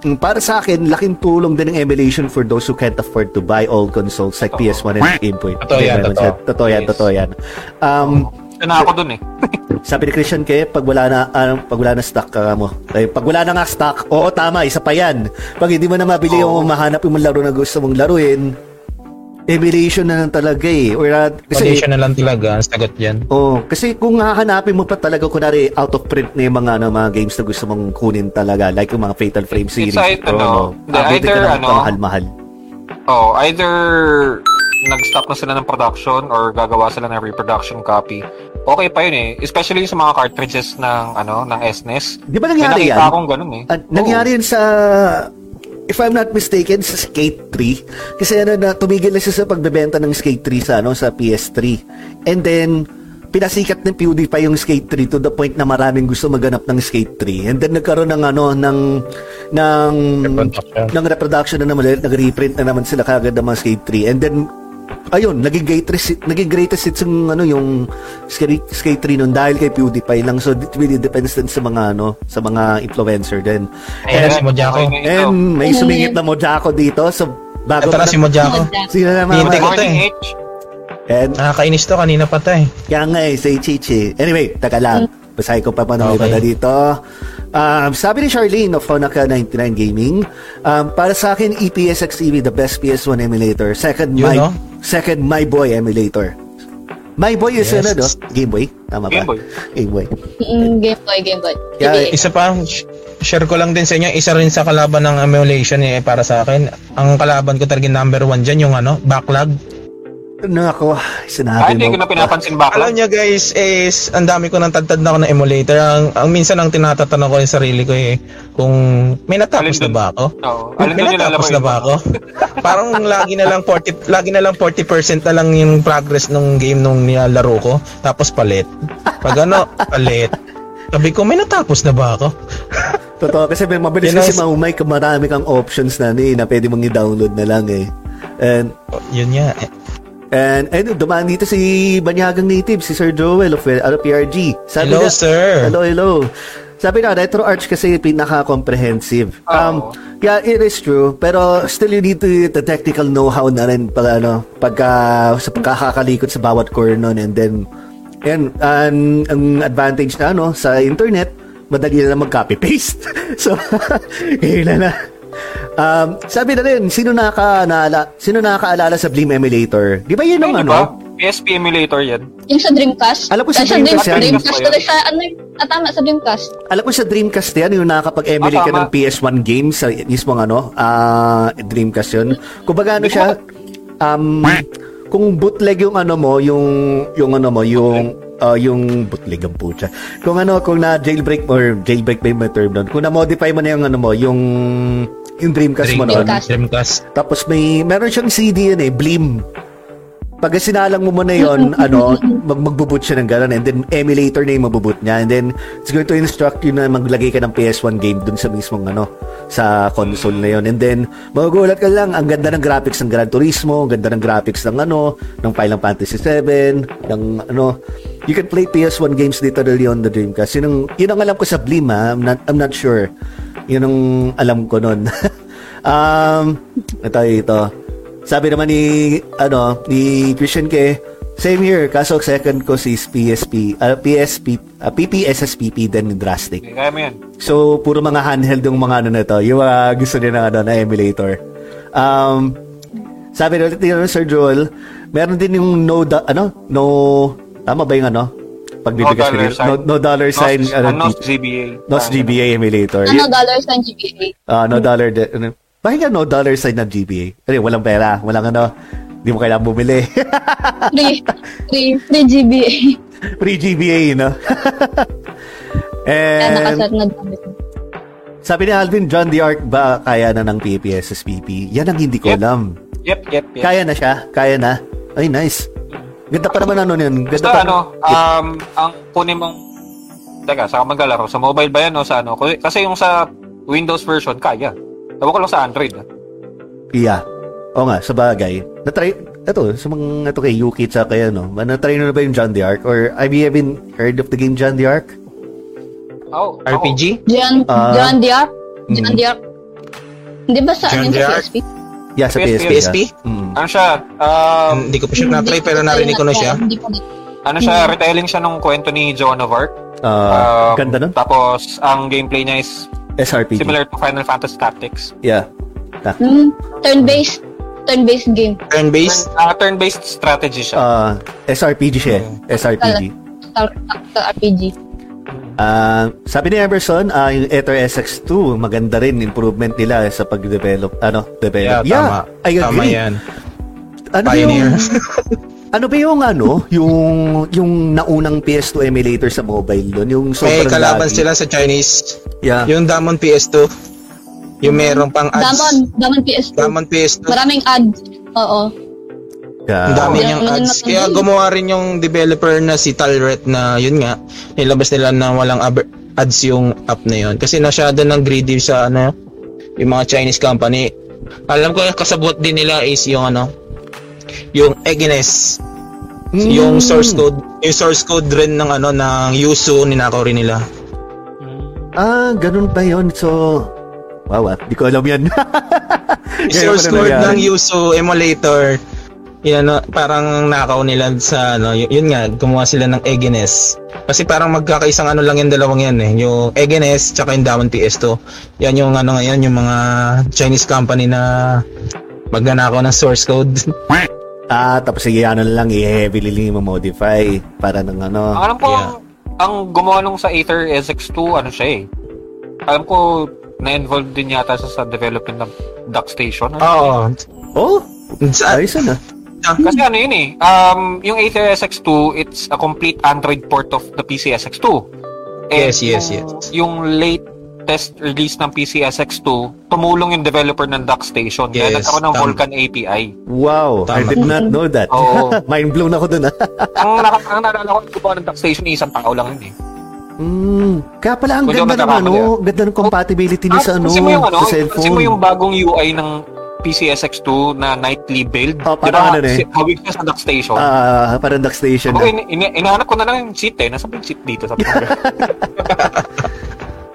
Mm, para sa akin, laking tulong din ng emulation for those who can't afford to buy old consoles like PS1 and Game Boy. Totoo yan, totoo. Totoo yan, Yes. totoo yan. Um, Ito na ako dun eh. sabi ni Christian K, pag wala na, ah, pag wala na stock ka mo. Ay, pag wala na nga stock, oo tama, isa pa yan. Pag hindi mo na mabili yung mahanap yung laro na gusto mong laruin, emulation na lang talaga eh. Or, uh, kasi, Condition na lang talaga ang sagot yan. Oh, kasi kung hahanapin mo pa talaga kunari out of print na yung mga ano, mga games na gusto mong kunin talaga like yung mga Fatal Frame It's series. either, ano, no, the abutin either, ka ano, kamahal-mahal. Oh, either nag-stop na sila ng production or gagawa sila ng reproduction copy. Okay pa yun eh. Especially sa mga cartridges ng ano ng SNES. Di ba May nangyari nakita yan? akong ganun eh. Ah, nangyari yun sa if I'm not mistaken sa Skate 3 kasi ano na tumigil na siya sa pagbebenta ng Skate 3 sa ano sa PS3 and then pinasikat ng PewDiePie yung Skate 3 to the point na maraming gusto maganap ng Skate 3 and then nagkaroon ng ano ng ng ng reproduction na naman nag-reprint na naman sila kagad ng mga Skate 3 and then ayun, naging greatest hit, naging greatest hits yung ano yung skate, skate 3 nun dahil kay PewDiePie lang. So it really depends din sa mga ano, sa mga influencer din. Ayan, si Mojako. And may sumingit na Mojako dito. So bago Ito na si Mojako. Sino na Hintay ko to eh. And Nakakainis to, kanina pa to eh. kaya nga eh, say chichi. Anyway, taka lang. Basahin ko pa pa ng iba Okay. na dito. Um, sabi ni Charlene of Honaka 99 Gaming, um, para sa akin, EPS XEV, the best PS1 emulator. Second, Yun, my, no? second, My Boy emulator. My Boy is Yes. ano, no? Game Boy? Tama ba? Game Boy. Game Boy. Mm, Game Boy, Game Boy. Yeah. Isa pa, sh- share ko lang din sa inyo, isa rin sa kalaban ng emulation eh, para sa akin. Ang kalaban ko talaga number one dyan, yung ano, backlog. Ano ako, Ah, sinabi hindi mo. ko na pinapansin ba Alam nyo guys, is ang dami ko nang tadtad na ako ng emulator. Ang, ang minsan ang tinatatanong ko yung sarili ko eh, kung may natapos Alin na ba ako? Oo. May Alin yung natapos na ba ako? Parang lagi na lang 40 lagi na lang 40% na lang yung progress nung game nung nilalaro ko, tapos palit. Pag ano, palit. Sabi ko, may natapos na ba ako? Totoo, kasi may mabilis Yun ang- kasi maumay marami kang options na ni na pwede mong i-download na lang eh. And Yun nga. And ayun, dumaan dito si Banyagang Native, si Sir Joel of ano, PRG. Sabi Hello, na, sir. Hello, hello. Sabi na, RetroArch kasi pinaka-comprehensive. Um, yeah, it is true. Pero still you need to the technical know-how na rin pag, ano, pagka, sa pagkakakalikot sa bawat core nun and then Yan, ang, ang advantage na ano, sa internet, madali na lang mag-copy-paste. so, kailan na. Um, sabi na rin, sino nakaka sino nakakaalala sa Blim Emulator? Di ba yun ang ano? ba? PSP emulator yan. Yung sa Dreamcast. Alam ko sa Ay, Dreamcast yan. Dreamcast tuloy sa, ano yung, ah, tama, sa Dreamcast. Alam ko sa Dreamcast yan, yung nakakapag-emulate Ah, ka ng PS1 games sa mismong ano, ah Dreamcast yun. Kung baga ano siya, um, kung bootleg yung ano mo, yung, yung ano mo, yung, ah, yung bootleg ang pucha. Kung ano, kung na jailbreak or jailbreak ba yung term doon, kung na-modify mo na yung ano mo, yung, yung Dreamcast mo noon. Dreamcast. Dreamcast. Tapos may, meron siyang CD yun eh, Blim. Pag sinalang mo muna yon ano, mag magbo-boot siya ng gano'n and then emulator na yung magbo-boot niya and then it's going to instruct you na maglagay ka ng PS1 game dun sa mismong ano, sa console na yon and then magugulat ka lang, ang ganda ng graphics ng Gran Turismo, ang ganda ng graphics ng ano, ng Final Fantasy 7, ng ano, you can play PS1 games literally on the Dreamcast. Yun ang, yun ang alam ko sa Blim ha, I'm not, I'm not sure. Yun ang alam ko nun. um, ito, ito. Sabi naman ni ano ni Christian K, same here. Kaso second ko si PSP, uh, PSP, uh, PPSSPP then Drastic. Kaya mo yan. So puro mga handheld yung mga ano na to, yung mga gusto niya na ano na emulator. Um, sabi ulit ni Sir Joel, meron din yung no da- ano, no tama ba yung ano? Pagbibigas No dollar dito. sign. No, no dollar sign. Nos, ano, uh, Nos GBA. Nos GBA emulator. Ano, dollars ng GBA. Ah, no dollar de, ano, bakit nga no dollar sign ng GBA? Ano, walang pera, walang ano, hindi mo kailangan bumili. Free, free, free GBA. Free GBA, no? Kaya And nakasat na damit. sabi ni Alvin, John the Arc ba kaya na ng PPSSPP? Yan ang hindi ko Yep. alam. Yep, yep, yep. Kaya na siya? Kaya na? Ay, nice. Ganda pa naman ano yun. Ganda Basta pa. ano, um, ang kunin mong Teka, saan ka maglalaro? Sa mobile ba yan o sa ano? Kasi- Kasi yung sa Windows version, kaya. Ewan ko lang sa Android. ah. Yeah. Oo nga, sa bagay. Na-try, ito, sa mga, ito kay Yuki at kaya, no? Na-try nyo na ba yung John the Arc? Or have you even heard of the game John the Arc? Oh, RPG? John, Ah. John Diarc? John Mm. Diarc? Hindi ba sa, John ano, sa Diarc? PSP? Yeah, sa PSP. PSP. PSP? yeah. Mm. Ano siya? Um, Hindi ko pa siya na-try pero narinig ko na siya. Hindi ko na. ano siya? Retelling siya nung kwento ni Joan of Arc. Ah, Um, ganda nun. Tapos, ang gameplay niya is SRPG. similar to Final Fantasy Tactics. Yeah. Hmm, turn-based. Turn-based game. Turn-based? Turn, ah, turn-based strategy siya. Ah, SRPG siya. eh. SRPG. RPG. Ah, sabi ni Emerson, ah, yung Ether SX2, maganda rin improvement nila sa pag-develop, ano, develop. Yeah, tama. I Tama agree. yan. Ano Pioneer. yung Ano ba yung ano, yung yung naunang PS2 emulator sa mobile doon, yung May sobrang kalaban laggy. sila sa Chinese. Yeah. Yung Damon PS2. Yung meron pang ads. Damon, Damon PS2. Damon PS2. Maraming ads. Oo. Yeah. Ang dami Yeah, niyang ads. Kaya gumawa rin yung developer na si Talret na yun nga, nilabas nila na walang aber- ads yung app na yun. Kasi nasyado ng greedy sa ano, yung mga Chinese company. Alam ko kasabot din nila is yung ano, yung Egenes. Mm. Yung source code, yung source code rin ng ano ng Yuzu ninakaw rin nila. Ah, ganun ba yun? So, wow, ah, di ko alam yan. Yung source code ng Yuzu emulator, yun ano, parang nakaw nila sa ano, y- yun nga, gumawa sila ng Egenes. Kasi parang magkakaisang ano lang yung dalawang yan eh, yung Egenes tsaka yung Damon PS2. Yan yung ano ngayon, yung mga Chinese company na magnanakaw ng source code. ah, tapos sige, ano na lang, i-heavily modify para ng ano. Alam ko, Yeah. ang, ang gumawa nung sa Aether SX2, ano siya eh. Alam ko, na-involved din yata siya sa development ng Duck Station. Ano? Oo. Oh, Sa, ayos na. Kasi ano yun eh, um, yung Aether SX2, it's a complete Android port of the PC SX2. Yes, yes, yung, yes. Yung late test release ng PC SX2, tumulong yung developer ng Duck Station. Kaya Yes, nagkaroon ng tama. Vulkan API. Wow, I Tama. did not know that. Oo. Mind blown ako dun ah. ang, naka, ang naalala ko, gumawa ng Duck Station, isang tao lang yun eh. Mm, kaya pala ang ganda ng ano, ganda ng compatibility niya Ah, sa ano, kasi mo yung ano, sa kasi cellphone. mo yung bagong UI ng PCSX2 na nightly build. Oh, Di parang ba, ano na eh. si- hawig siya sa Duck Station. Ah, parang Duck Station in, in, inahanap ko na lang yung seat eh. Nasa ba yung seat dito sa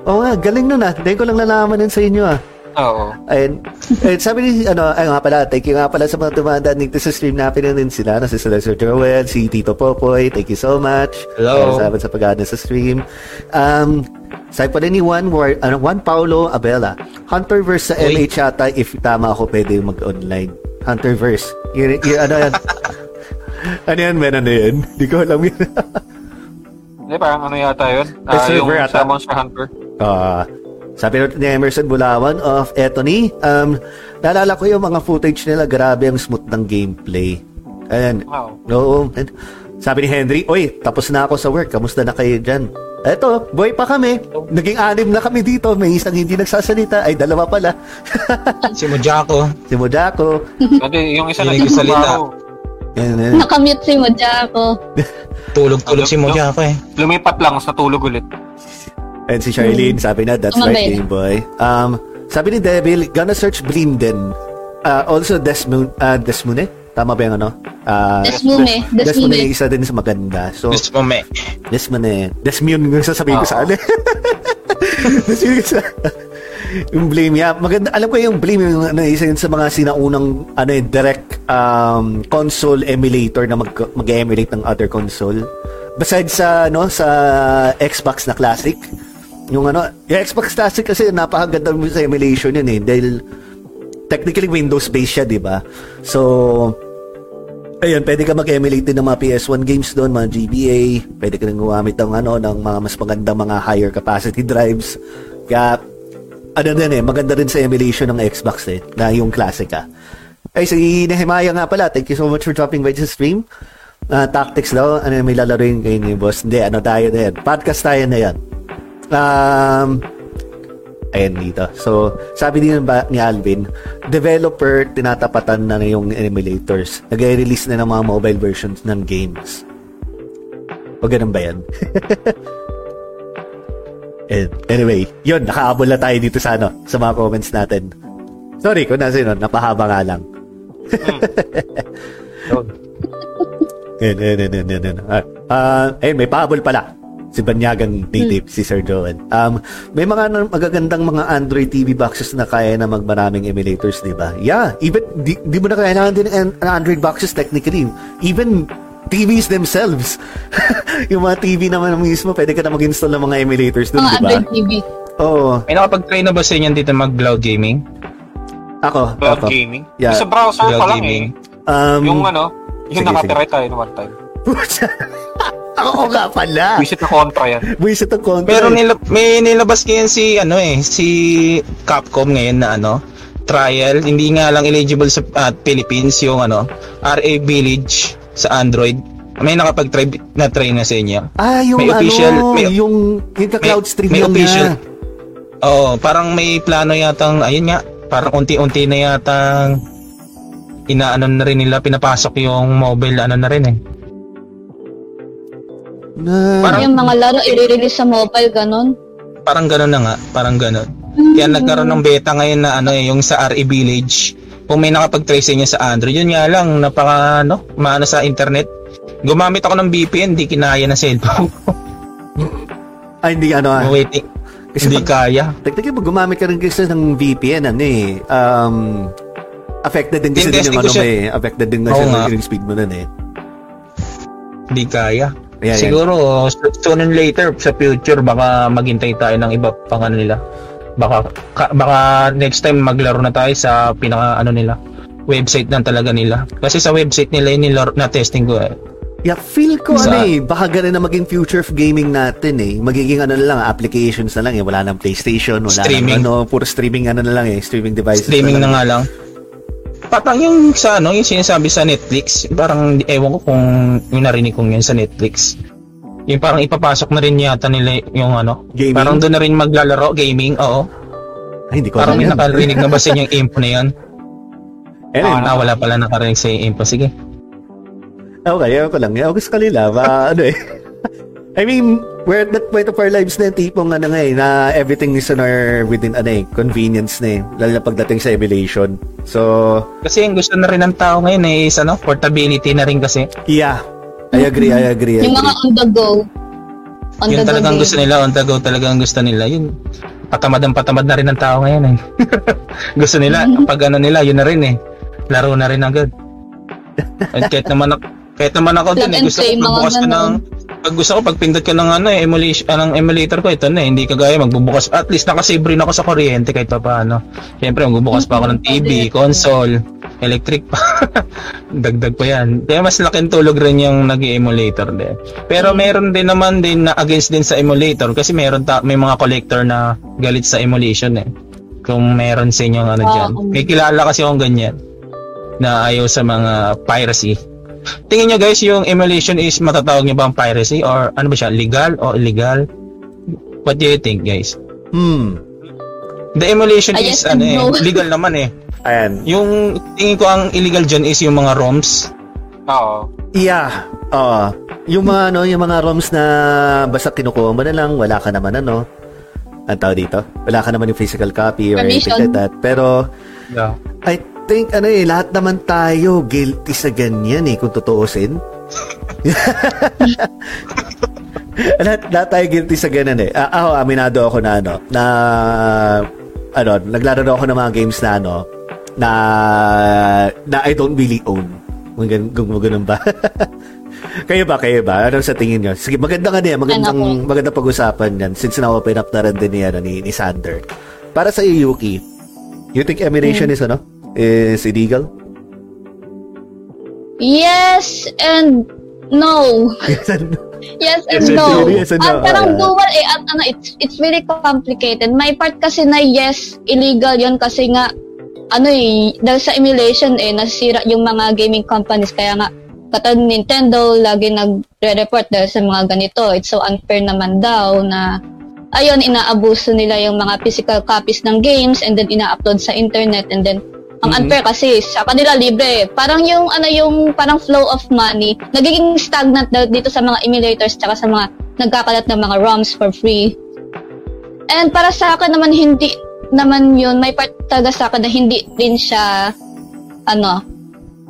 Oo nga, galing nun ah. Dahil ko lang nalaman yun sa inyo ah. Oo. Ayun. Ayun, sabi ni, ano, ay nga pala, thank you nga pala sa mga tumandaan dito sa stream natin din sila, no, si Sir Joel, si Tito Popoy, thank you so much. Hello. Sa sa pag sa stream. Um, sabi pa rin ni Juan, War, ano, Juan Paulo Abela, Hunterverse sa Uy. MH yata, if tama ako, pwede mag-online. Hunterverse. Yun, yun, ano yan? ano yan, men? Ano yan? Di ko alam yun. Hindi, parang ano yata yun? May Ah, yung server yata. sa Monster Hunter. Ah, sabi ni Emerson Bulawan of Etony, um, naalala ko yung mga footage nila, grabe ang smooth ng gameplay. Ayan. Wow. Oo. And sabi ni Henry, Oy, tapos na ako sa work. Kamusta na kayo dyan? Eto, boy pa kami. Naging anim na kami dito. May isang hindi nagsasalita. Ay, dalawa pala. Si Mojako. si Mojako. Hindi, yung isa na Hindi nagsasalita. Yan, yan. Nakamute si Mojako. Tulog-tulog si Mojako eh. Lumipat lang, tapos natulog ulit. And si Charlene, sabi na, that's Tama ba right? Game Boy. Um, sabi ni Devil, gonna search Bleem din. Uh, also, Desmoon, uh, Desmune? Tama ba yung ano? Uh, Desmume, Des- Desmume. Desmune, isa din sa maganda. So, Gusto mo me. Desmune. Desmune yung sasabihin ko sa ano. Desmune sa... yung Blame, yeah. Maganda, alam ko yung Blame, yung ano, isa yun sa mga sinaunang ano, eh, direct um, console emulator na mag, mag-emulate ng other console. Besides sa, no, sa Xbox na classic, yung ano, yung Xbox classic kasi napakaganda mo sa emulation yun eh. Dahil technically Windows-based siya, di ba? So, Ayun, pwede ka mag-emulate din ng mga PS1 games doon, mga GBA. Pwede ka rin gumamit ng, ano, ng mga mas magandang mga higher capacity drives. Kaya, ano din eh, maganda rin sa emulation ng Xbox eh, na yung classic ah. Ay, si Nehemiah nga pala, thank you so much for dropping by the stream. Ah, tactics daw, ano may lalaroin kayo ni boss? Hindi, ano tayo na yan? Podcast tayo na yan. Um, ayan dito. So, sabi din ba ni Alvin, developer, tinatapatan na na yung emulators. Nag-release na ng mga mobile versions ng games. O ganun ba yan? And anyway, yun, nakaabol na tayo dito sa ano, sa mga comments natin. Sorry kung nasa yun, napahaba nga lang. Yan, yan, yan, yan, yan. Ah, ah, ayun, may pahabol pala. Si Banyagang native, si Sir Joel. Um, may mga na- magagandang mga Android TV boxes na kaya na magmaraming emulators, di ba? Yeah, even, di, di mo na kailangan din ng an- Android boxes technically. Even TVs themselves. yung mga TV naman mismo, pwede ka na mag-install ng mga emulators dun, di ba? Android TV. Oo. May nakapag-try na ba sa inyo dito mag-cloud gaming? Ako, Cloud ako. gaming. Yeah. Sa browser Cloud pa lang gaming. eh. Um, Yung ano, yung sige, nakapirate tayo one time. ako nga pala. Visit na kontra yan. Buisit ang kontra. Pero nila, may nilabas ngayon si ano eh, si Capcom ngayon na ano, trial, hindi nga lang eligible sa ah, Philippines yung ano, RA Village sa Android. May nakapag-try na try na sa inyo. Ah, yung May ano, official, may- yung, yung ka-cloud may- stream may lang official. niya. Oo, parang may plano yatang ayun nga, parang unti-unti na yatang inaano na rin nila pinapasok yung mobile ano na rin eh. Na, Parang- Yung mga laro i-release sa mobile, ganun. Parang gano'n na nga, parang gano'n. Kaya nagkaroon ng beta ngayon na ano eh, yung sa RE Village. Kung may nakapag-try sa inyo sa Android, yun nga lang, napaka, ano, maano sa internet. Gumamit ako ng VPN, di kinaya na cellphone ko. ay, hindi ano ah. Waiting. Kasi Hindi pag- kaya. Technically, pag gumamit ka rin kasi ng VPN, ano eh, um, affected din kasi din yung ano siya. mo eh. Affected din kasi Oo nga. yung speed mo nun eh. Hindi kaya. Ayan. Siguro, so- sooner and later, sa future, baka maghintay tayo ng iba pang ano nila. Baka, ka- baka next time maglaro na tayo sa pinaka ano nila website na talaga nila. Kasi sa website nila yun nilaro, na testing ko eh. Yeah, feel ko Sa- ano eh, baka ganun na maging future of gaming natin eh. Magiging ano na lang, applications na lang eh. Wala nang PlayStation, wala Streaming. nang ano, puro streaming ano na lang eh, streaming devices Streaming na lang. nga lang. Parang yung sa ano, yung sinasabi sa Netflix, parang ewan ko kung yung narinig kong yun sa Netflix. Yung parang ipapasok na rin yata nila yung ano. Gaming? Parang doon na rin maglalaro, gaming, oo. Ay, hindi ko Parang alam yan. nakarinig na ba sa inyo yung info na yun? Anyway, Ah, wala pala nakarinig sa info. Sige. Okay, ayaw ko lang. Ayaw ko sa kanila. Ba, ano eh. I mean, we're at that point of our lives na yung tipong ano nga eh, na everything is on our within ano eh, convenience na eh. Lalo na pagdating sa emulation. So, Kasi yung gusto na rin ng tao ngayon eh, is ano, portability na rin kasi. yeah. I agree, I agree, I Yung mga on the go. On Yun the go talagang game. gusto nila, on the go talagang gusto nila. Yun, patamad ang patamad na rin ng tao ngayon eh. Gusto nila, pag ano nila, yun na rin eh. Laro na rin agad. At kahit naman ako, kahit naman ako din eh, and gusto ko magbukas ko ng pag gusto ko pag pindot ko ng ano eh, emulation ah, ng emulator ko ito na eh, hindi kagaya magbubukas at least nakasave rin ako sa kuryente kahit pa paano. Syempre magbubukas pa ako ng TV, console, electric pa. Dagdag pa yan. Kaya mas laking tulog rin yung nag-emulator din. Pero meron din naman din na against din sa emulator kasi meron ta- may mga collector na galit sa emulation eh. Kung meron sa inyong ano Ah, dyan. um. May kilala kasi akong ganyan na ayaw sa mga piracy. Tingin nyo guys, yung emulation is matatawag nyo ba ang piracy or ano ba siya, legal o illegal? What do you think guys? Hmm. The emulation I is ano eh, no. legal naman eh. Ayan. Yung tingin ko ang illegal dyan is yung mga ROMs. Oo. Yeah. Oo. yung mga ano, yung mga ROMs na basta kinukuha mo na lang, wala ka naman ano. Ang tawag dito. Wala ka naman yung physical copy or anything Permission. like that. Pero Yeah. I think ano eh, lahat naman tayo guilty sa ganyan eh, kung tutuusin. lahat, lahat tayo guilty sa ganyan eh. Ah, ako, aminado ako na ano, na ano, naglaro ako ng mga games na ano, na na I don't really own. Kung ganun ba. kayo ba, kayo ba? Ano sa tingin nyo? Sige, maganda nga niya, magandang, Ano magandang pag-usapan yan since na-open up na rin din ni, ano, ni, ni Sander. Para sa iyo, Yuki, you think emulation is ano? Is illegal? Yes and no. Yes and Yes and no. no. Yes and no. Ah, parang dual eh. At ano, it's, it's really complicated. May part kasi na yes, illegal yon kasi nga, ano eh, dahil sa emulation eh, nasira yung mga gaming companies. Kaya nga, katulad Nintendo, lagi nagre-report dahil sa mga ganito. It's so unfair naman daw na ayun, inaabuso nila yung mga physical copies ng games and then ina-upload sa internet and then ang unfair kasi sa kanila libre. Parang yung ano yung parang flow of money nagiging stagnant daw dito sa mga emulators tsaka sa mga nagkakalat ng mga ROMs for free. And para sa akin naman hindi naman yun may part talaga sa akin na hindi din siya ano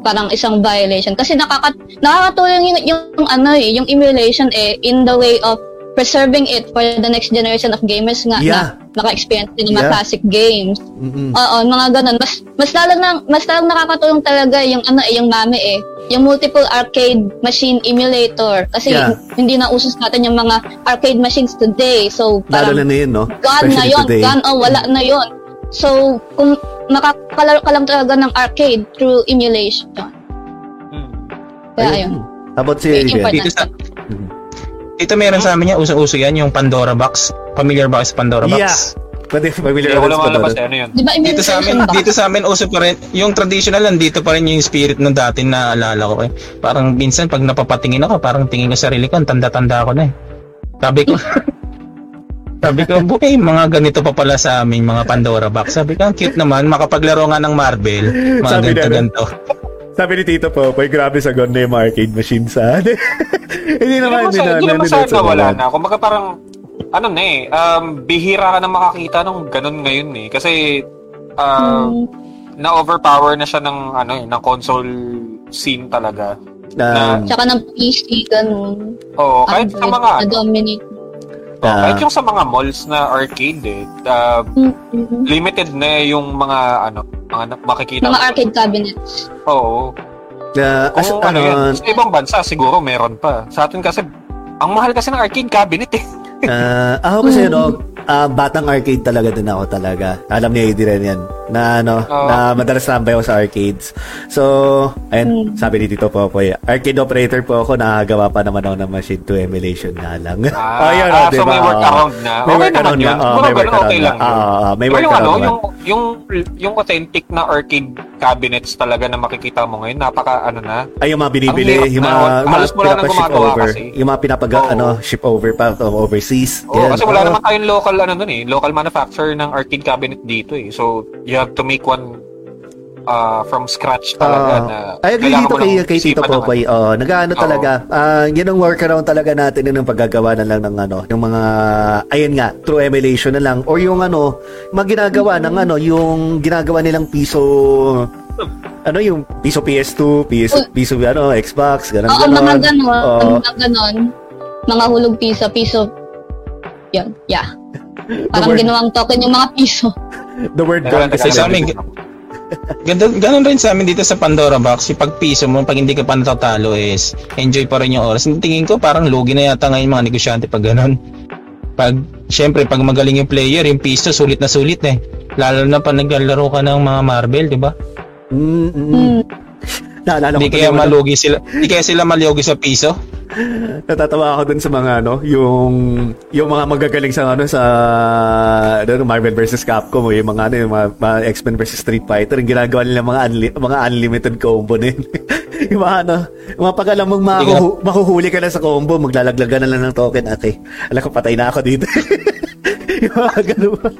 parang isang violation. Kasi nakaka nakakatulong yung, yung, ano eh yung emulation eh in the way of preserving it for the next generation of gamers nga Yeah. na naka-experience din ng mga Yeah. classic games. Mm-mm. Oo, mga ganun. Mas mas lalo nang mas lalo nakakatulong talaga yung ano eh, yung mami eh. Yung multiple arcade machine emulator kasi Yeah. hindi na usos natin yung mga arcade machines today. So Lalo parang na na yun, no? gone na Especially yon, today. gone oh wala na yon. So kung makakalaro ka lang talaga ng arcade through emulation. Hmm. Kaya Ayun. ayun. How about si Adrian? Dito sa Dito meron sa amin yan, uso-uso yan, yung Pandora box. Familiar ba kayo sa Pandora box? Yeah. Pwede, familiar ako ako lumalabas Pandora. eh. Ano yun? Di ba Dito sa amin, dito sa amin uso pa rin, yung traditional lang dito pa rin yung spirit nung dati na alala ko eh. Parang minsan pag napapatingin ako, parang tingin ko sa sarili ko, tanda-tanda ko na eh. Sabi ko, sabi ko, buhay, mga ganito pa pala sa amin, mga Pandora box. Sabi ko, ang cute naman, makapaglaro nga ng Marvel, mga ganito-ganto. Sabi ni Tito Popoy, grabe sa ganda yung arcade machine sa Hindi Hindi naman, naman hindi na. naman hindi sa na- nawala na. Kumbaga parang, ano na eh, um, bihira ka na makakita nung ganun ngayon eh. Kasi, uh, Hmm. na-overpower na siya ng, ano eh, ng console scene talaga. Na, Tsaka ng PC, ganun. Oo, kahit sa mga, ano, Na-dominate. oh, Ah. kahit yung sa mga malls na arcade eh, uh, Mhm. limited na yung mga, ano, mga makikita. Mga arcade cabinets. Oo. na, as, Kung ano yan, ano, sa ibang bansa siguro meron pa. Sa atin kasi, ang mahal kasi ng arcade cabinet eh. Ah, ako kasi no, ah, batang arcade talaga din ako talaga. Alam ni AD rin yan. Na ano, Oo. na madalas tambay ako sa arcades. So, ayun, sabi ni Tito Popoy, arcade operator po ako, nakagawa pa naman ako ng machine to emulation nga lang. Ah, Ayun, ah, oh, so diba? may workaround na. May okay workaround yun. na. Oh, may workaround okay na. lang yun. Ah, ah, may Pero yung workaround ano, yung, yung, yung authentic na arcade cabinets talaga na makikita mo ngayon, napaka ano na. Ay, yung mga binibili, yung mga, yung mga gumagawa over. Yung mga pinapag, ano, ship over pa to overseas. Oo, Yan. kasi wala naman tayong local ano nun eh, local manufacturer ng arcade cabinet dito eh. So, you have to make one uh, from scratch talaga Ah, na I agree kailangan dito mo kay, kay Tito Popoy. Oh, nag-ano Oo. talaga. Ah, yun ang workaround talaga natin yun ng paggagawa na lang ng ano, ng mga ayun nga, true emulation na lang or yung ano, mga ginagawa ng ano, yung ginagawa nilang piso ano yung piso PS2, piso, piso ano, Xbox, ganun Oo, ganon. mga ganon. Oo. Mga ganon. Mga hulog piso, piso. Yan, yeah. Parang word- ginawang token yung mga piso. The word teka kasi sa amin, Ganun, ganun rin sa amin dito sa Pandora Box. Yung pag piso mo, pag hindi ka pa natatalo is enjoy pa rin yung oras. Tingin ko parang lugi na yata ngayon mga negosyante pag ganun. Pag, syempre, pag magaling yung player, yung piso, sulit na sulit eh. Lalo na pag naglalaro ka ng mga marble, di ba? Mm, mm. Naalala ko Hindi kaya ano, malugi sila, hindi kaya sila malugi sa piso. natatawa ako dun sa mga ano, yung yung mga magagaling sa ano sa ano, Marvel versus Capcom o yung mga ano, yung mga, mga X-Men versus Street Fighter, yung ginagawa nila mga unli, mga unlimited combo din. yung mga ano, yung mga pag alam mong mahuhu, mahuhuli ka na sa combo, maglalaglag ka na lang ng token, okay. Alam ko, patay na ako dito. yung mga ganun.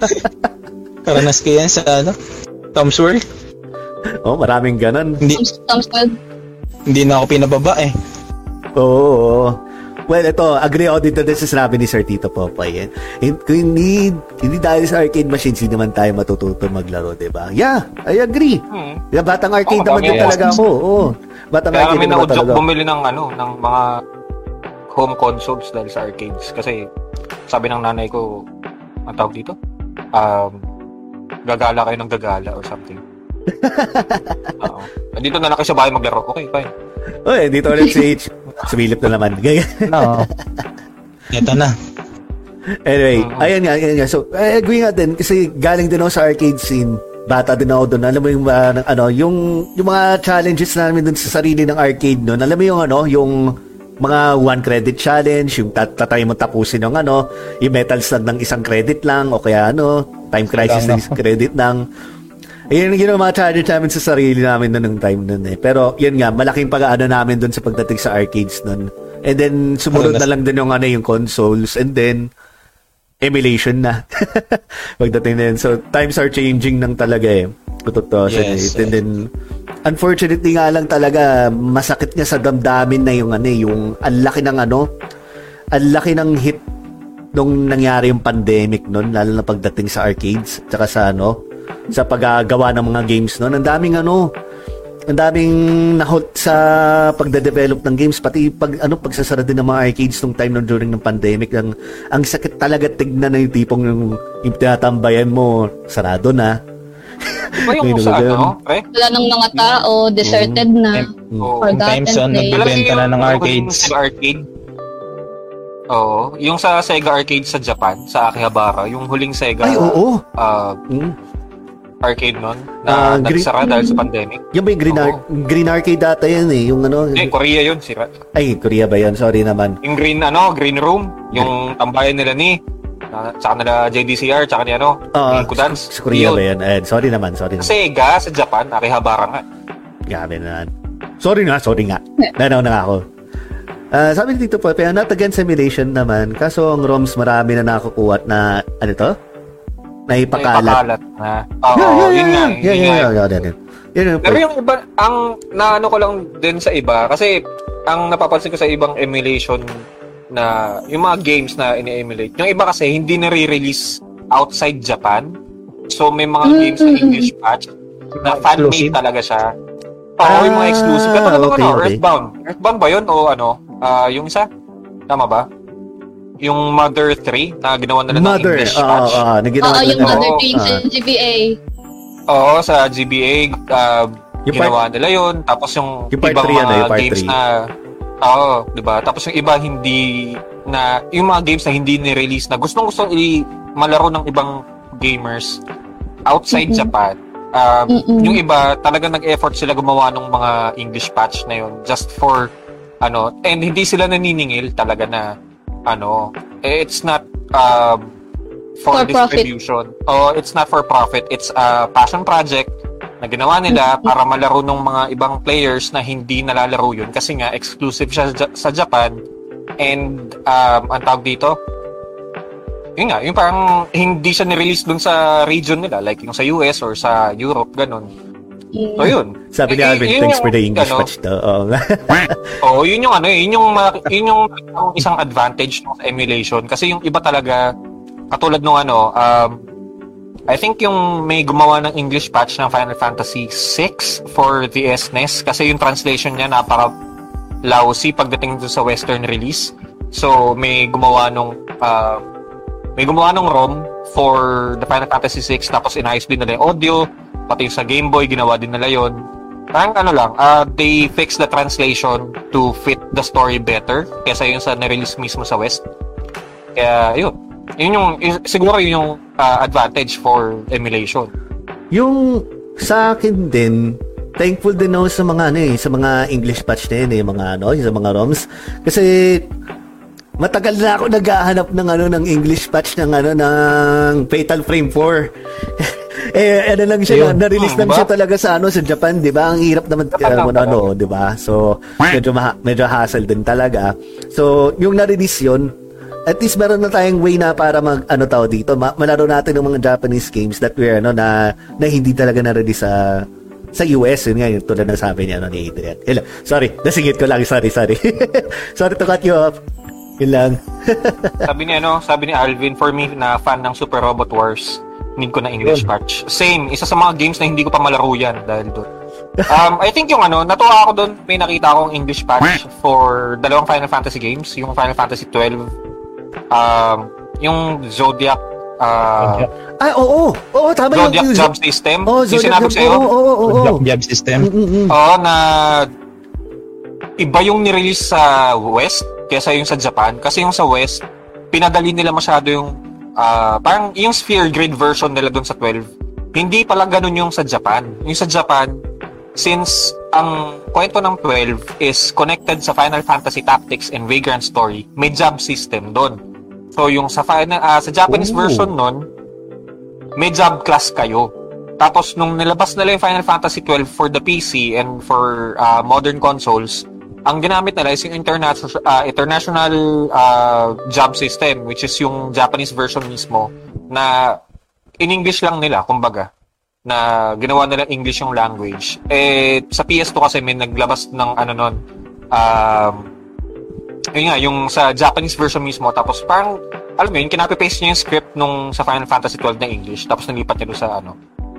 Karanas ko yan sa ano, Tom's World. Oh, maraming ganun. Hindi, hindi na ako pinababa eh. Oo. oo. Well, ito, agree ako dito din sa sinabi ni Sir Tito. Hin- Kung hindi, hindi dahil sa arcade machines, hindi naman tayo matututo maglaro, di ba? Yeah, I agree. Hmm. Yeah, batang arcade Oo, naman din talaga ako. Oo. Batang Kaya arcade kami naman talaga. ako. bumili ng ano, ng mga home consoles dahil sa arcades. Kasi sabi ng nanay ko, ang tawag dito? Um, gagala kayo ng gagala or something. Oo. Dito na lang kayo sa bahay maglaro. Okay, fine. Oy, dito ulit si H. Sumilip na naman. Gaya. No. Ito na. anyway, Oo. ayun nga, ayun nga. So, I agree nga din kasi galing din ako sa arcade scene. Bata din ako doon. Alam mo yung uh, ano, yung yung mga challenges namin doon sa sarili ng arcade noon. Alam mo yung ano, yung mga one credit challenge, yung tat tatry mo tapusin ng ano, yung metal slug ng isang credit lang o kaya ano, time crisis ng isang credit lang. Ayun yun ang mga challenge namin sa sarili namin noon ng time noon eh. Pero yun nga, malaking pag-aano namin doon sa pagdating sa arcades noon. And then sumunod na lang din yung ano yung consoles and then emulation na. Pagdating na yun. So times are changing nang talaga eh. Totoo Yes. And then unfortunately nga lang talaga masakit niya sa damdamin na yung ano eh, yung ang laki ng ano, ang laki ng hit nung nangyari yung pandemic noon lalo na pagdating sa arcades tsaka sa ano sa paggagawa ng mga games noon ang daming ano ang daming na-halt sa pagde-develop ng games pati pag ano pagsasara din ng mga arcades nung time nung during ng pandemic ang ang sakit talaga tignan na yung tipong yung, yung tinatambayan mo sarado na yung sa ano, pre? Wala ng mga tao, deserted na. Oo. Yung time zone, Forgotten nagbibenta na ng arcades. Sa arcade. Oo. Yung sa Sega Arcade sa Japan, sa Akihabara, yung huling Sega ay oo ah, Mm. Arcade nun, na green- nagsara dahil sa pandemic. yan ba yung green, ar- green arcade data yan eh yung ano Eh, Korea yun, sira. ay Korea ba yan sorry naman Yung green, ano, green room, yung tambayan nila ni, uh, tsaka nila JDCR, tsaka ni ano, ni Kudans. sa Korea Yun. ba yan Ayan, sorry naman sorry naman Sega sa Japan, Akihabara nga. Grabe na. Sorry nga, sorry nga. Nanaw na nga ako. Ah, sabi dito po, pero not against simulation naman. Kaso ang ROMs marami na nakukuha at na, ano to? Na ipakalat. Ipakalat na. Oo, yun nga. Yeah, yun yeah, nga. yeah, yeah, yeah, yeah. Pero yung iba, ang naano ko lang din sa iba, kasi ang napapansin ko sa ibang emulation na yung mga games na ini-emulate, yung iba kasi hindi na-re-release outside Japan. So may mga games na English patch na fan-made Exclusive? talaga siya. Oo, yung mga exclusive. Ito Ah, ano, okay, ano, okay. Earthbound. Earthbound ba yun o ano? Ah, yung isa? Tama ba? Yung Mother 3 na ginawa nila ng Mother. English Oo, patch. oo, na ginawa Oo, yung nila. mother Oo, thing sa ah. GBA. Oo, sa GBA, uh, Yung ginawa nila yun. Tapos yung, Yung part ibang three, ano, mga yung part games three. na, oo, di ba? Tapos yung iba hindi na, yung mga games na hindi ni-release na gustong gusto i malaro ng ibang gamers outside Mm-mm. Japan. Um, yung iba, talaga nag-effort sila gumawa ng mga English patch na yun just for, ano, and hindi sila naniningil talaga na, ano, eh, it's not, um, for, For profit. distribution. Oh, it's not for profit. It's a passion project na ginawa nila para malaro ng mga ibang players na hindi nalalaro yun kasi nga exclusive siya sa- sa Japan and um, ang tawag dito yun nga, yung parang hindi siya ni-release dun sa region nila like yung sa US or sa Europe, ganun. So yun. Sabi ni Eh, Alvin, yun thanks yung, for the English ano, patch to. Oo nga. Oo, yun yung ano, yun yung ma- yun yung ang isang advantage ng emulation kasi yung iba talaga katulad nung ano, um I think yung may gumawa ng English patch ng Final Fantasy 6 for the SNES kasi yung translation niya napaka lousy pagdating dun sa western release. So may gumawa nung uh, may gumawa ng ROM for the Final Fantasy 6 tapos inayos din nila yung audio, pati sa Game Boy, ginawa din nila yon. Parang ano lang, uh, they fix the translation to fit the story better kaysa yung sa na-release mismo sa West. Kaya, yun. Yun yung, yun- siguro yun yung uh, advantage for emulation. Yung sa akin din, thankful din ako sa mga ano eh, sa mga English patch na yun eh, mga ano, sa mga ROMs. Kasi matagal na ako naghahanap ng ano ng English patch ng ano ng Fatal Frame 4. eh ano lang siya, Ayun. na-release Hmm, lang ba? siya talaga sa ano sa Japan, 'di ba? Ang hirap naman lang mo na ano, 'di ba? So medyo maha- medyo hassle din talaga. So yung na-release 'yon, at least meron na tayong way na para mag ano tao dito, ma- malaro natin ng mga Japanese games that we ano na na hindi talaga na-release sa sa US yun nga yung tulad ng sabi niya ano, ni Adrian. Hello. Sorry, nasingit ko lang. Sorry, sorry. sorry to cut you off. Yun lang. sabi ni ano, sabi ni Alvin, for me na fan ng Super Robot Wars, need ko na English patch. Same, isa sa mga games na hindi ko pa malaro yan dahil doon. Um, I think yung ano, natuwa ako doon, may nakita akong English patch for dalawang Final Fantasy games, yung Final Fantasy 12, um, yung Zodiac, uh, Ay, oo. Oo, tama Zodiac yung... job system. Oh, yung Zodiac sinabi ko sa'yo, Oo, oo, oo, oo. Job, system. Mm-mm. Oo, na iba yung nirelease sa West kaysa yung sa Japan. Kasi yung sa West, pinadali nila masyado yung ah, parang yung sphere grid version nila dun sa 12. Hindi pala ganun yung sa Japan. Yung sa Japan, since ang kwento ng 12 is connected sa Final Fantasy Tactics and Vagrant Story, may job system doon. So yung sa final ah, sa Japanese Oh. version nun, may job class kayo. Tapos nung nilabas nila yung Final Fantasy 12 for the PC and for uh, modern consoles, ang ginamit nila is yung international uh, international uh, job system which is yung Japanese version mismo na in English lang nila kumbaga na ginawa nila English yung language. Eh sa PS2 kasi may naglabas ng ano nun um yun nga, yung sa Japanese version mismo, tapos parang, alam mo yun, kinapi-paste niya yung script nung sa Final Fantasy 12 na English, tapos nilipat niya sa, ano,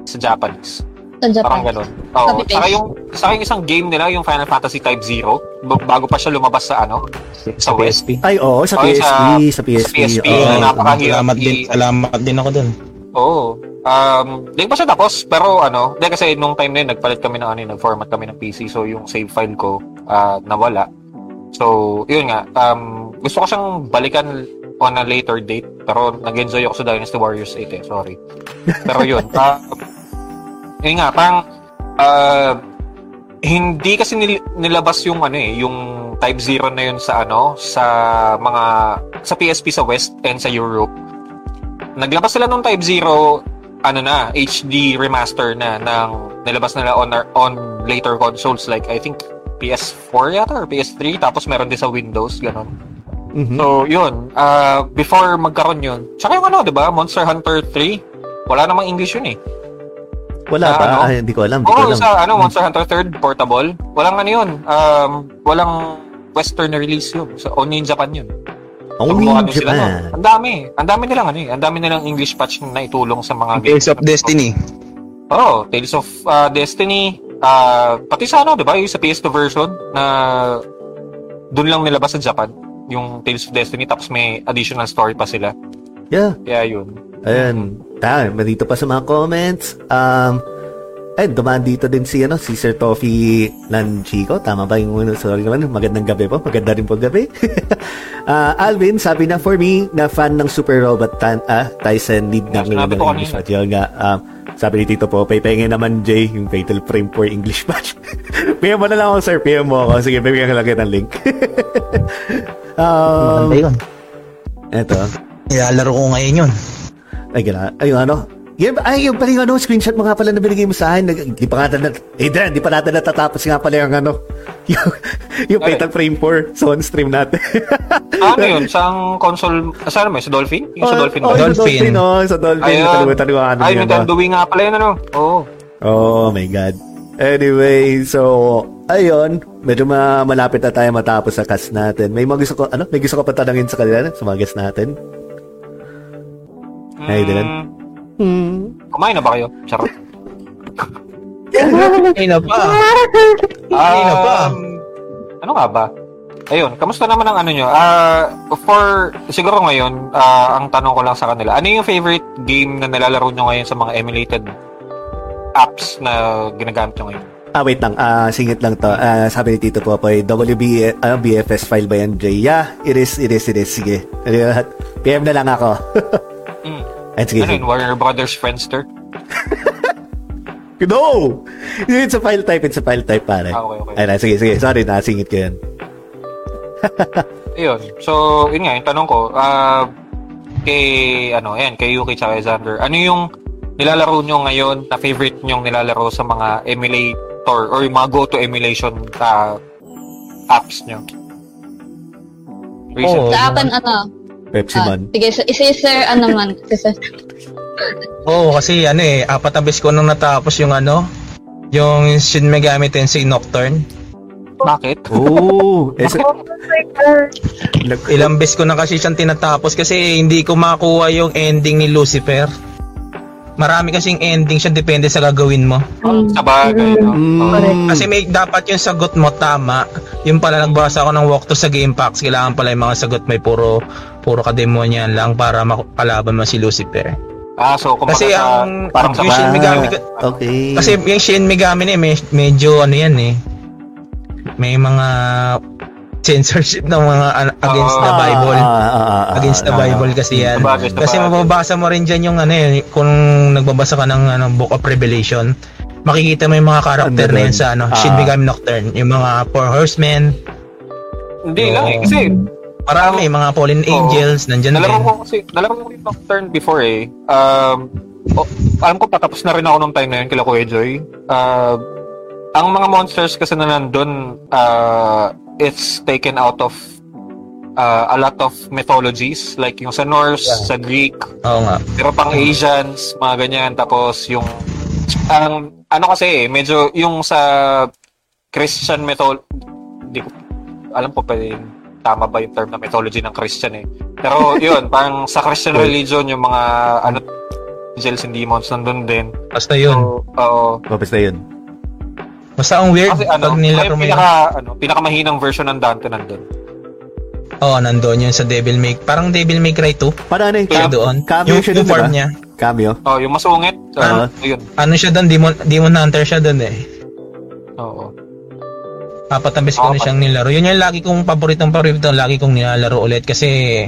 sa Japanese. Sa Parang Japan. ganun. Oo. Copy-paste. Saka yung, saka yung isang game nila, yung Final Fantasy Type 0, b- bago pa siya lumabas sa, ano, sa West. PSP. Ay, oo, sa Oh, yung PSP. sa- Sa PSP. sa PSP, oo. na napakahirap Salamat din, salamat din ako dun. Oo. Um, di pa siya tapos, pero ano, di kasi nung time na yun, nagpalit kami ng ano, yun, nag-format kami ng PC, so yung save file ko, ah, nawala. So, yun nga, um, gusto ko siyang balikan on a later date, pero nag-enjoy ako sa Dynasty Warriors 8 eh, sorry. Pero yun, ah, yun nga, parang, ah, hindi kasi nil- nilabas yung ano eh, yung Type 0 na yun sa ano, sa mga, sa PSP sa West and sa Europe naglabas sila nung Type 0 ano na HD remaster na ng nilabas nila on our- on later consoles like I think PS4 yata or PS3 tapos meron din sa Windows ganun. Mhm. So yun, uh, before magkaroon yun. Tsaka yung ano, 'di ba? Monster Hunter 3. Wala namang English yun eh. Wala sa ba? ano? Ay, hindi ko alam. Hindi ko Oo, alam. sa ano, Monster Hunter 3 portable. Walang ano yun. Um, walang western release yun. So, only in Japan yun. Only in din sila. Japan. Ang dami. Ang dami nilang ano eh. Ang dami nilang English patch na itulong sa mga Tales of Destiny. Oh, Tales of uh, Destiny. Uh, pati sa ano, di ba? Yung sa PS2 version na doon lang nilabas sa Japan. Yung Tales of Destiny tapos may additional story pa sila. Yeah. Kaya yun. Ayan. Tama, dito pa sa mga comments. Um, ayun, dumaan dito din si, ano, si Sir Toffee Lanchico. Tama ba yung, ano, sorry naman, magandang gabi po. Maganda rin po gabi. Ah, Alvin, sabi na for me, na fan ng Super Robot Tan, ah, Tyson need na ng English patch. Yun nga, um, sabi ni Tito po, paypengin naman Jay, yung Fatal Frame 4 English patch. PM mo na lang ako, sir. PM mo ako. Sige, bibigyan ko lang kita ng link. um, Maganda yun. eto. Ilalaro ko ngayon yun. Ay, gana. Ay, ano? Yan, ay, yung pala yung ano, screenshot mo nga pala na binigay mo sa akin. Nag- Di pa nga natin, eh, Dan, di pa natin natatapos nga pala yung ano, yung, yung Ay. Fatal Frame 4 sa on-stream natin. ano yun? Sa console, ah, saan mo? Sa Dolphin? Yung sa Dolphin oh, ba? Sa Dolphin. Dolphin, oh, sa Dolphin. Ayun. Nakalimutan ko ano Ay, may ano. Dui nga pala yun, ano? Oo. Oh my God. Anyway, so, ayun, medyo ma- malapit na tayo matapos sa cast natin. May mga gusto ko, ano, may gusto ko pa tanongin sa kanila, sa mga guest natin. Ay, Dylan. Mm, Hmm. kumain na ba kayo? Charot. Ay na pa. Ay na pa. Um, ano nga ba? ayun, kamusta naman ang ano nyo? Ah, for, siguro ngayon, ah, ang tanong ko lang sa kanila, ano yung favorite game na nilalaro nyo ngayon sa mga emulated apps na ginagamit nyo ngayon? Ah, wait lang. Ah, singit lang to. Ah, sabi ni Tito Popoy, WB, ano, BFS file ba yan, Jay? Yeah, it is, it is, it is. Sige. PM na lang ako. Mm. Ay, sige, Ano yun, Warner Brothers Friendster? No! It's a file type, it's a file type, pare. Ah, okay, okay. Ay, na, sige, sige. Sorry, nasingit ko yan. Ayun. So, yun nga, yung tanong ko, ah, kay, ano, yan, kay Yuki tsaka Xander, ano yung nilalaro nyo ngayon na favorite nyong nilalaro sa mga emulator or yung mga go-to emulation sa apps nyo? Recent. Oo. Sa akin, ano, Pepsi ah, Man. sige, si si Sir, ano man. Oo, kasi ano eh, apat na beses ko nung natapos yung ano, yung Shin Megami Tensei Nocturne. Bakit? Oh, eh, sa- nag- Ilang beses ko na kasi siyang tinatapos kasi hindi ko makuha yung ending ni Lucifer. Marami kasing ending siya depende sa gagawin mo. Sa bagay, no? Mm, Kasi may dapat yung sagot mo tama. Yung pala nagbasa ako ng walkthrough sa Game Packs, kailangan pala yung mga sagot may puro puro kademonyan lang para makalaban mo si Lucifer. Ah, so, kumbaga Kasi sa, ang parang sa yung Shin Megami Ah, okay. Kasi yung Shin Megami na eh, may, medyo ano yan eh. May mga censorship ng mga ano, against the Ah, Bible. ah, ah, ah, Against the ah, Bible kasi yan. Sabagay, sabagay. Kasi mababasa mo rin dyan yung ano eh, kung nagbabasa ka ng ano, Book of Revelation, makikita mo yung mga karakter na doon? sa ano, Ah. Shin Megami Nocturne. Yung mga Four Horsemen, Hindi lang eh. Kasi, marami, mga Fallen Oo. Angels, nandyan nalaro din. ko kasi, nalaro ko rin Nocturne before eh. Um, oh, alam ko patapos na rin ako nung time na yun kila Kuya Joy. Uh, ang mga monsters kasi na nandun, uh, it's taken out of uh, a lot of mythologies. Like yung sa Norse, sa Greek, Oo nga. pero pang Asians, mga ganyan. Tapos yung, ang, ano kasi eh, medyo yung sa Christian mythology, hindi ko, alam ko pa yung tama ba yung term na mythology ng Christian eh. Pero yun, parang sa Christian religion, yung mga, ano, angels and demons nandun din. Basta yun. So, oo. Mapis na yun. Basta ang weird, kasi ano, pag nilaro yung pinaka, ano, pinakamahinang version ng Dante nandun. Oo, oh, nandun yun sa Devil May, parang Devil May Cry 2. Paano ano yung cam- doon. cameo Yung, siya yung doon, form diba? niya. Cameo? Oh, yung masungit. Ah. Uh, yun. Ano siya doon? Demon, Demon Hunter siya doon eh. Oo. Apat na beses ko na Apat. siyang nilaro. Yun yung lagi kong paboritong paborito, lagi kong nilalaro ulit kasi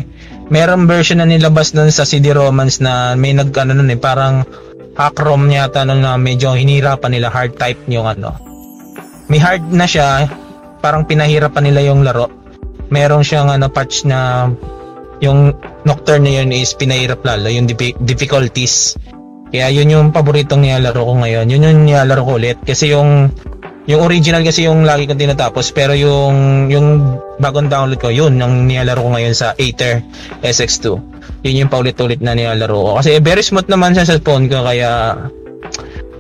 meron version na nilabas nun sa CD Romance na may nag ano nun eh, parang hack ROM yata nun na medyo hinirapan nila hard type yung ano. May hard na siya, parang pinahirapan nila yung laro. Meron siyang ano patch na yung Nocturne na yun is pinahirap lalo yung diffi- difficulties. Kaya yun yung paboritong nilalaro ko ngayon. Yun yung nilalaro ko ulit kasi yung yung original kasi yung lagi kong tinatapos pero yung yung bagong download ko yun yung nilalaro ko ngayon sa Aether SX2 yun yung paulit-ulit na nilalaro ko kasi very smooth naman siya sa phone ko kaya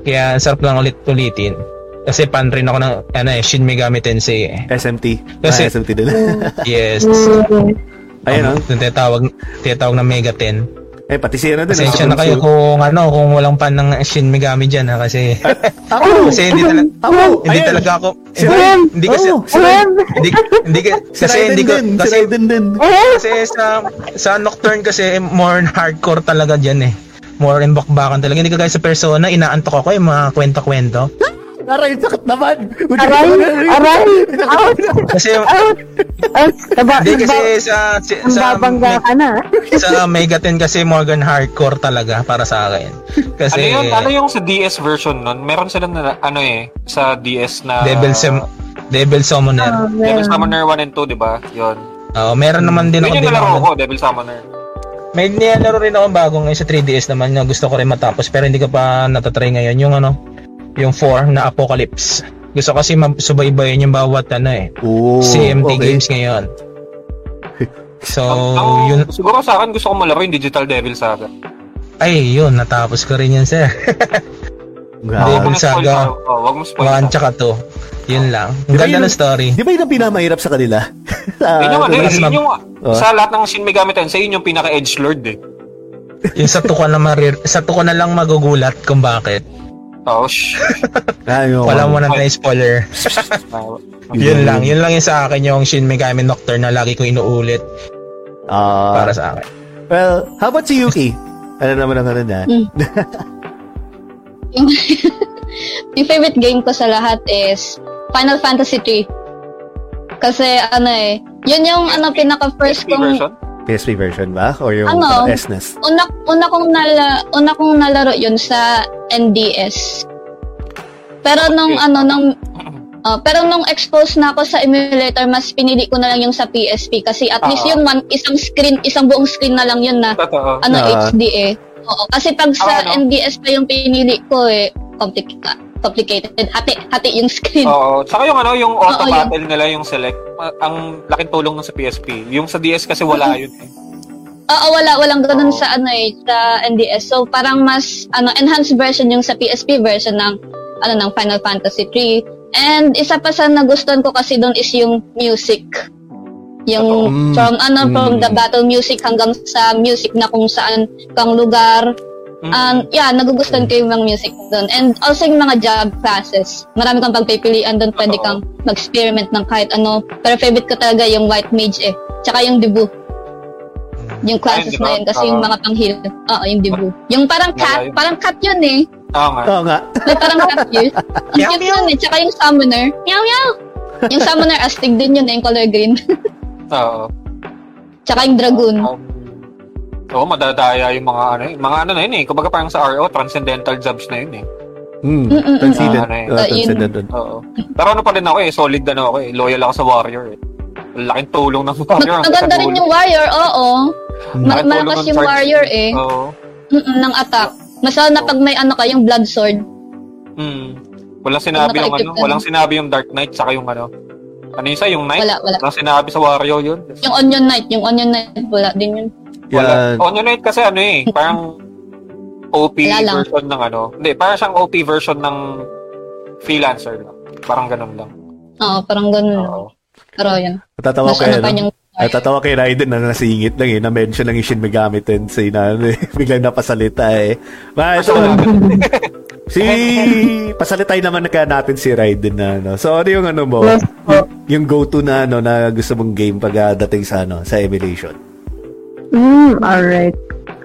kaya sarap lang ulit-ulitin kasi fan rin ako ng ano eh Shin Megami Tensei eh. SMT. Kasi- ah, SMT nila. yes Ayun, oh. Tinatawag tinatawag na Mega 10 Eh, pati si ano din. Pasensya na kayo kung ano kung walang fan ng Shin Megami diyan ha kasi Ako! kasi hindi talaga Ako! hindi Ayun! talaga ako Si hindi, Ryan! hindi kasi si Ryan! hindi hindi ka- Si kasi hindi ko din, si kasi kasi sa sa Nocturne kasi more hardcore talaga diyan eh more in bakbakan talaga hindi ka guys sa persona inaantok ako yung mga kwento-kwento Aray, sakit naman! Aray! Aray! Ouch! kasi hindi kasi sa ang sa babangga ka na. sa Mega 10 kasi more than hardcore talaga para sa akin kasi Ano yun? Ano yung sa DS version nun? Meron sila na, ano eh, sa DS na... Devil Sem Devil Summoner Oh, Devil. Summoner 1 and 2, di ba? Yun. Oo, meron naman din Yun ako yung din nalaro ko, Devil Summoner. May nilalaro rin ako bago ngayon sa 3DS naman na gusto ko rin matapos pero hindi ko pa natatry ngayon. Yung ano, yung 4 na Apocalypse. Gusto kasi masubaybayan yung bawat ano eh. Oh, CMT okay. games ngayon. So, ang- yun, Siguro sa akin, gusto ko malaro yung Digital Devil Saga. ay yun, natapos ko rin yun sir. Devil Saga. Oh, wag mo spoil. 1 pa. tsaka 2. Yun lang. Di Ang ba ganda yun- ng story. Di ba yun ang pinamahirap sa kanila? Ah, Yun yung, ano, Mas yun mab- yung, Oh. sa lahat ng Shin Megami Tensei, yun yung pinaka-edge lord eh. Yung sa 2 ko na marir, sa 2 ko na lang magugulat kung bakit. Oh, shh. Wala mo na na spoiler. Ah, yun lang, yun lang yung sa akin yung Shin Megami Nocturne na lagi ko inuulit Ah, para sa akin. well, how about si Yuki? Ano naman ang ano na? Yung, yung favorite game ko sa lahat is Final Fantasy 3. Kasi ano eh, yun yung ano pinaka first kong version? PSP version ba? Or yung Ano? SNES? una una kong nala, una kong nalaro yun sa NDS. Pero nung Okay. ano nung ah, pero nung expose na ako sa emulator, mas pinili ko na lang yung sa PSP kasi at least Oo. yun man isang screen, isang buong screen na lang yun na Totoo. ano Ah. HD eh. Oo, kasi pag sa Ah, ano? NDS pa yung pinili ko eh, complicated. Complicated. Hati, hati yung screen. Oo. Tsaka yung ano, yung auto Oo, yun. battle nila, yung select, ang laking tulong nun sa PSP. Yung sa DS kasi wala yun eh. Oo, wala walang ganun Oo. sa ano eh, sa NDS. So parang mas ano enhanced version yung sa PSP version ng ano ng Final Fantasy 3. And isa pa sa nagustuhan ko kasi doon is yung music. Yung Mm. from ano from Mm. the battle music hanggang sa music na kung saan kang lugar. Mm. Um, yeah, nagugustuhan ko yung mga music doon. And also yung mga job classes. Marami kang pagpipilian doon. Pwede Oo. kang mag-experiment ng kahit ano. Pero favorite ko talaga yung White Mage eh. Tsaka yung Debu. Yung classes Ay, na yun. Kasi yung oo. mga pang-heal. Oo, yung Debu. Yung parang cat. Parang cat yun eh. Oo nga. Oo nga. May parang cat yun. Ang cute yun eh. Tsaka yung summoner. Meow meow! Yung summoner astig din yun eh. Yung color green. Oo. Tsaka yung dragoon. Um, Oo, madadaya yung mga ano, eh. mga ano na yun eh. Kumbaga parang sa RO, transcendental jobs na yun eh. Hmm. Mm-mm-mm. Transcendent. Ah, ano eh. Uh, Ah, yun. transcendent. Oo. Pero ano pa rin ako eh, solid ano ako eh. Loyal ako sa warrior eh. Laking tulong ng warrior. Mag- maganda rin yung warrior, oo. Hmm. Ma- malakas yung warrior eh. Oo. Mm-mm, ng attack. Mas lalo na pag may ano ka, yung blood sword. Hmm. Walang sinabi yung ano, walang sinabi yung Dark Knight saka yung ano. Ano yung isa, yung Knight? Wala, wala. Walang sinabi sa warrior yun. Yung Onion Knight, yung Onion Knight, wala din yun. Wala. Yan. Onion Knight kasi ano eh, parang OP version ng ano. Hindi, parang siyang OP version ng freelancer lang. Parang ganun lang. Oo, parang ganun lang. Oo. Pero yun. Natatawa ko ano yan. yung... Natatawa kay Raiden na nasingit lang eh. Na-mention lang yung Shin Megami Tensei na ano eh. Biglang napasalita eh. Ma, ito. si... Pasalitay naman na kaya natin si Raiden na ano. So ano yung ano mo? Yung go-to na ano na gusto mong game pag dating sa ano sa emulation. Mm, alright.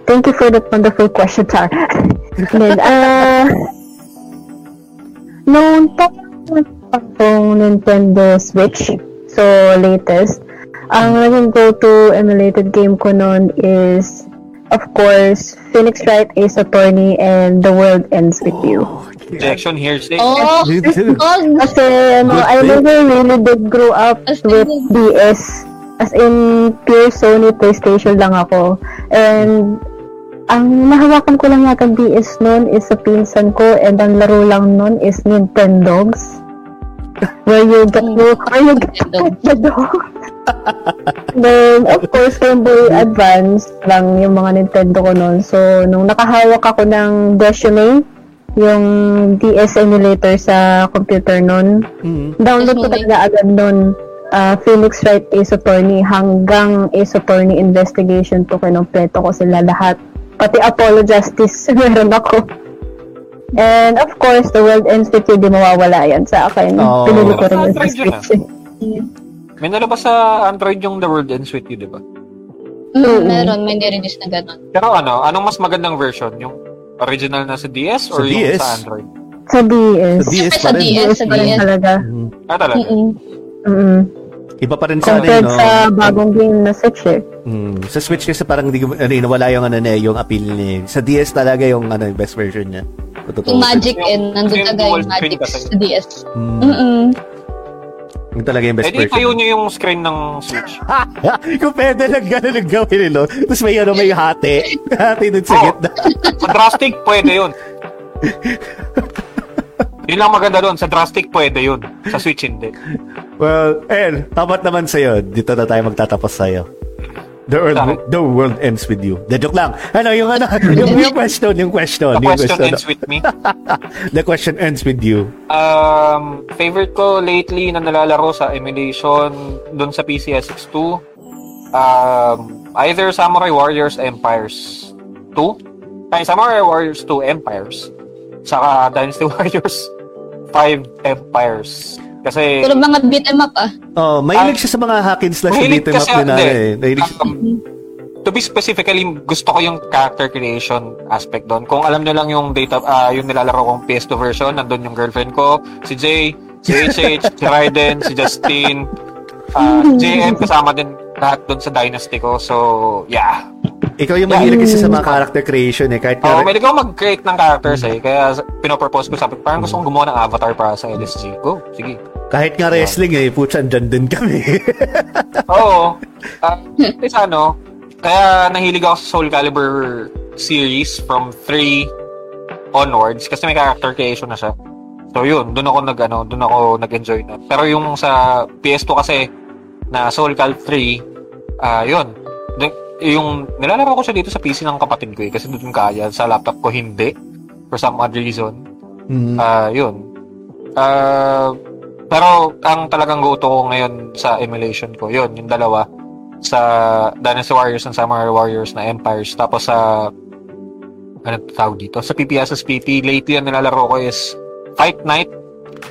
Thank you for that wonderful question, Tar. Then, uh, nung time akong Nintendo Switch, so latest, ang naging go-to emulated game ko noon is, of course, Phoenix Wright Ace Attorney and The World Ends With You. Objection hearsay. Oh! Oh! Kasi, ano, I never really did grow up with DS. As in, pure Sony PlayStation lang ako. And, ang nahawakan ko lang yata DS noon is sa pinsan ko and ang laro lang noon is Nintendogs. Where you get to, where you get the dog. Then, of course, Game Boy Advance lang yung mga Nintendo ko noon. So, nung nakahawak ako ng Decimate, yung DS emulator sa computer noon, Mm. download ko talaga agad noon ah, Phoenix Wright Ace Attorney hanggang Ace Attorney Investigation to kinumpleto ko sila lahat. Pati Apollo Justice meron ako. And of course, The World You, di mawawala yan sa akin. Oh. Pinili ko rin yung sa eh. May nalabas sa Android yung The World Ends With You, di ba? Mm, meron, may nirelease na gano'n. Pero ano, anong mas magandang version? Yung original na sa DS or Sa yung DS? sa Android? Sa DS. Sa DS pa sa rin. DS, sa pa rin DS. talaga. Mm. Ah, talaga? Mm-mm. Mm-mm. Iba pa rin sa ano Compared no? sa bagong game na Switch eh. Mm. Sa Switch kasi parang hindi ko ano, eh, nawala yung ano niya, yung appeal niya. Sa DS talaga yung ano, yung best version niya. Totoo. Yung magic and nandun talaga yung magic sa DS. Mm. Mm-mm. Yung talaga yung best Eh di tayo version. nyo yung screen ng Switch. Kung pwede lang gano'n lang gawin nilo. Tapos may ano, may hati. hati dun sa Oh. gitna. Sa drastic, pwede yun. yun lang maganda doon. Sa drastic, pwede yun. Sa Switch, hindi. Well, eh, tapat naman sa'yo. Dito na tayo magtatapos sa'yo. The world, the world ends with you. The joke lang. Ano, yung ano, yung, yung question, yung question. The yung question ends with me. The question ends with you. Um, favorite ko lately na nalalaro sa emulation doon sa PCSX2, um, either Samurai Warriors Empires 2, ay Samurai Warriors 2 Empires, Saka Dynasty Warriors 5 Empires. Kasi Puro mga beat em up ah. Oh, mahilig siya sa mga hack and slash beat 'em up din na eh. Mahilig Um, to be specifically, gusto ko yung character creation aspect doon. Kung alam nyo lang yung data, ah, yung nilalaro kong PS2 version, nandun yung girlfriend ko, si Jay, si HH, si Raiden, si Justin, ah, JM, kasama din lahat doon sa Dynasty ko. So, yeah. Ikaw yung mahilig kasi sa mga character creation eh. Kahit Oh, may ako mag-create ng characters eh. Kaya pinopropose ko, sabi parang gusto kong gumawa ng avatar para sa LSG. Go, sige. kahit nga wrestling eh, putya, andyan din kami. Oo. Ah, uh, ano, kaya nahilig ako sa Soul Calibur series from 3 onwards kasi may character creation na siya. So yun, doon ako nag ano, doon ako nag-enjoy na. Pero yung sa PS2 kasi na Soul Cal 3, ah yun. Dun- yung nilalaro ko siya dito sa PC ng kapatid ko eh kasi doon kaya sa laptop ko hindi for some odd reason. Mm. Ah, yun. Ah, pero ang talagang go-to ko ngayon sa emulation ko, yun, yung dalawa sa Dynasty Warriors and Samurai Warriors na Empires. Tapos sa ano tawag dito? Sa PPSSPP, lately ang nilalaro ko is Fight Night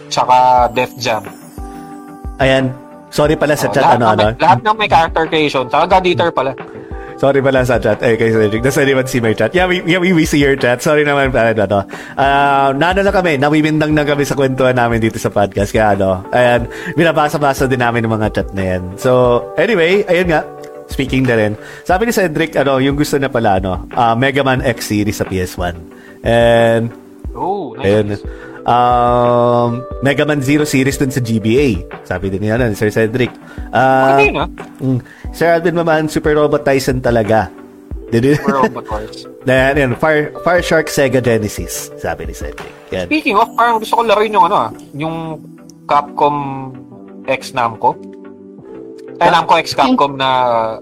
tsaka Def Jam. Ayan. Sorry pala sa Oh, chat, ano, ano. lahat ng may character creation. Tsaka God Eater pala. Sorry pala sa chat. Eh, kay Cedric. Does anyone see my chat? Yeah, we, yeah, we, we see your chat. Sorry naman, ano, ano. Uh, nano na kami. Nawimindang na kami sa kwentuhan namin dito sa podcast. Kaya ano, ayan, binabasa-basa din namin ng mga chat na yan. So, anyway, ayun nga. Speaking na rin. Sabi ni Cedric, ano, yung gusto na pala, ano, uh, Mega Man X series sa PS1. And, Oh, nice. ayun. Um, Mega Man Zero series dun sa GBA. Sabi din niya, ano, Sir Cedric. Uh, Okay na. Mm. Sir Alvin Maman, Super Robot Tyson talaga. Did For Robot Wars. Then, yun, Fire, Fire Shark Sega Genesis, sabi ni Cedric. Yan. Speaking of, parang gusto ko laruin yung ano ah, yung Capcom X Namco. Eh, Namco X Capcom na,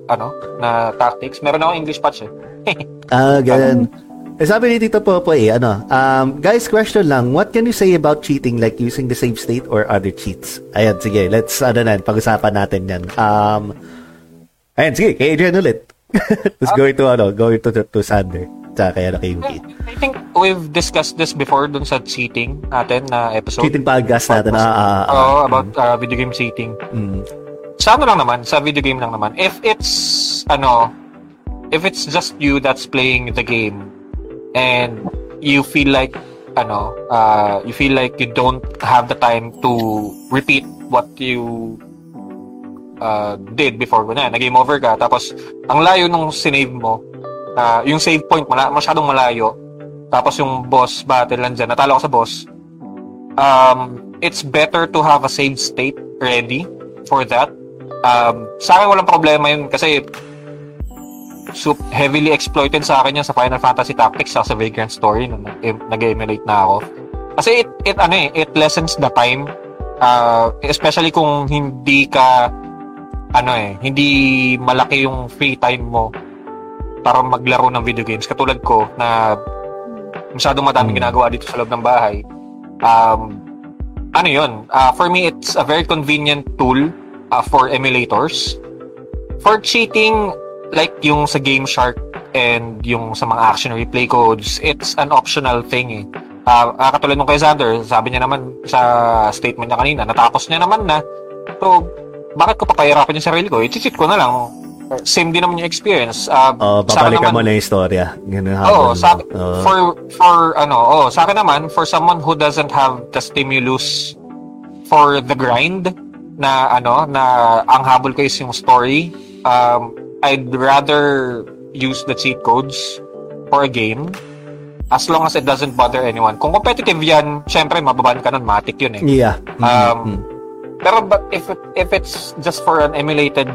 ano, na tactics. Meron ako English patch eh. Ah, ganun. Eh, sabi ni Tito Popo eh, ano, um, guys, question lang, what can you say about cheating like using the save state or other cheats? Ayan, sige, let's, ano na, pag-usapan natin yan. Um, ayan, sige, kay Adrian ulit. Let's go into, ano, go into to, to Sander. Tsaka kaya na kay Yuki. I think we've discussed this before dun sa cheating natin na episode. Cheating podcast natin. Ah, ah, ah. Oo, about uh, video game cheating. Mm. Sa ano lang naman, sa video game lang naman. If it's, ano, if it's just you that's playing the game and you feel like, ano, uh, you feel like you don't have the time to repeat what you uh, did before ko na. Nag-game over ka, tapos ang layo nung sinave mo, uh, yung save point mala, masyadong malayo, tapos yung boss battle lang dyan, natalo ka sa boss, um, it's better to have a save state ready for that. Um, sa akin walang problema yun kasi so heavily exploited sa akin yan sa Final Fantasy Tactics sa Vagrant Story nung nag- nag-emulate na ako. Kasi it, it ano eh, it lessens the time uh, especially kung hindi ka ano eh, hindi malaki yung free time mo para maglaro ng video games. Katulad ko na masyadong madaming ginagawa dito sa loob ng bahay. Um, ano yun? Uh, for me, it's a very convenient tool uh, for emulators. For cheating, like yung sa Game Shark and yung sa mga action replay codes, it's an optional thing eh. Uh, uh, katulad nung kay Xander, sabi niya naman sa statement niya kanina, natapos niya naman na. So, bakit ko papahirapan yung sarili ko? I-cheat ko na lang. Same din naman yung experience. Uh, Oh, naman- mo na yung istorya. Ganun habang- sa Oo. for for ano, oh, sa akin naman for someone who doesn't have the stimulus for the grind na ano na ang habol ko is yung story, um I'd rather use the cheat codes for a game as long as it doesn't bother anyone. Kung competitive yan, syempre mababan ka nun, matik yun eh. Yeah. Mm, Um, mm. Pero but if it, if it's just for an emulated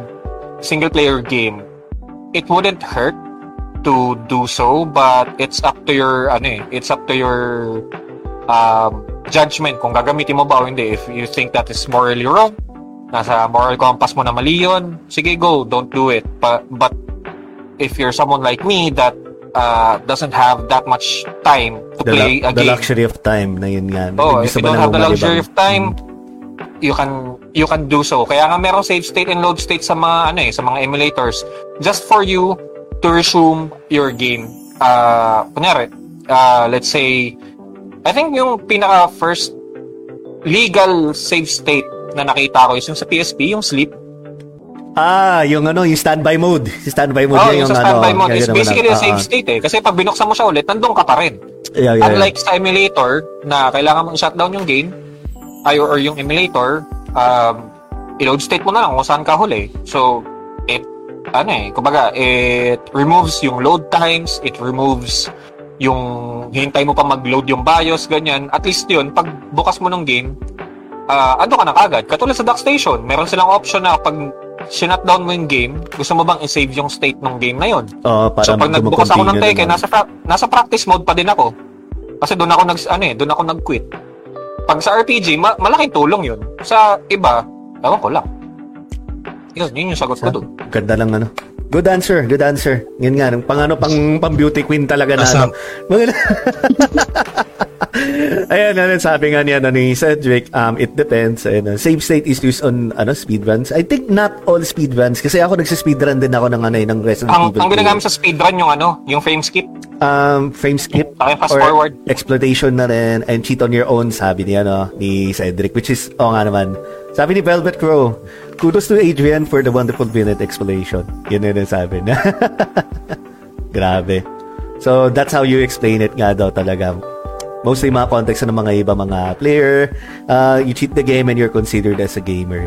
single player game, it wouldn't hurt to do so, but it's up to your ano eh, it's up to your um, judgment kung gagamitin mo ba o hindi. If you think that is morally wrong, nasa moral compass mo na mali yun, sige go, don't do it. But, but if you're someone like me that uh, doesn't have that much time to the, play lu- a the game, luxury of time na yun nga. Oh, if you don't have the luxury of time, Mm. you can you can do so. Kaya nga merong save state and load state sa mga ano eh, sa mga emulators just for you to resume your game. Uh, kunyari, uh, let's say I think yung pinaka first legal save state na nakita ko is yung sa PSP, yung sleep. Ah, yung ano, yung standby mode. Si standby mode Oh, yan yung sa ano, standby mode is basically naman. a save Ah, state eh. Kasi pag binuksan mo siya ulit, nandun ka pa rin. yeah, yeah, yeah. Unlike sa emulator, na kailangan mong shutdown yung game, ay, or yung emulator, um, i-load state mo na lang kung saan ka huli. So, it, ano eh, kumbaga, it removes yung load times, it removes yung hintay mo pa mag-load yung BIOS, ganyan. At least yun, pag bukas mo ng game, ah ano ka na kagad. Katulad sa dock station, meron silang option na pag sinutdown mo yung game, gusto mo bang i-save yung state ng game na yun? Oo, para so pag nagbukas ako ng Tekken, nasa pra- nasa practice mode pa din ako. Kasi doon ako nag ano eh, doon ako nag-quit. Pag sa RPG, ma- malaking tulong 'yun. Sa iba, ewan ko lang. Yun, yun yung sagot ko doon. Ganda lang ano. Good answer, good answer. Yan nga, nung pang ano, pang, pang beauty queen talaga na. Asap. Ano. Ayan, ano, sabi nga niya, ano, ni Cedric, um, it depends. Ayan, uh, save state is used on, ano, speedruns. I think not all speedruns, kasi ako nagsispeedrun din ako ng, ano, eh, ng Resident Ang, Evil ang 2. ginagamit sa speedrun yung ano, yung frame skip. um, frame skip yung fast or forward. exploitation na rin and cheat on your own sabi ni ano ni Cedric which is oh nga naman sabi ni Velvet Crow kudos to Adrian for the wonderful minute explanation yun yun ang sabi niya grabe so that's how you explain it nga daw talaga mostly mga context ng mga iba mga player uh, you cheat the game and you're considered as a gamer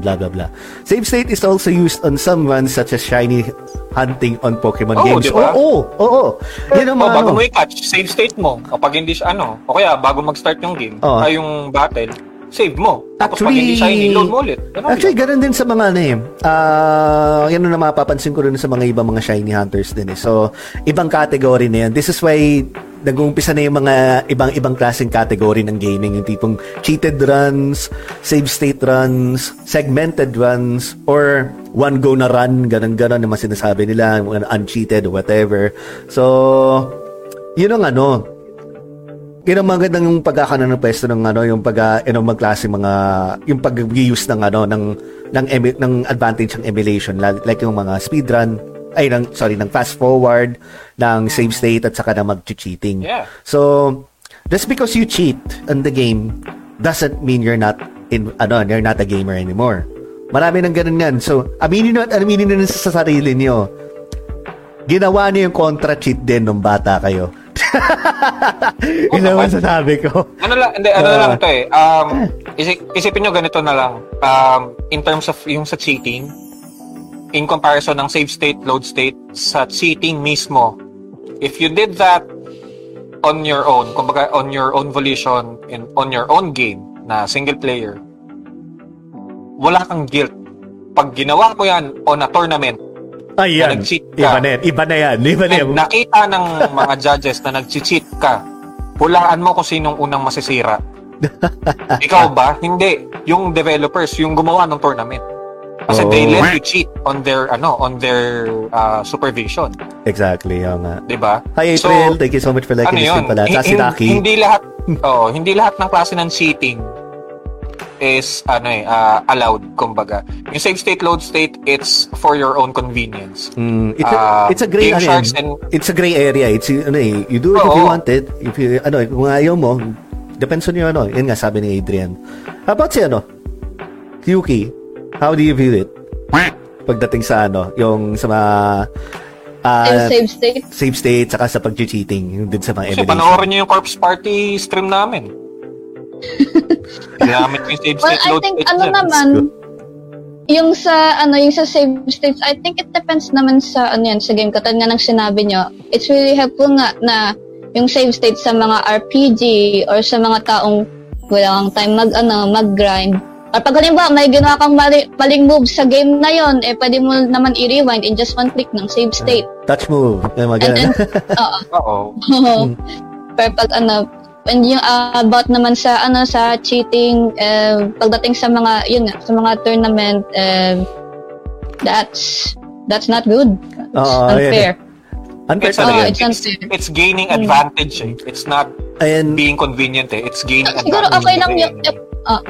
blah blah blah save state is also used on some runs such as shiny hunting on Pokemon Oo, games di ba? oo oo oo yun ang O mga bago ano. mo i-catch, save state mo. Kapag hindi siya ano, o kaya bago mag-start yung game, Oo. ay yung battle, save mo. Tapos pag Actually- hindi shiny, load mo ulit. Ganun Actually, lang. ganun din sa mga ano eh. Ah, yan na mapapansin ko rin sa mga ibang mga shiny hunters din eh. So, ibang category na yan. This is why nag-uumpisa na yung mga ibang-ibang klaseng category ng gaming. Yung tipong cheated runs, save state runs, segmented runs, or one go na run, ganun-ganun yung mga sinasabi nila, uncheated whatever. So, yun ang ano, yun ang magandang yung pagkakaroon ng pwesto ng ano, yung pag you know, magklase mga yung pag-use ng ano ng ng emi- ng advantage ng emulation like, yung mga speedrun ay ng sorry ng fast forward ng save state at saka ng mag-cheating. Yeah. So just because you cheat in the game doesn't mean you're not in ano you're not a gamer anymore. Marami nang ganun yan. So aminin nyo at aminin nyo sa sarili nyo. Ginawa niyo yung contra cheat din nung bata kayo. Yun naman sasabi ko. Ano lang, hindi, ano Ah. lang to eh. Um, isip, isipin nyo ganito na lang. Um, in terms of yung sa cheating, in comparison ng save state, load state, sa cheating mismo, if you did that on your own, kumbaga on your own volition, and on your own game, na single player, wala kang guilt. Pag ginawa ko yan on a tournament, Ayan. Na nag-cheat ka. Iba na yan. Iba na yan. Iba na yan. and nakita ng mga judges na nag-cheat ka, hulaan mo kung sinong unang masisira. Ikaw ba? Hindi. Yung developers, yung gumawa ng tournament. Kasi they Oh. let you cheat on their ano, on their uh, supervision, Exactly. Yung, nga. 'di ba? Hi, April. Thank you so much for liking ano this yun? pala. Sa si. Hindi lahat oh, hindi lahat ng klase ng cheating is ano eh uh, allowed kumbaga. Yung save state load state it's for your own convenience. Mm, it's, a, Ah, it's a gray yan. and- It's a gray area. It's ano eh, you do it if you want it. If you ano, kung ayaw mo, depends on you ano. Yan nga sabi ni Adrian. How about si ano? Yuki, how do you view it? Pagdating sa ano, yung sa mga ah, Yung save state. save state saka sa pag-cheating, yung din sa mga Kasi emulation. panoorin niyo yung Corpse Party stream namin. Ginamit ko yung save Well, state I load think state ano dyan. naman, yung sa ano yung sa save states, I think it depends naman sa ano yan, sa game katulad nga ng sinabi nyo. It's really helpful nga na yung save states sa mga RPG or sa mga taong walang time mag ano, mag-grind. Or pag halimbawa may ginawa kang mali, maling move sa game na yon, eh pwede mo naman i-rewind in just one click ng save state. Touch move. Yung mga And then, oo. Oo. Oo. Pero pag ano, and yung uh, about naman sa ano sa cheating eh, pagdating sa mga yun nga, sa mga tournament eh, that's that's not good. It's Oo, unfair. Unfair It's, talaga. yun, it's it's, unfair. it's gaining Mm. advantage eh. It's not And being convenient eh. It's gaining Siguro advantage. okay lang yung eh, ah,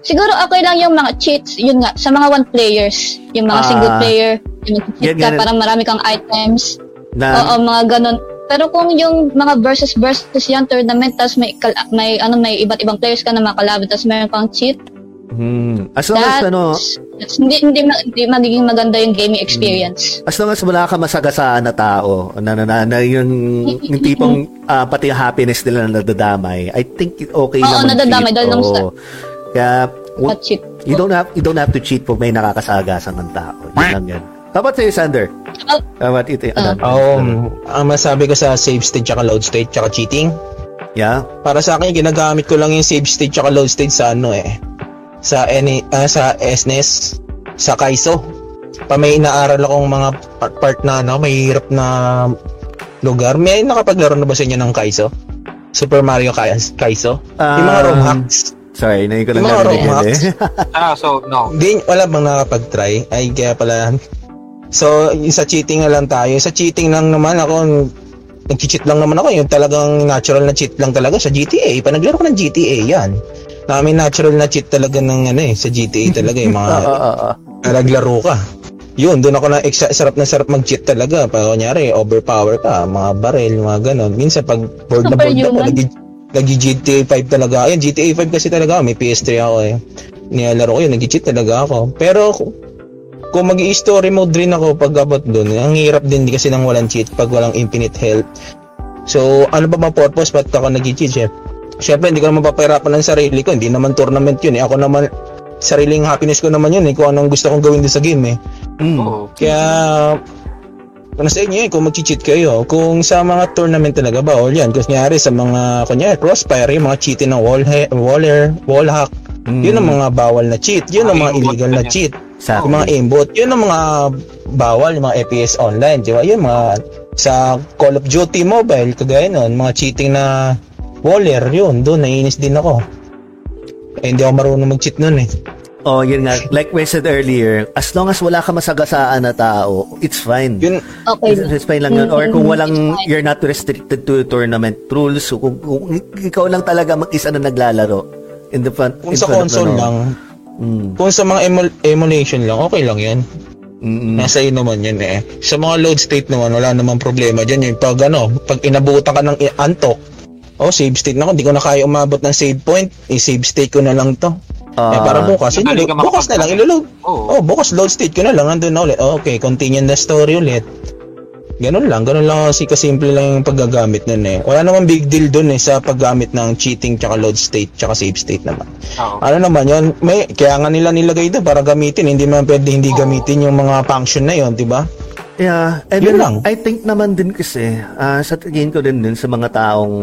Siguro okay lang yung mga cheats, yun nga, sa mga one players, yung mga Ah, single player, yung cheat yan ka para marami kang items. na, Oo, mga ganun. Pero kung yung mga versus versus yung tournament, tapos may, kal- may, ano, may iba't ibang players ka na makalaban, tapos meron kang cheat, Hmm. As long as ano, hindi, hindi, ma- hindi magiging maganda yung gaming experience. as long as wala ka masagasaan na tao, na, na, na, na yung, yung tipong ah, pati yung happiness nila na nadadamay, I think it- okay Oo, naman nadadamay cheat. dahil lang Oo. sa- Kaya, w- At cheat. you don't have you don't have to cheat pag may nakakasagasan ng tao. Yun lang yan. How about sa'yo, Sander? Oh, How about it? Ano? Um, ang masabi ko sa save state tsaka load state tsaka cheating, Yeah? para sa akin ginagamit ko lang yung save state tsaka load state sa ano eh. Sa any ah, sa SNES, sa Kaizo. Pa may inaaral akong mga part, part na ano, mahirap na lugar. May nakapaglaro na ba sa inyo ng Kaizo? Super Mario Kais- Kaizo? yung mga Um, ROM hacks. Sorry, na ko lang Yung mga narinig yun Roblox. eh. Ah, so, no. Hindi, wala bang nakapag-try? Ay, kaya pala. So, sa cheating na lang tayo. Sa cheating lang naman ako, nag-cheat lang naman ako. Yung talagang natural na cheat lang talaga sa GTA. Pa naglaro ko ng GTA, yan. Na may natural na cheat talaga ng ano eh, sa GTA talaga. Yung mga Oo, oo, oo. na naglaro ka. Yun, doon ako na exa- sarap na sarap mag-cheat talaga. Pa kunyari, overpower ka, mga barrel, mga ganon. Minsan pag board na board ako, Superhuman. nag GTA 5 talaga. Ayun, GTA 5 kasi talaga, may PS3 ako eh. Nilalaro ko yun, nag-cheat talaga ako. Pero kung- mag story mode rin ako pag abot doon, ang hirap din kasi nang walang cheat pag walang infinite health. So, ano ba ba purpose? Ba't ako nag-cheat, chef? Siyempre, hindi ko naman papahirapan ng sarili ko. Hindi naman tournament yun eh. Ako naman, sariling happiness ko naman yun eh. Kung anong gusto kong gawin doon sa game eh. Mm. Oo. Kaya, kung nasa inyo eh, kung mag-cheat kayo. Kung sa mga tournament talaga, bawal yan. Kunyari sa mga, kunyari, crossfire, yung mga cheating ng wall, he- waller, wall hack. Mm. Yun ang mga bawal na cheat. Yun ang mga illegal na cheat. Sa Yung mga aimbot. Yun ang mga bawal, yung mga FPS online. Di ba? Yun mga sa Call of Duty Mobile, kagaya nun, mga cheating na waller, yun, doon, naiinis din ako. Eh, hindi ako marunong mag-cheat nun eh. Oh, yun nga. Like we said earlier, as long as wala ka masagasaan na tao, it's fine. Yun, Okay. It's, it's fine lang yun. Or kung Mm, walang, you're not restricted to tournament rules, so kung, kung ikaw lang talaga mag-isa na naglalaro, in the front, kung in sa front of console ano, lang, Mm, kung sa mga emul- emulation lang, okay lang yan. mm, Nasa iyo naman yan eh. Sa mga load state naman, wala namang problema dyan. Yung pag ano, pag inabutan ka ng antok, oh, save state na ako, hindi ko na kaya umabot ng save point, i-save state ko na lang to. Ah, eh, para bukas, ka bukas na lang, ilulog. Oo. Oh, bukas load state ko na lang, andun na ulit. Okay, continue the story ulit. Ganun lang, ganun lang kasi kasimple lang yung paggagamit nun eh. Wala namang big deal dun eh sa paggamit ng cheating tsaka load state tsaka save state naman. Oo. Ano naman yun, may, kaya nga nila nilagay doon para gamitin, hindi man pwede hindi gamitin yung mga function na yun, di ba? Yeah, and Yun then, lang. I think naman din kasi, ah, sa tingin ko din din sa mga taong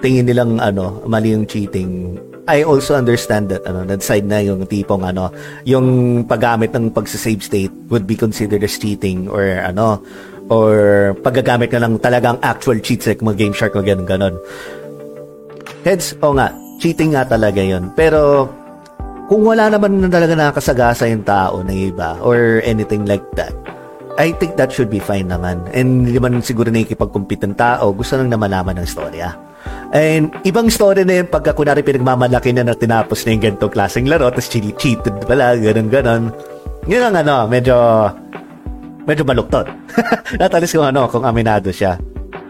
tingin nilang ano, mali yung cheating. I also understand that ano, that side na yung tipong ano, yung paggamit ng pagsa-save state would be considered as cheating or ano, or paggagamit ka lang talagang actual cheats like mga Game Shark o ganun ganon. Heads, o nga, cheating nga talaga yun. Pero, kung wala naman na talaga nakakasagasa yung tao na iba or anything like that, I think that should be fine naman. And hindi man siguro nakikipag-compete ng tao, gusto lang na malaman ng storya. And ibang story na yun pagka kunwari pinagmamalaki na na tinapos na yung ganitong klaseng laro, tapos cheated pala, ganun ganon. Yun ang ano, medyo medyo baluktot. Natalis kung ano, kung aminado siya.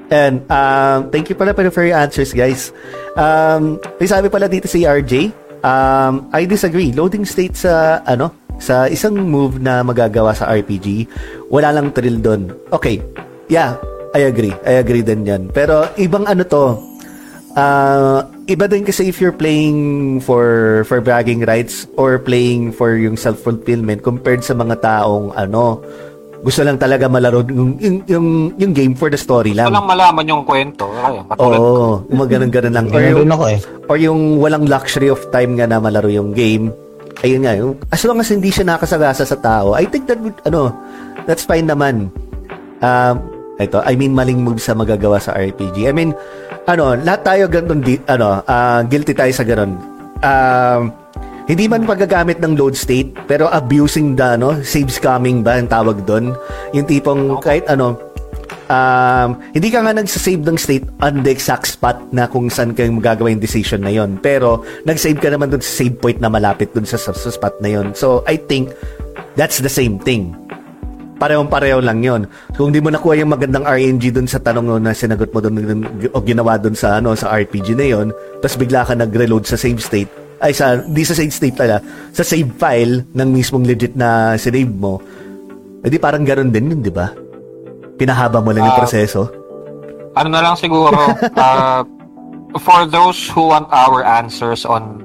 And um, thank you pala pala for your answers, guys. Um, may sabi pala dito si RJ, um, I disagree. Loading state sa, ano, sa isang move na magagawa sa RPG, wala lang thrill doon. Okay, yeah, I agree. I agree din yan. Pero ibang ano to, uh, iba din kasi if you're playing for for bragging rights or playing for yung self-fulfillment compared sa mga taong ano, gusto lang talaga malaro yung, yung, yung, yung game for the story lang. Gusto lang malaman yung kwento. Ko. Oo, oh, ganun-ganun lang. Or yung, ako eh. or yung walang luxury of time nga na malaro yung game. Ayun nga, yung, as long as hindi siya nakasagasa sa tao, I think that would, ano, that's fine naman. Um, ito, I mean, maling move sa magagawa sa RPG. I mean, ano, lahat tayo ganun, di, ano, ah, guilty tayo sa ganun. Um, hindi man paggagamit ng load state, pero abusing the, ano, save scamming ba ang tawag doon? Yung tipong kahit ano, um, hindi ka nga nagsasave ng state on the exact spot na kung saan kayo magagawa yung decision na yon pero nagsave ka naman dun sa save point na malapit dun sa, sa, sa spot na yon so I think that's the same thing parehong-pareho lang yon. Kung di mo nakuha yung magandang RNG dun sa tanong na sinagot mo dun o ginawa dun sa ano sa RPG na yon, tapos bigla ka nag-reload sa save state, ay sa di sa save state pala, sa save file ng mismong legit na save mo. edi parang ganoon din yun, di ba? Pinahaba mo lang yung Ah. proseso. ano na lang siguro, uh, for those who want our answers on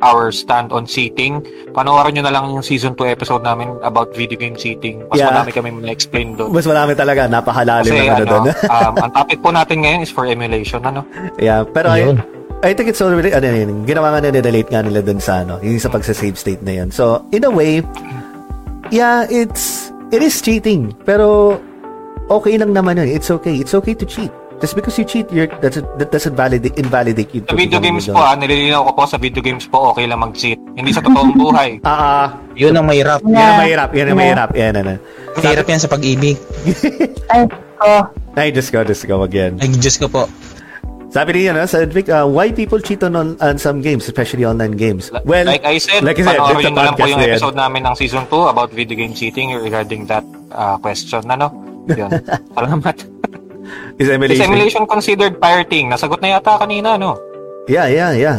our stand on cheating, panoorin nyo na lang yung season 2 episode namin about video game cheating. Mas Yeah. marami kami na-explain doon. Mas marami talaga, napakalalim Kasi ng ano ano, doon. um, ang topic po natin ngayon is for emulation. Ano? yeah, pero Yun. I think it's already, ano yun, ginawa nga na relate nga nila doon sa ano, yung sa pagsa-save state na yun. So, in a way, yeah, it's, it is cheating. Pero, okay lang naman yun. It's okay. It's okay to cheat. Just because you cheat, you're, that's, that doesn't validate, invalidate you. Sa video games po, ah, nililinaw ko po sa video games po, okay lang mag-cheat. Hindi sa totoong buhay. Ah, ah, Yun ang mahirap. yan ang Yeah. mahirap. Yan ang Yeah. mahirap. Yan, ano. Mahirap yan sa pag-ibig. Ay, oh, Ay, just go, just go again. Ay, Diyos ko po. Sabi niya, no, Cedric, uh, why people cheat on, on, on some games, especially online games? Well, like I said, like I said, panoorin nyo na lang po podcast yung episode namin ng season 2 about video game cheating regarding that uh, question. Ano? Yun. Salamat. Is Is emulation. emulation considered pirating? Nasagot na yata kanina, no? Yeah, yeah, yeah.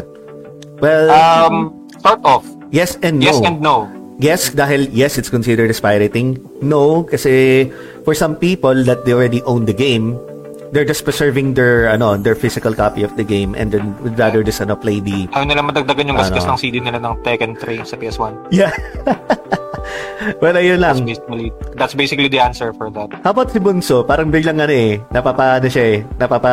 Well, Um, sort of. yes and no. Yes and no. Yes, dahil yes, it's considered as pirating. No, kasi for some people that they already own the game, they're just preserving their ano, their physical copy of the game and then would rather just ano, play the Ayaw nila madagdagan yung gastos Ano? ng CD nila ng Tekken 3 sa PS1. Yeah. well, ayun That's lang. basically, that's basically the answer for that. How about si Bunso? Parang biglang ano eh, napapa ano siya eh, napapa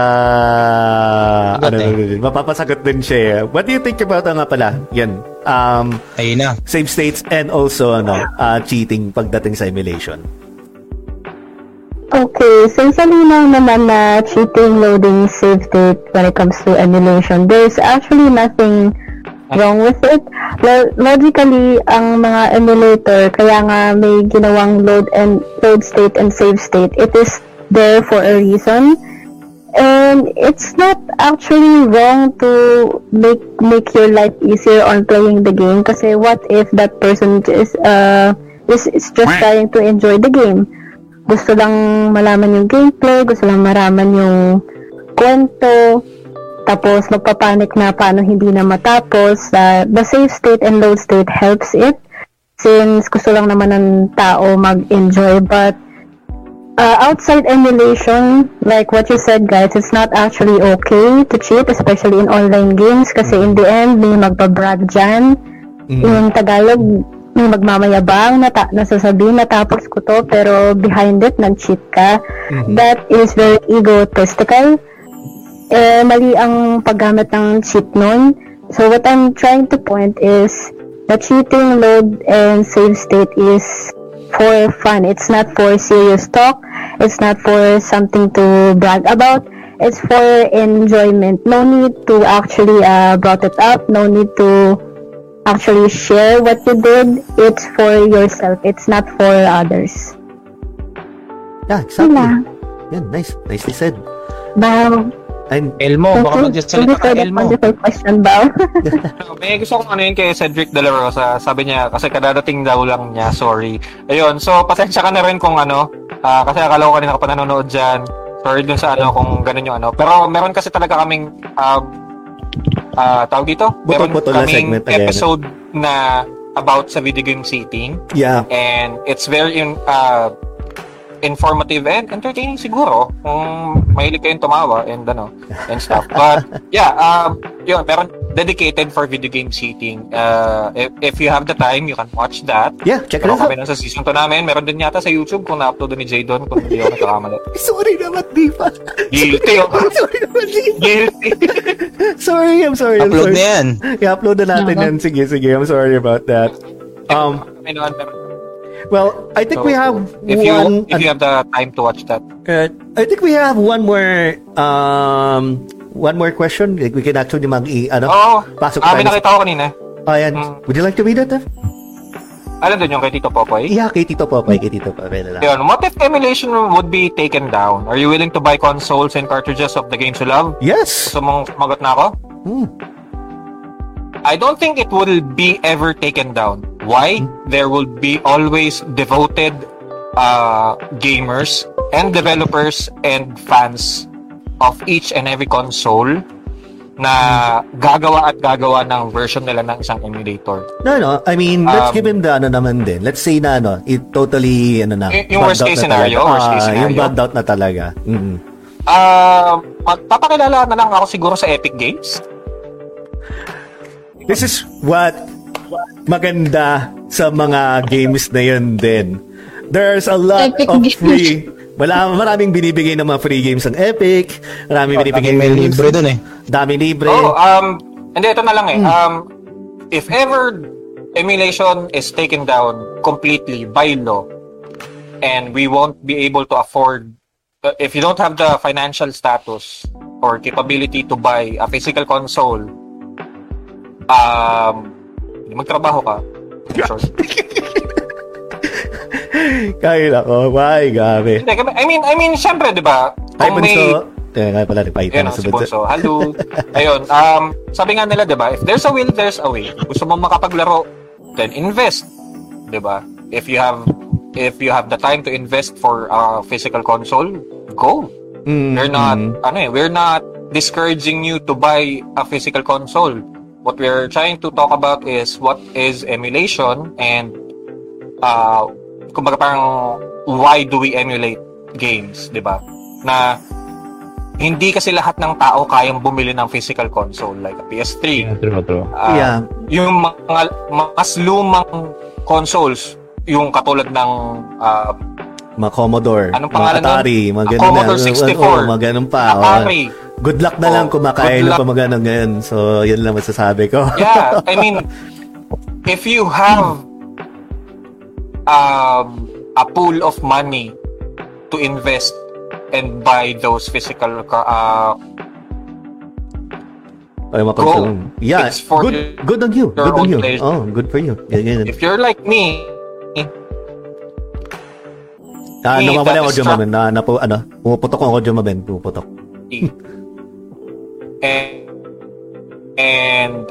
Sagot ano, eh. mapapasagot din siya eh. What do you think about ano nga pala? Yan. Um, Ayun na. save states and also ano, uh, cheating pagdating sa emulation. Okay, since alinaw naman na cheating loading save state when it comes to emulation, there's actually nothing wrong with it. Lo- logically, ang mga emulator, kaya nga may ginawang load and load state and save state, it is there for a reason. And it's not actually wrong to make make your life easier on playing the game kasi what if that person is uh is, is just trying to enjoy the game gusto lang malaman yung gameplay, gusto lang maraman yung kwento, tapos magpapanik na paano hindi na matapos. Uh, the save state and load state helps it since gusto lang naman ng tao mag-enjoy. But uh, outside emulation, like what you said guys, it's not actually okay to cheat, especially in online games kasi in the end, may magbabrag dyan. Yung Tagalog, may magmamayabang na ta- nasasabihin natapos ko to pero behind it nag-cheat ka. That is very egotistical. Eh, mali ang paggamit ng cheat nun. So what I'm trying to point is the cheating load and save state is for fun. It's not for serious talk. It's not for something to brag about. It's for enjoyment. No need to actually uh, brought it up. No need to actually share what you did. It's for yourself. It's not for others. Yeah, exactly. Wala. Yan, nice. Nicely said. Bao. And Elmo, Thank baka you. magsasalita Thank you ka, for the Elmo. wonderful question, Bao. May gusto kong ano yun kay Cedric De La Rosa. Sabi niya, kasi kadadating daw lang niya, sorry. Ayun, so pasensya ka na rin kung ano, ah, kasi akala ko kanina ka pa nanonood dyan. Sorry dun sa ano, kung ganun yung ano. Pero meron kasi talaga kaming, um, ah, tawag dito? Meron Putol-putol na segment again. episode na about sa video game cheating. yeah, And it's very uh, informative and entertaining siguro kung mahilig kayong tumawa and ano and stuff but yeah um yun meron dedicated for video game cheating uh, if, if you have the time you can watch that yeah, check it meron out. kami sa season 2 namin meron din yata sa YouTube kung na-upload ni Jay doon kung hindi ako nagkakamali Sorry naman, di ba? guilty oh. sorry naman, di guilty Sorry, I'm sorry. I'm Upload sorry. na yan. I-upload na natin Nako. yan. Sige, sige. I'm sorry about that. Um, May naman, meron. Well, I think we So, have if you one... if you have the time to watch that Uh, I think we have one more um one more question. Like we can actually mag i ano oo pasok ah, may tayo. nakita ko kanina Ayan. Mm. Would you like to read it? Tev? alam doon yung kay Tito Popoy Yeah, kay Tito Popeye, kay Tito Popeye na lang. Yun, what if emulation would be taken down? Are you willing to buy consoles and cartridges of the games you love? Yes. Gusto mong sumagot na ako? Hmm. I don't think it will be ever taken down. Why? There will be always devoted uh, gamers and developers and fans of each and every console na gagawa at gagawa ng version nila ng isang emulator. No, no. I mean, let's Um, give him the ano naman din. Let's say na ano, it totally, ano na. Yung worst case na scenario, talaga. worst case Ah, Yung scenario. bugged out na talaga. Mm. Uh, magpapakilala na lang ako siguro sa Epic Games. This is what maganda sa mga games na yun din. There's a lot Epic of Games. free wala maraming binibigay ng mga free games ng Epic. Maraming binibigay May ng libre dun eh. Dami libre. Oh, um, hindi, ito na lang eh. Um, if ever emulation is taken down completely by law and we won't be able to afford uh, if you don't have the financial status or capability to buy a physical console um magtrabaho ka sure. Kaya ako. My gabi. I mean I mean syempre 'di ba may Bunso. Teka, kaya pala nagpahita Yun, sa si Bunso. Hello. Ayun, um, sabi nga nila, di ba, if there's a will, there's a way. Gusto mo makapaglaro, then invest. Di ba? If you have if you have the time to invest for a physical console, go. Mm, We're not, mm. ano eh, we're not discouraging you to buy a physical console. What we're trying to talk about is what is emulation and uh, kumbaga parang why do we emulate games, di ba? Na hindi kasi lahat ng tao kayang bumili ng physical console like a PS3. Yeah, true, true. Ah, Yeah. Yung mga mas lumang consoles, yung katulad ng Mga Commodore, Anong mga pangalan Atari, nun? mga Ah, ganun Commodore na. 64. Oo, mga ganun pa. Atari. Good luck na lang Oh, kumakain good ng luck. pa mga ngayon. So, yun lang masasabi ko. yeah, I mean, if you have um, a pool of money to invest and buy those physical ca- uh, Ay, makonsol. Yeah, It's for good, good on you. Good on you. pleasure. Oh, good for you. Ganyan. if you're like me, Ah, nawawala that ako mamen. Na, na, po, ano, pumuputok ako mamen. Pumuputok. and and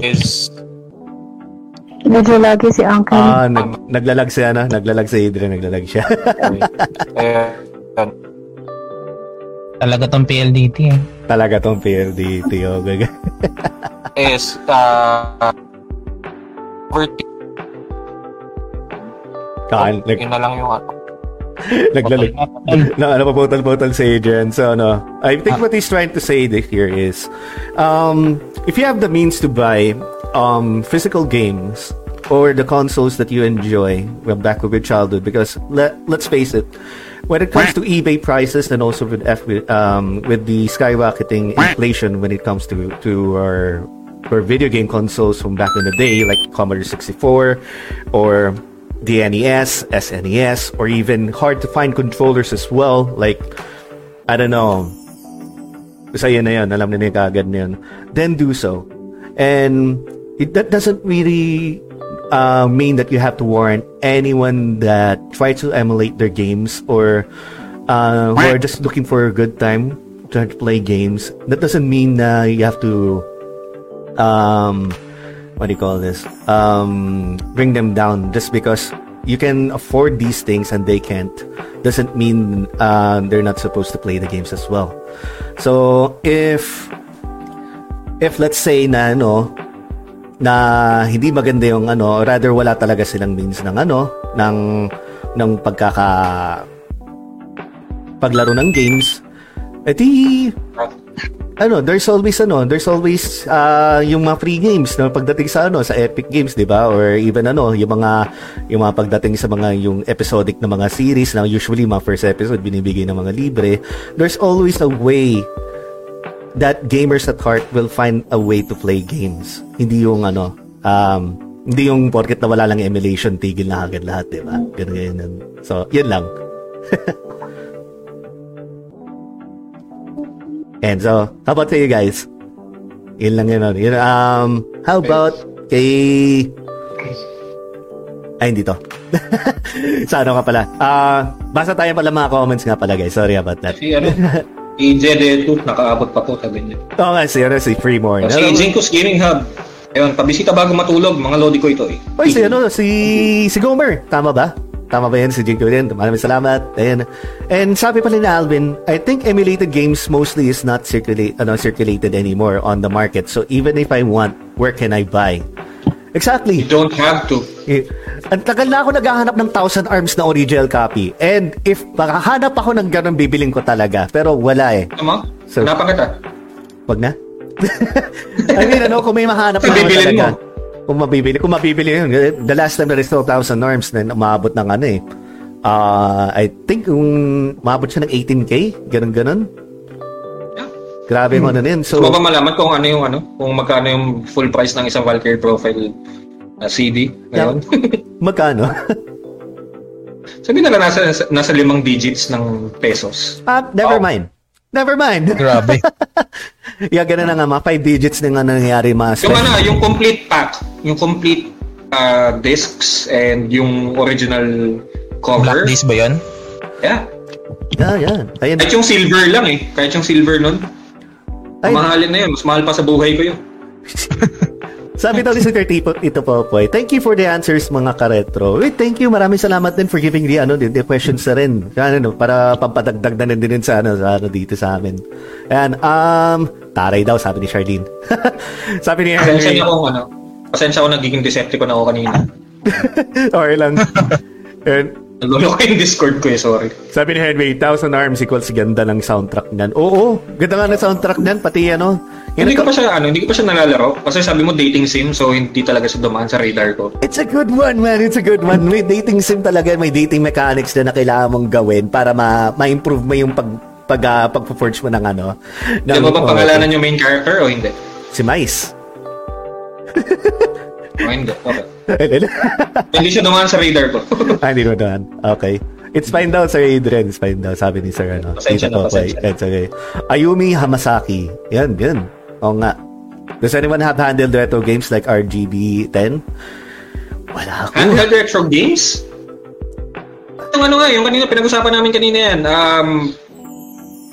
is Medyo lagi si Uncle. Ah, nag, naglalag siya, na. Naglalag si Adrian, naglalag siya. uh, Talaga tong PLDT eh. Talaga tong PLDT. Oh, gaga. is uh, verti- Kaan, nag, yun na lang yung ano. naglalag. na ano paputol-putol si Adrian. So, ano, I think what he's trying to say here is, um, if you have the means to buy um, physical games or the consoles that you enjoy well, back with your childhood, because let, let's face it, when it comes to eBay prices and also with F, um, with the skyrocketing inflation when it comes to to our our video game consoles from back in the day, like Commodore 64 or the NES, SNES, or even hard to find controllers as well. Like, I don't know. Yun yun. Na. Then do so. And it, that doesn't really uh, mean that you have to warrant anyone that tries to emulate their games or uh, who are just looking for a good time trying to play games. That doesn't mean na you have to um, what do you call this? Um, bring them down just because you can afford these things and they can't doesn't mean uh, they're not supposed to play the games as well. So if if let's say na ano na hindi maganda yung ano rather wala talaga silang means ng ano ng ng pagkaka paglaro ng games edi ano, there's always ano, there's always uh, yung mga free games na pagdating sa ano, sa Epic Games, 'di ba? Or even ano, yung mga yung mga pagdating sa mga yung episodic na mga series na usually mga first episode binibigay ng mga libre. There's always a way that gamers at heart will find a way to play games. Hindi yung ano, um, hindi yung porket na wala lang emulation, tigil na agad lahat, 'di ba? Ganun ganun. So, yun lang. And so, how about you guys? Yun lang yun. ano. Yun, um, how about kay... Ay, hindi to. sa ano ka pala? Ah, basa tayo pala mga comments nga pala guys. Sorry about that. Si ano, si Jede 2, nakaabot pa po sabi niya. Oo nga, si, ano, si Freemore. Si Jinkos Gaming Hub. Ayun, pabisita bago matulog, mga lodi ko ito eh. Oy, si ano, si, si Gomer. Tama ba? Tama ba yan si Jinko din? Maraming salamat. Ayan. And sabi pa ni Alvin, I think emulated games mostly is not circulate, ano, circulated anymore on the market. So even if I want, where can I buy? Exactly. You don't have to. Eh, ang tagal na ako naghahanap ng Thousand Arms na original copy. And if makahanap ako ng ganun, bibiling ko talaga. Pero wala eh. Tama? So- Hanapan kita. Wag na. I mean, ano, kung may mahanap na ako talaga. mo. Kung mabibili, kung mabibili yun. The last time na restore Thousand Arms na umabot ng ano eh. Uh, I think kung umabot siya ng 18k, ganun-ganun. Grabe yung ano na yun. So, So, ba malaman kung ano yung ano, kung magkano yung full price ng isang Valkyrie profile na CD ngayon? magkano? Sabi na lang nasa, nasa limang digits ng pesos. ah, never Oh. mind. Never mind. Grabe. yeah, ganun na nga, mga 5 digits na nga nangyayari mga Yung special. ano, yung complete pack, yung complete uh, discs and yung original cover. Blacklist ba yun? Yeah. Yeah, yeah. Ayun. Kahit yung silver lang eh. Kahit yung silver nun. Ay. Mahalin na yun. Mas mahal pa sa buhay ko yun. Sabi daw ni Sir Tipo, ito po po. Thank you for the answers mga karetro. Wait, thank you. Maraming salamat din for giving the ano the, the questions na rin. Ano, no, para pampadagdag na din sa ano sa ano dito sa amin. And um taray daw sabi ni Charlene. sabi ni Pasensya Henry. na kung ano. Pasensya ako nagiging Decepticon ako kanina. okay lang. And Naglolo ko yung Discord ko eh, sorry. sabi ni Henry, Thousand Arms equals ganda ng soundtrack niyan. Oo, ganda nga ng soundtrack niyan. Pati ano. Hindi ko pa siya ano, hindi ko pa siya nalalaro kasi sabi mo dating sim so hindi talaga siya dumaan sa radar ko. It's a good one, man. It's a good one. May dating sim talaga, may dating mechanics na, na kailangan mong gawin para ma- ma-improve mo yung pag pag uh, pagpo-forge mo ng ano. Di mo ba pangalanan yung main character o hindi? Si Mice. O hindi. Okay. hindi siya dumaan sa radar ko. ah, hindi mo naman. Okay. It's fine daw, Sir Adrian. It's fine daw, sabi ni Sir, ano. Pasensya Tito na, pasensya na. It's okay. Ayumi Hamasaki. Yan, yan. Oo nga. Does anyone have handled retro games like RGB 10? Wala ako. Handheld retro games? Yung ano nga, yung kanina pinag-usapan namin kanina yan. Um,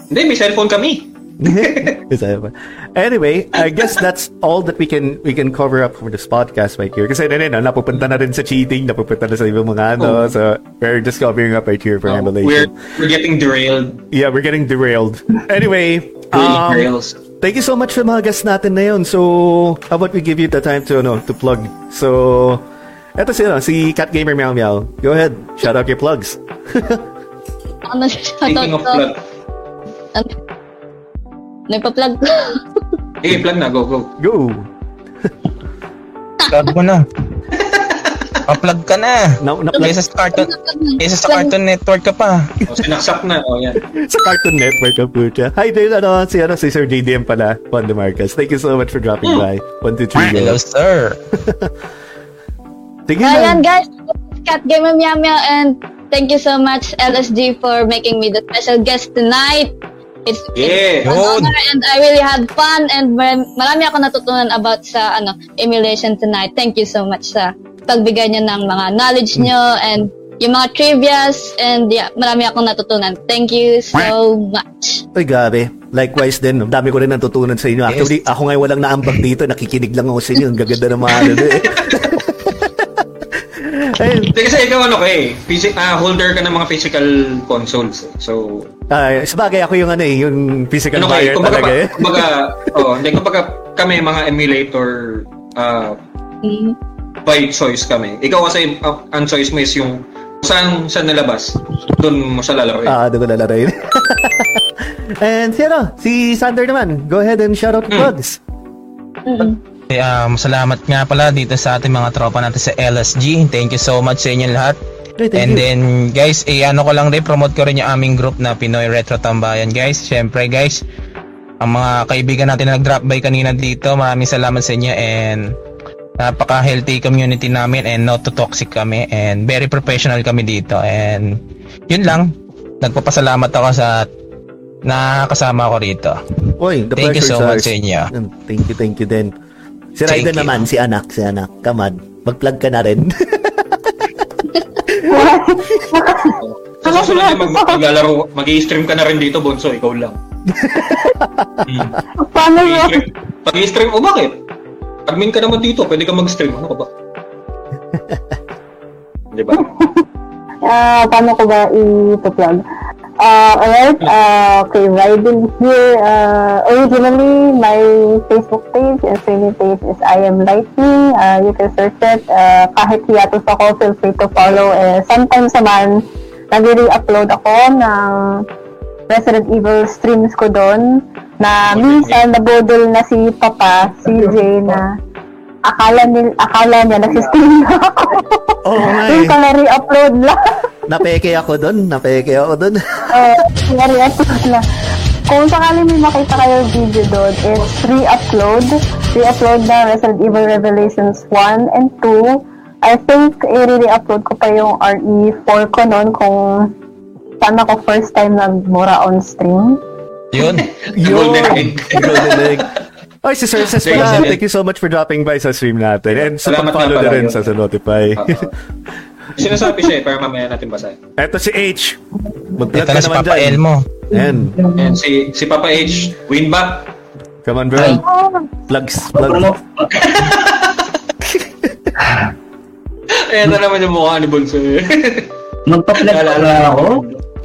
hindi, may cellphone kami. Is that ba? anyway, I guess that's all that we can we can cover up for this podcast right here. Kasi na rin, no, napupunta na rin sa cheating, napupunta na sa ibang mga ano. Oh. So, we're just covering up right here for Uh, emulation. we're, we're getting derailed. Yeah, we're getting derailed. Anyway, um, derails. thank you so much sa mga guests natin na yun. So, how about we give you the time to, ano, to plug. So, eto si, ano, si Cat Gamer Meow Meow. Go ahead, shout out your plugs. Ano Speaking of to? plug. Ano? Nagpa-plug ko. Eh, plug na. Go, go. Go! Plug mo na. Pa-plug ka na. Na, na, Kaysa sa Cartoon, kaysa sa Cartoon Network ka pa. O, sinaksak na. O, yan. sa Cartoon Network ang pucha. Hi din, ano, si, ano, si Sir JDM pala, Juan De Marcos. Thank you so much for dropping by. One, two, three, Hello, go. sir. Sige Ayan lang. guys, Cat Gamer Meow Meow and thank you so much LSG for making me the special guest tonight. It's, Yeah. it's an honor and I really had fun and mar- marami ako natutunan about sa ano emulation tonight. Thank you so much sa pagbigay niyo ng mga knowledge niyo and yung mga trivias and yeah, marami akong natutunan. Thank you so much. Ay, gabi. Likewise din. Ang dami ko rin natutunan sa inyo. Actually, ako ngayon walang naambag dito. Nakikinig lang ako sa inyo. Ang gaganda ng mga ano eh. Ayun. Kasi ikaw ano ka eh. Physi- ah, holder ka ng mga physical consoles. eh. So, Ay, sabagay ako yung ano eh, yung physical ano buyer? Kumbaga, talaga eh. kumbaga, oh, hindi, kumbaga kami mga emulator ah, Mm. by choice kami. Ikaw kasi uh, ang choice mo is yung saan siya nalabas. Doon mo siya lalaroin. Ah, doon ko lalaroin. And si ano, si Sander naman. Go ahead and shout out Hmm. the plugs. Mm. Eh, um, salamat nga pala dito sa ating mga tropa natin sa LSG. Thank you so much sa inyo lahat. Thank And you. then, guys, eh, ano ko lang din, promote ko rin yung aming group na Pinoy Retro Tambayan, guys. Siyempre, guys, ang mga kaibigan natin na nag-drop by kanina dito, maraming salamat sa inyo and napaka-healthy community namin and not too toxic kami and very professional kami dito and yun lang nagpapasalamat ako sa nakakasama ko rito Oy, the thank you so is much ours. sa inyo Thank you, thank you din. Si Raiden you. naman, si anak, si anak. Come on, mag-plug ka na rin. Sa susunod na mag maglalaro, mag-i-stream ka na rin dito, Bonso, ikaw lang. Hmm. Paano? Mag-i-stream. Mag-i-stream, o bakit? Admin ka naman dito, pwede ka mag-stream. Ano ka ba? Di ba? Ah, paano ko ba i-plug? Uh, alright, uh, okay, riding here. Uh, originally, my Facebook page and streaming page is I Am Lightning. Uh, you can search it. Uh, kahit hiatus ako, feel free to follow. Eh, sometimes naman, nag-re-upload ako ng Resident Evil streams ko doon na minsan nabodol na si Papa, si Jay na akala niya, akala niya nagsistream na ako. Oo nga Yung eh. pala re-upload lang. Napeke ako doon. Napeke ako doon. uh, re-upload na. Kung sakali may makita kayo video doon, it's re-upload. Re-upload na Resident Evil Revelations 1 and 2. I think i-re-upload ko pa yung RE4 ko noon kung saan ako first time nagmura on stream. Yun. Golden egg. Golden egg. Ay, si Sir Ses pala. Thank you so much for dropping by sa stream natin. And sa Salamat pag-follow na pala rin yun. sa. Oo. Sinasabi siya eh, para mamaya natin basahin. Eto si H. Mag-plug Ito ka na si naman Papa dyan. Elmo. Ayan. Ayan, si, si Papa H, win back. Come on, bro. Ay. Plugs. Plugs. Promo. Ayan na naman yung mukha ni Bunso eh. Magpa-plug pa ba ako?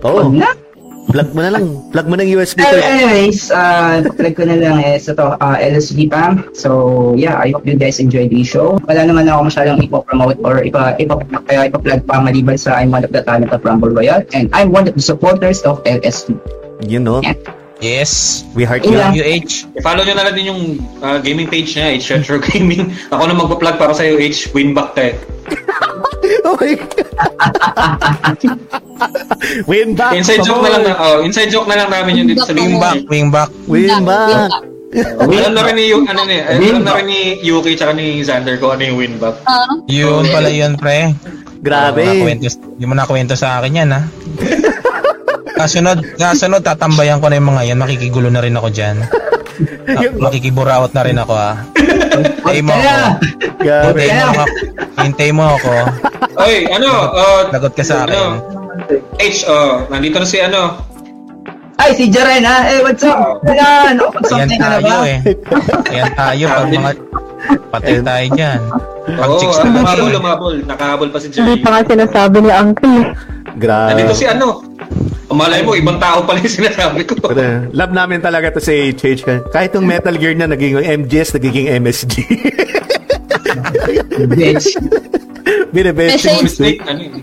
Oo. Na. Plug mo na lang. Plug mo ng USB to. anyways, uh, plug ko na lang is ito, uh, LSV Pam. So, yeah, I hope you guys enjoy the show. Wala naman ako masyadong ipo-promote or ipa, ipa, kaya ipa-plug pa maliban sa I'm one of the talent of Rumble Royale and I'm one of the supporters of LSV. You know, Yes. we heart you. Yeah. UH. I-follow nyo na lang din yung ah, gaming page niya, H Retro Gaming. Ako na magpa-plug para sa'yo, H, win back tayo. Oh my God. Win back. Inside joke na lang na, oh, inside joke na lang namin yun dito sa Wing gaming back, wing back. Win back. Alam na rin ni, Yu- ano ni, alam na rin ni Yuki tsaka ni Xander ko ano yung win back. Ah, Yun pala yun, pre. Grabe. Hindi mo nakwento sa akin yan, ha? Kasunod, kasunod, tatambayan ko na yung mga yan. Makikigulo na rin ako dyan. Makikiburaot na rin ako, ha? Hintay mo ako. Hintay mo ako. Hintay mo ako. Oy, ano, uh, Lagot ka sa akin. ano, H, oh, nandito na si ano, ay, si Jaren ha? Eh, what's up? Ayan, Ayan something ka na tayo, ba? eh. Ayan tayo. Pag mga... Patay tayo dyan. Pag Oo, chicks oh, na lumabol, lang. lumabol. Nakahabol pa si Hindi Jerry. pa nga sinasabi ni Uncle. Grabe. Nandito si ano. Malay mo, ibang tao pala yung sinasabi ko. Pero, Love namin talaga to si HH. Kahit yung Metal Gear na naging MGS, nagiging MSG. Bitch. Binibest. Solid Snake, ano eh.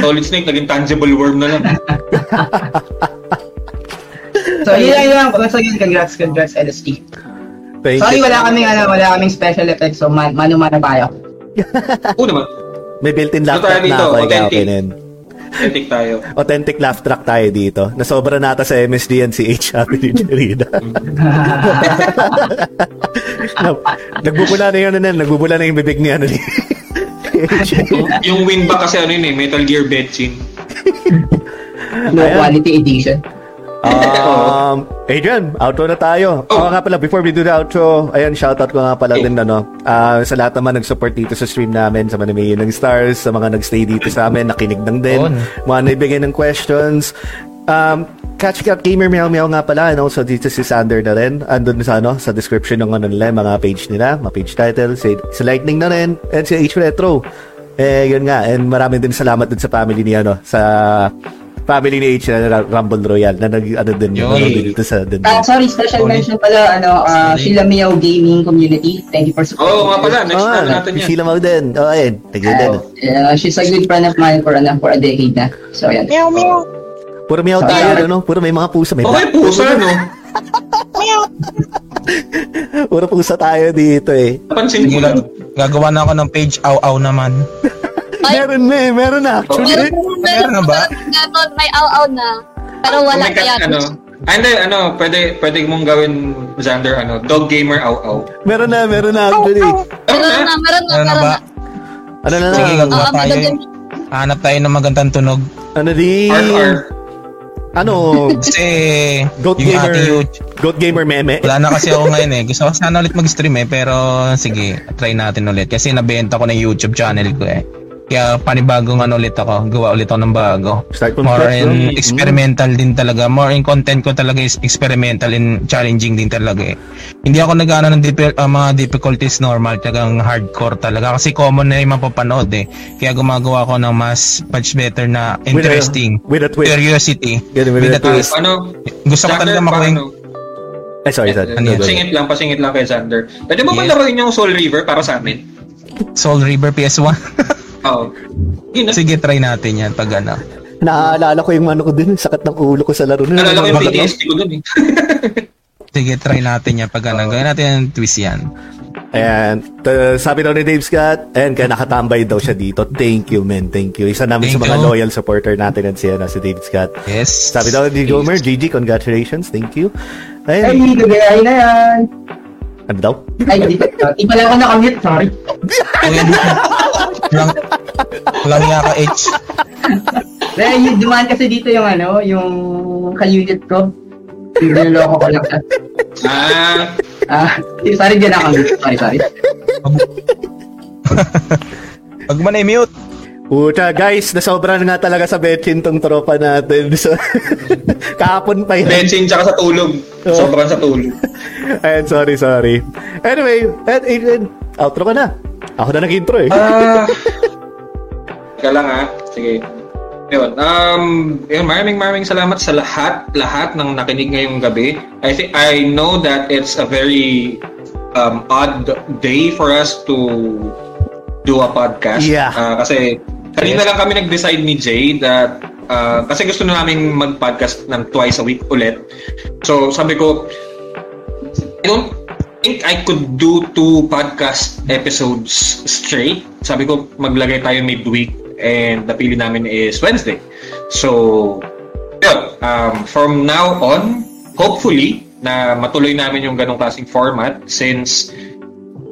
Solid Snake, naging tangible worm na lang. So, yun lang yun. Once again, congrats, congrats, LSD. Thank Sorry, you. wala kaming, ano, wala kaming special effects, so man, mano-mano tayo. Oo naman. May built-in tayo track na ako. Authentic. Kinin. Epic tayo. Authentic laugh track tayo dito. Nasobra nata sa MSD yan si H. Happy ni Jerida. nagbubula na yun, ano, nagbubula na yung bibig ni ano ni H. Yung, yung win back kasi ano yun eh, Metal Gear Betchin. Low Ayan. quality edition. Um, Adrian, outro na tayo. Oh. Oo nga pala, before we do the outro, ayan, shoutout ko nga pala din, ano, ah, sa lahat naman nag-support dito sa stream namin, sa mga namigay ng stars, sa mga nagstay dito sa amin, nakinig ng din, Yun. mga naibigay ng questions. Um, Catch Cat Gamer Meow Meow nga pala, and also dito si Sander na rin, andun sa, ano, sa description ng ano nila, mga page nila, mga page title, si, si Lightning na rin, and si H Retro. Eh, yun nga, and marami din salamat din sa family ni, ano, sa family ni H na Rumble Royale na nag ano din Yun. nanonood dito sa din. Ah, sorry, special Sorry. mention pala, ano, uh. Sheila Miao Gaming Community. Thank you for supporting. Oo nga pala, next Oh, time natin yan. Sheila Mau din. Oh, ayun. Tigil din. Uh, she's a good friend of mine for, ano, for a decade na. So, yan. Puro meow tayo, ano? Puro may mga pusa. May Okay, pusa, no? Puro pusa tayo dito eh. Napansin ko lang. lang. Gagawa na ako ng page aw-aw naman. Ay. Meron na eh. Meron na actually. Meron, Meron na ba? Meron, may aw-aw na. Pero wala kat- kaya. ano, ah, hindi, ano, pwede, pwede mong gawin, Xander, ano, dog gamer aw-aw. Meron na, meron na actually. Meron na, meron na, Meron na meron ba? na. Ano na Sige, lang? gagawa Oo, may tayo. Hanap tayo ng magandang tunog. Ano di? RR. Ano? Kasi Goat yung Gamer. ating YouTube, Goat Gamer meme. wala na kasi ako ngayon eh. Gusto ko sana ulit mag-stream eh. Pero sige, try natin ulit. Kasi nabenta ko na yung YouTube channel ko eh. Kaya panibagong ano ulit ako, gawa ulit ako ng bago. Start from More scratch, no? in experimental din talaga. More in content ko talaga is experimental and challenging din talaga eh. Hindi ako nag-ano ng diffi- ah, mga difficulties normal, talagang hardcore talaga. Kasi common na yung mapapanood eh. Kaya gumagawa ko ng mas much better na With a- interesting. with a twist. Curiosity. Yeah, with a twist. Ano? Gusto ko talaga makuha yung Ay, sorry, sorry. Ano? Singit lang, pasingit lang kay Xander. Pwede mo ba Yes. laruin yung Soul River para sa amin? Soul River PS1. Yun na. Sige, try natin yan pag ano. Naaalala ko yung ano ko din, sakit ng ulo ko sa laro na. Nalala ko yung? PTSD ko dun eh. Sige, try natin yan pag ano. Gawin natin yung twist yan. Ayan. T- sabi daw ni Dave Scott, ayan, kaya nakatambay daw siya dito. Thank you, man. Thank you. Isa namin sa Thank mga you. loyal supporter natin at si, ano, si Dave Scott. Yes. Sabi daw ni Gomer, GG, congratulations. Thank you. Ay, Ayan. gagayay na yan. Ano daw? Ay, di, uh, di pala ako nakamute, sorry. Lang, lang nga ka, H. Dahil yung dumaan kasi dito yung ano, yung ka-unit ko. Niloloko ko lang. Ah, Ah, sorry, di nakamute. Sorry, sorry. Pag mo na-mute. Pucha, guys, nasobra na nga talaga sa betchin tong tropa natin. So, kahapon pa yan. bensin tsaka sa tulog. Sobrang sa tulog. Ayan, sorry, sorry. Anyway, and, and, outro ka na. Ako na nag-intro eh. Ah. Teka lang ha. Sige. Yun. Um, yun, maraming maraming salamat sa lahat, lahat ng nakinig ngayong gabi. I think I know that it's a very um, odd day for us to do a podcast. Yeah. Ah, kasi kanina lang kami nag-decide ni Jay that ah, kasi gusto na namin mag-podcast ng twice a week ulit. So, sabi ko, I don't think I could do two podcast episodes straight. Sabi ko, maglagay tayo midweek and napili namin is Wednesday. So, yun. Um, from now on, hopefully, na matuloy namin yung ganong klaseng format since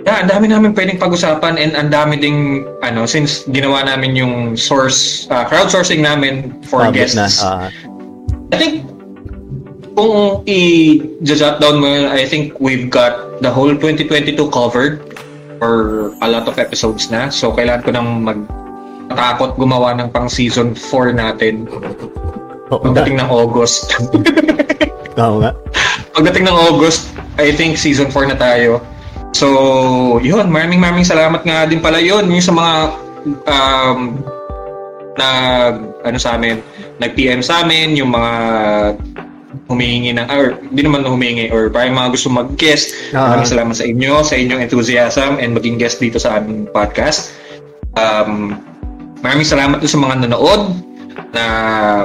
yeah, ang dami namin pwedeng pag-usapan and ang dami ding ano since ginawa namin yung source uh, crowdsourcing namin for Public guests. na. ah. I think kung i-jot down mo, yun, I think we've got the whole 2022 covered for a lot of episodes na. So, kailangan ko nang mag matakot gumawa ng pang season 4 natin nga. pagdating ng August. Oo nga. pagdating ng August, I think season 4 na tayo. So, yun, maraming maraming salamat nga din pala yun. Yung sa mga um, nag, ano sa amin, nag-PM sa amin, yung mga humihingi ng, or hindi naman humihingi, or parang mga gusto mag-guest. Ah. Maraming salamat sa inyo, sa inyong enthusiasm and maging guest dito sa aming podcast. Um, maraming salamat sa mga nanood na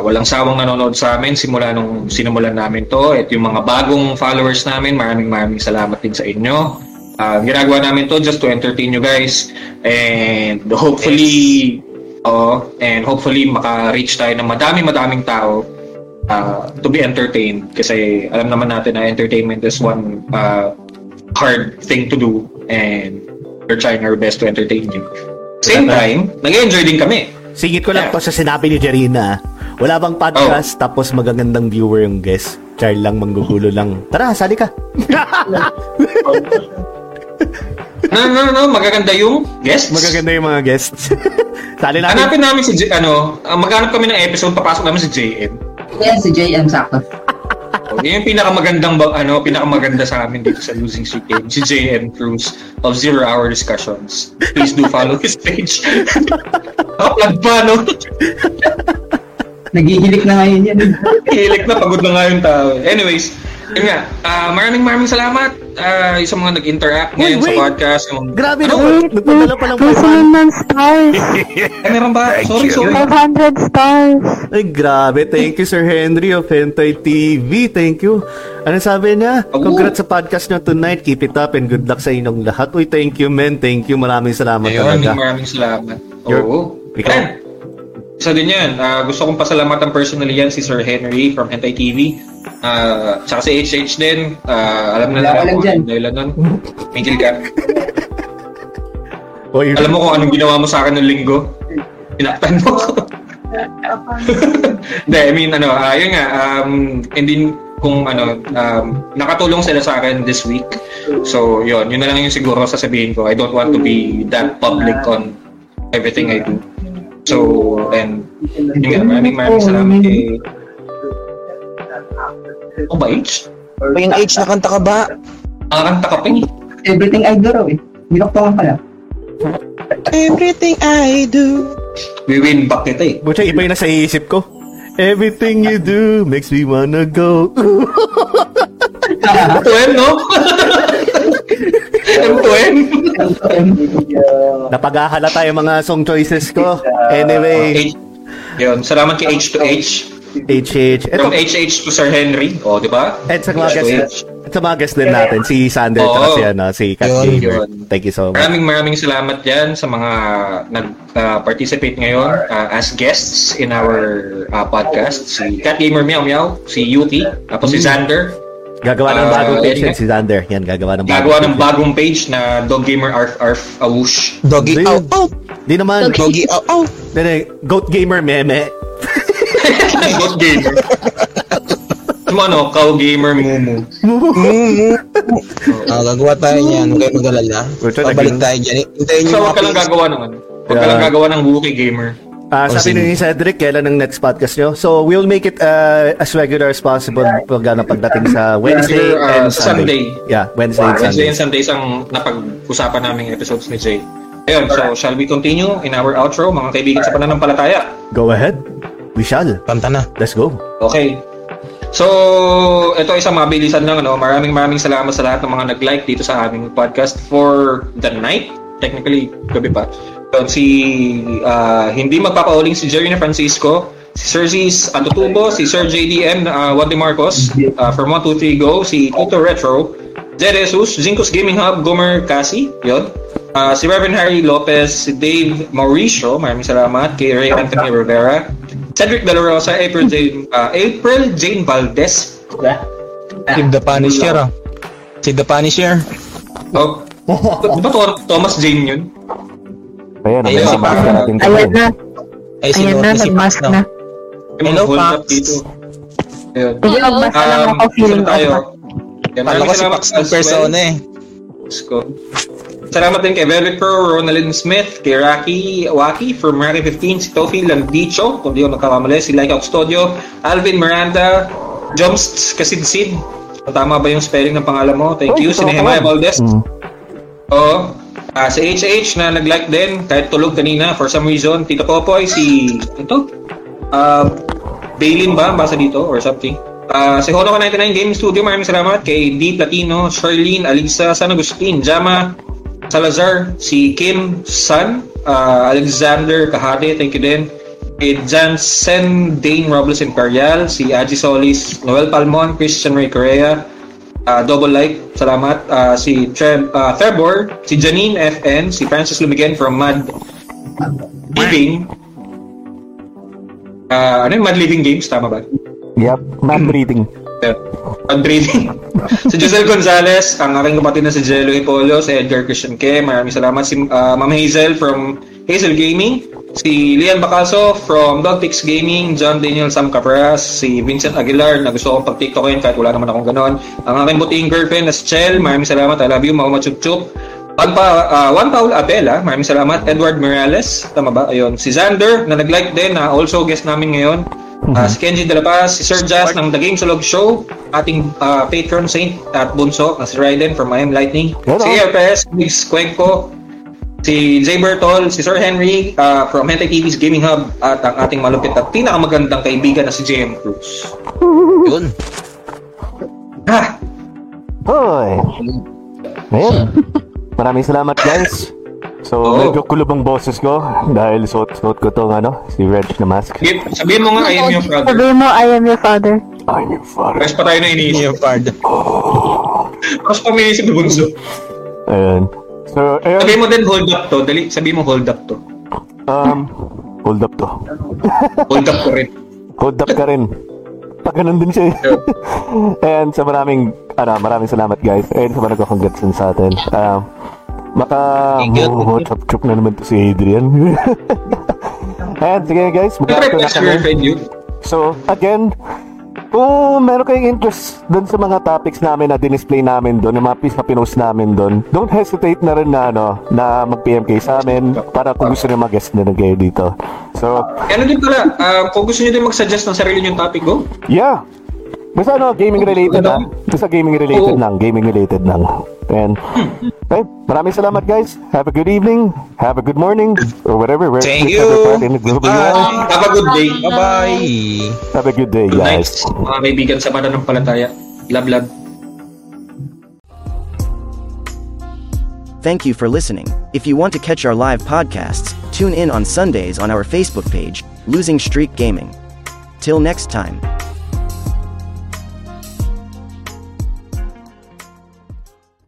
walang sawang nanonood sa amin simula nung sinimulan namin to at yung mga bagong followers namin maraming maraming salamat din sa inyo Ah, ginagawa namin to just to entertain you guys and hopefully oh, and hopefully maka-reach tayo ng madami madaming tao ah, to be entertained kasi alam naman natin na entertainment is one ah, hard thing to do and we're trying our best to entertain you same time nag-enjoy din kami Singit ko lang Yeah. to sa sinabi ni Jarina. Wala bang podcast tapos magagandang viewer yung guest? Char lang, manggugulo lang. Tara, sali ka. No, no, no, magaganda yung guests. Magaganda yung mga guests. sali natin. Hanapin namin si J, ano, uh, maghanap kami ng episode, papasok namin si JM. Yan, si JM sakto. O, yun yung pinakamagandang, ano, pinakamaganda sa amin dito sa Losing Streak Game, si JM Cruz of Zero Hour Discussions. Please do follow his page. Upload pa, no? Nagihilik na ngayon yan. Hilik na, pagod na nga yung tao. Anyways, yun nga, ah, maraming maraming salamat yung sa mga nag-interact ngayon sa wait. podcast. Yung, Grabe, ano? no? Nagpadala pa lang. Gusto ng stars. Ay, meron ba? Sorry, sorry. 500 stars. Ay, grabe. Thank you, Sir Henry of Hentai TV. Thank you. Ano sabi niya? Oh. Congrats sa podcast niyo tonight. Keep it up and good luck sa inyong lahat. Uy, thank you, men. Thank you. Maraming salamat Ayun, talaga. maraming maraming salamat. Oo. Ikaw? Isa din yan. Ah, gusto kong pasalamatan personally yan si Sir Henry from Hentai TV. Ah, tsaka si HH din. Ah, alam na lang kung dyan. anong dahilan nun. Mingil ka. Uy, Alam mo kung anong ginawa mo sa akin noong linggo? Pinaktan mo ko. Hindi, I mean, ano, ah, yun nga, um, hindi kung ano, um, nakatulong sila sa akin this week. So, yun, yun na lang yung siguro sasabihin ko. I don't want to be that public on everything I do. So, and yun nga, maraming maraming salamat kay... O ba, H? O yung H na kanta ka ba? Nakakanta ka pa eh. Everything I do raw eh. Binoktongan pala. Everything I do. We win back kita eh. Buta, iba yung nasa isip ko. Everything you do makes me wanna go. M2M, no? M2M. Napaghahalata yung mga song choices ko. Anyway, H- Yun, salamat kay H to H. HH. Ito, From HH to Sir Henry. O, di ba? at sa mga H to guest, H. at sa mga guest din natin, si Sander Oo. at si, ano, si Kat Yun, Gamer. yun. Thank you so much. Maraming maraming salamat dyan sa mga nag-participate ngayon uh, as guests in our uh, podcast. Si Cat Gamer Meow Meow, si Yuki, tapos si Xander. Gagawa ng Ah, bagong page yun yan, si Sander. Yan, gagawa ng bagong Gagawa ng page. bagong page na Dog Gamer Arf Arf Awush. Doggy Hindi. ow ow. Di naman. Doggy ow ow. Hindi, Goat Gamer Meme. Dog Gamer. Yung ano, Cow Gamer Mumu. Ah, gagawa tayo niyan. Huwag kayo mag-alala. Pabalik tayo dyan. Hintayin So, niyo wag ka lang gagawa ng ano. Wag ka lang gagawa ng Wookie Gamer. Oh, sabi ni Cedric, kailan ang next podcast nyo? So, we'll make it uh, as regular as possible pag pagdating sa Wednesday Siguro, ah, and Sunday. Sunday. Yeah, Wednesday and Wednesday Sunday. and Sundays ang napag-usapan naming episodes ni Jay. Ayun, so shall we continue in our outro, mga kaibigan sa pananampalataya? Go ahead. We shall. Kanta na. Let's go. Okay. So, ito isang mabilisan lang. Ano? Maraming maraming salamat sa lahat ng mga nag-like dito sa aming podcast for the night. Technically, gabi pa. Yun, si, ah, hindi magpapauling si Jerry na Francisco, si Sir Zis Antutubo, si Sir JDM uh, Wadi Marcos, uh, from 123 Go, si Tuto Retro, Zed Jesus, Zincos Gaming Hub, Gomer Kasi, yun. Ah, si Reverend Harry Lopez, si Dave Mauricio, maraming salamat, kay Ray Anthony Rivera, Cedric De La Rosa, April Jane, ah, April Jane Valdez. Si The Punisher. ah. Si The Punisher. Oh, di ba to- Thomas Jane yun? Ayan, Ayun, si Pac. Ayan na. Ay, si Ayan na, si nag-mask na. Hello, Pax. Ayun. Sige, magbasa lang Um, ako feeling isa tayo. Kala ko si Pax ng as persona eh. Diyos ko. Salamat din kay Velvet Pro, Ronaldin Smith, kay Rocky Waki from Rocky 15, si Tofi Landicho, kung di ako nagkakamali, si Like Studio, Alvin Miranda, Jumps Kasidsid, tama ba yung spelling ng pangalan mo? Thank you. Si Nehemiah Valdez. Oo. Ah, si HH na nag-like din, kahit tulog kanina, for some reason. Tito Popoy, si, ito? Ah, Bailin ba? Basa dito or something. Ah, si Hono 99 Game Studio, maraming salamat. Kay D Platino, Charlene, Alisa, San Agustin, Jama, Salazar, si Kim San, ah, Alexander Kahade, thank you din. Kay Jansen Dane Robles Imperial, si Aji Solis, Noel Palmon, Christian Ray Correa, ah, Double Like, salamat. Ah, si Trev, ah, Trevor, si Janine FN, si Francis Lumigen from Mad Living. Ah, ano yung Mad Living Games? Tama ba? Yep, man breathing. Mad Breathing. si Giselle Gonzalez, ang aking kapatid na si Jello Hipolo, si Edgar Christian Ke, maraming salamat. Si ah, Ma'am Hazel from Hazel Gaming, si Lian Bacaso from Dogtix Gaming, John Daniel Sam Capras, si Vincent Aguilar, na gusto kong pag-tiktokin kahit wala naman akong ganon. Ang aking buting girlfriend na si Chel, maraming salamat. I love you, Mama Chup Chup. Juan, pa, ah, Juan Paul Abela, maraming salamat. Edward Morales, tama ba? Ayun. Si Xander, na nag-like din, na also guest namin ngayon. Ah, si Kenji De La Paz, si Sir Jazz ng The Game Log Show, ating ah, patron saint at bunso, na si Raiden from I Am Lightning. Hello. Si RPS, Mix Cuenco, si Jay Bertol, si Sir Henry ah, from Hentai TV's Gaming Hub, at ang ating malupit at pinakamagandang kaibigan na si JM Cruz. Yun. Ah, Hoy! Ayun. Maraming salamat guys. So, Oo. medyo kulob ang boses ko dahil suot-suot ko tong ano, si Reg na mask. sabihin, sabihin mo nga, I am your brother. Sabihin mo, I am your father. I'm your father. Rest pa tayo na iniisip. Yung card. Mas pa may isip na bunso. Ayun. So, ayun. Sabihin mo din, hold up to. Dali, sabihin mo, hold up to. Um, hold up to. Hold up ko rin. Hold up ka rin. Pag ganun din siya. eh. And sa maraming, ano, maraming salamat guys. And sa mga nagkakongrats din sa atin. Um, maka, oh, you. chop-chop na naman to si Adrian. And sige guys, mag-outro na kami. So, again, kung meron kayong interest doon sa mga topics namin na dinisplay namin doon, yung mga piece na pinost namin doon, don't hesitate na rin na, ano, na mag-PM kayo sa amin para kung gusto nyo mag-guest na kayo dito. So, Ano din pala, ah, kung gusto niyo din mag-suggest ng sarili niyong topic go, yeah. Basta ano, gaming related Ano? ah. Basta gaming related Oo. lang, gaming related lang. And, okay, maraming salamat guys. Have a good evening, have a good morning, or whatever. where- Thank you. part in the globe you Bye. are. have a good day. Bye-bye. Have a good day, Good night, guys. mga kaibigan sa pananampalataya. Love, love. Thank you for listening. If you want to catch our live podcasts, tune in on Sundays on our Facebook page, Losing Streak Gaming. Till next time.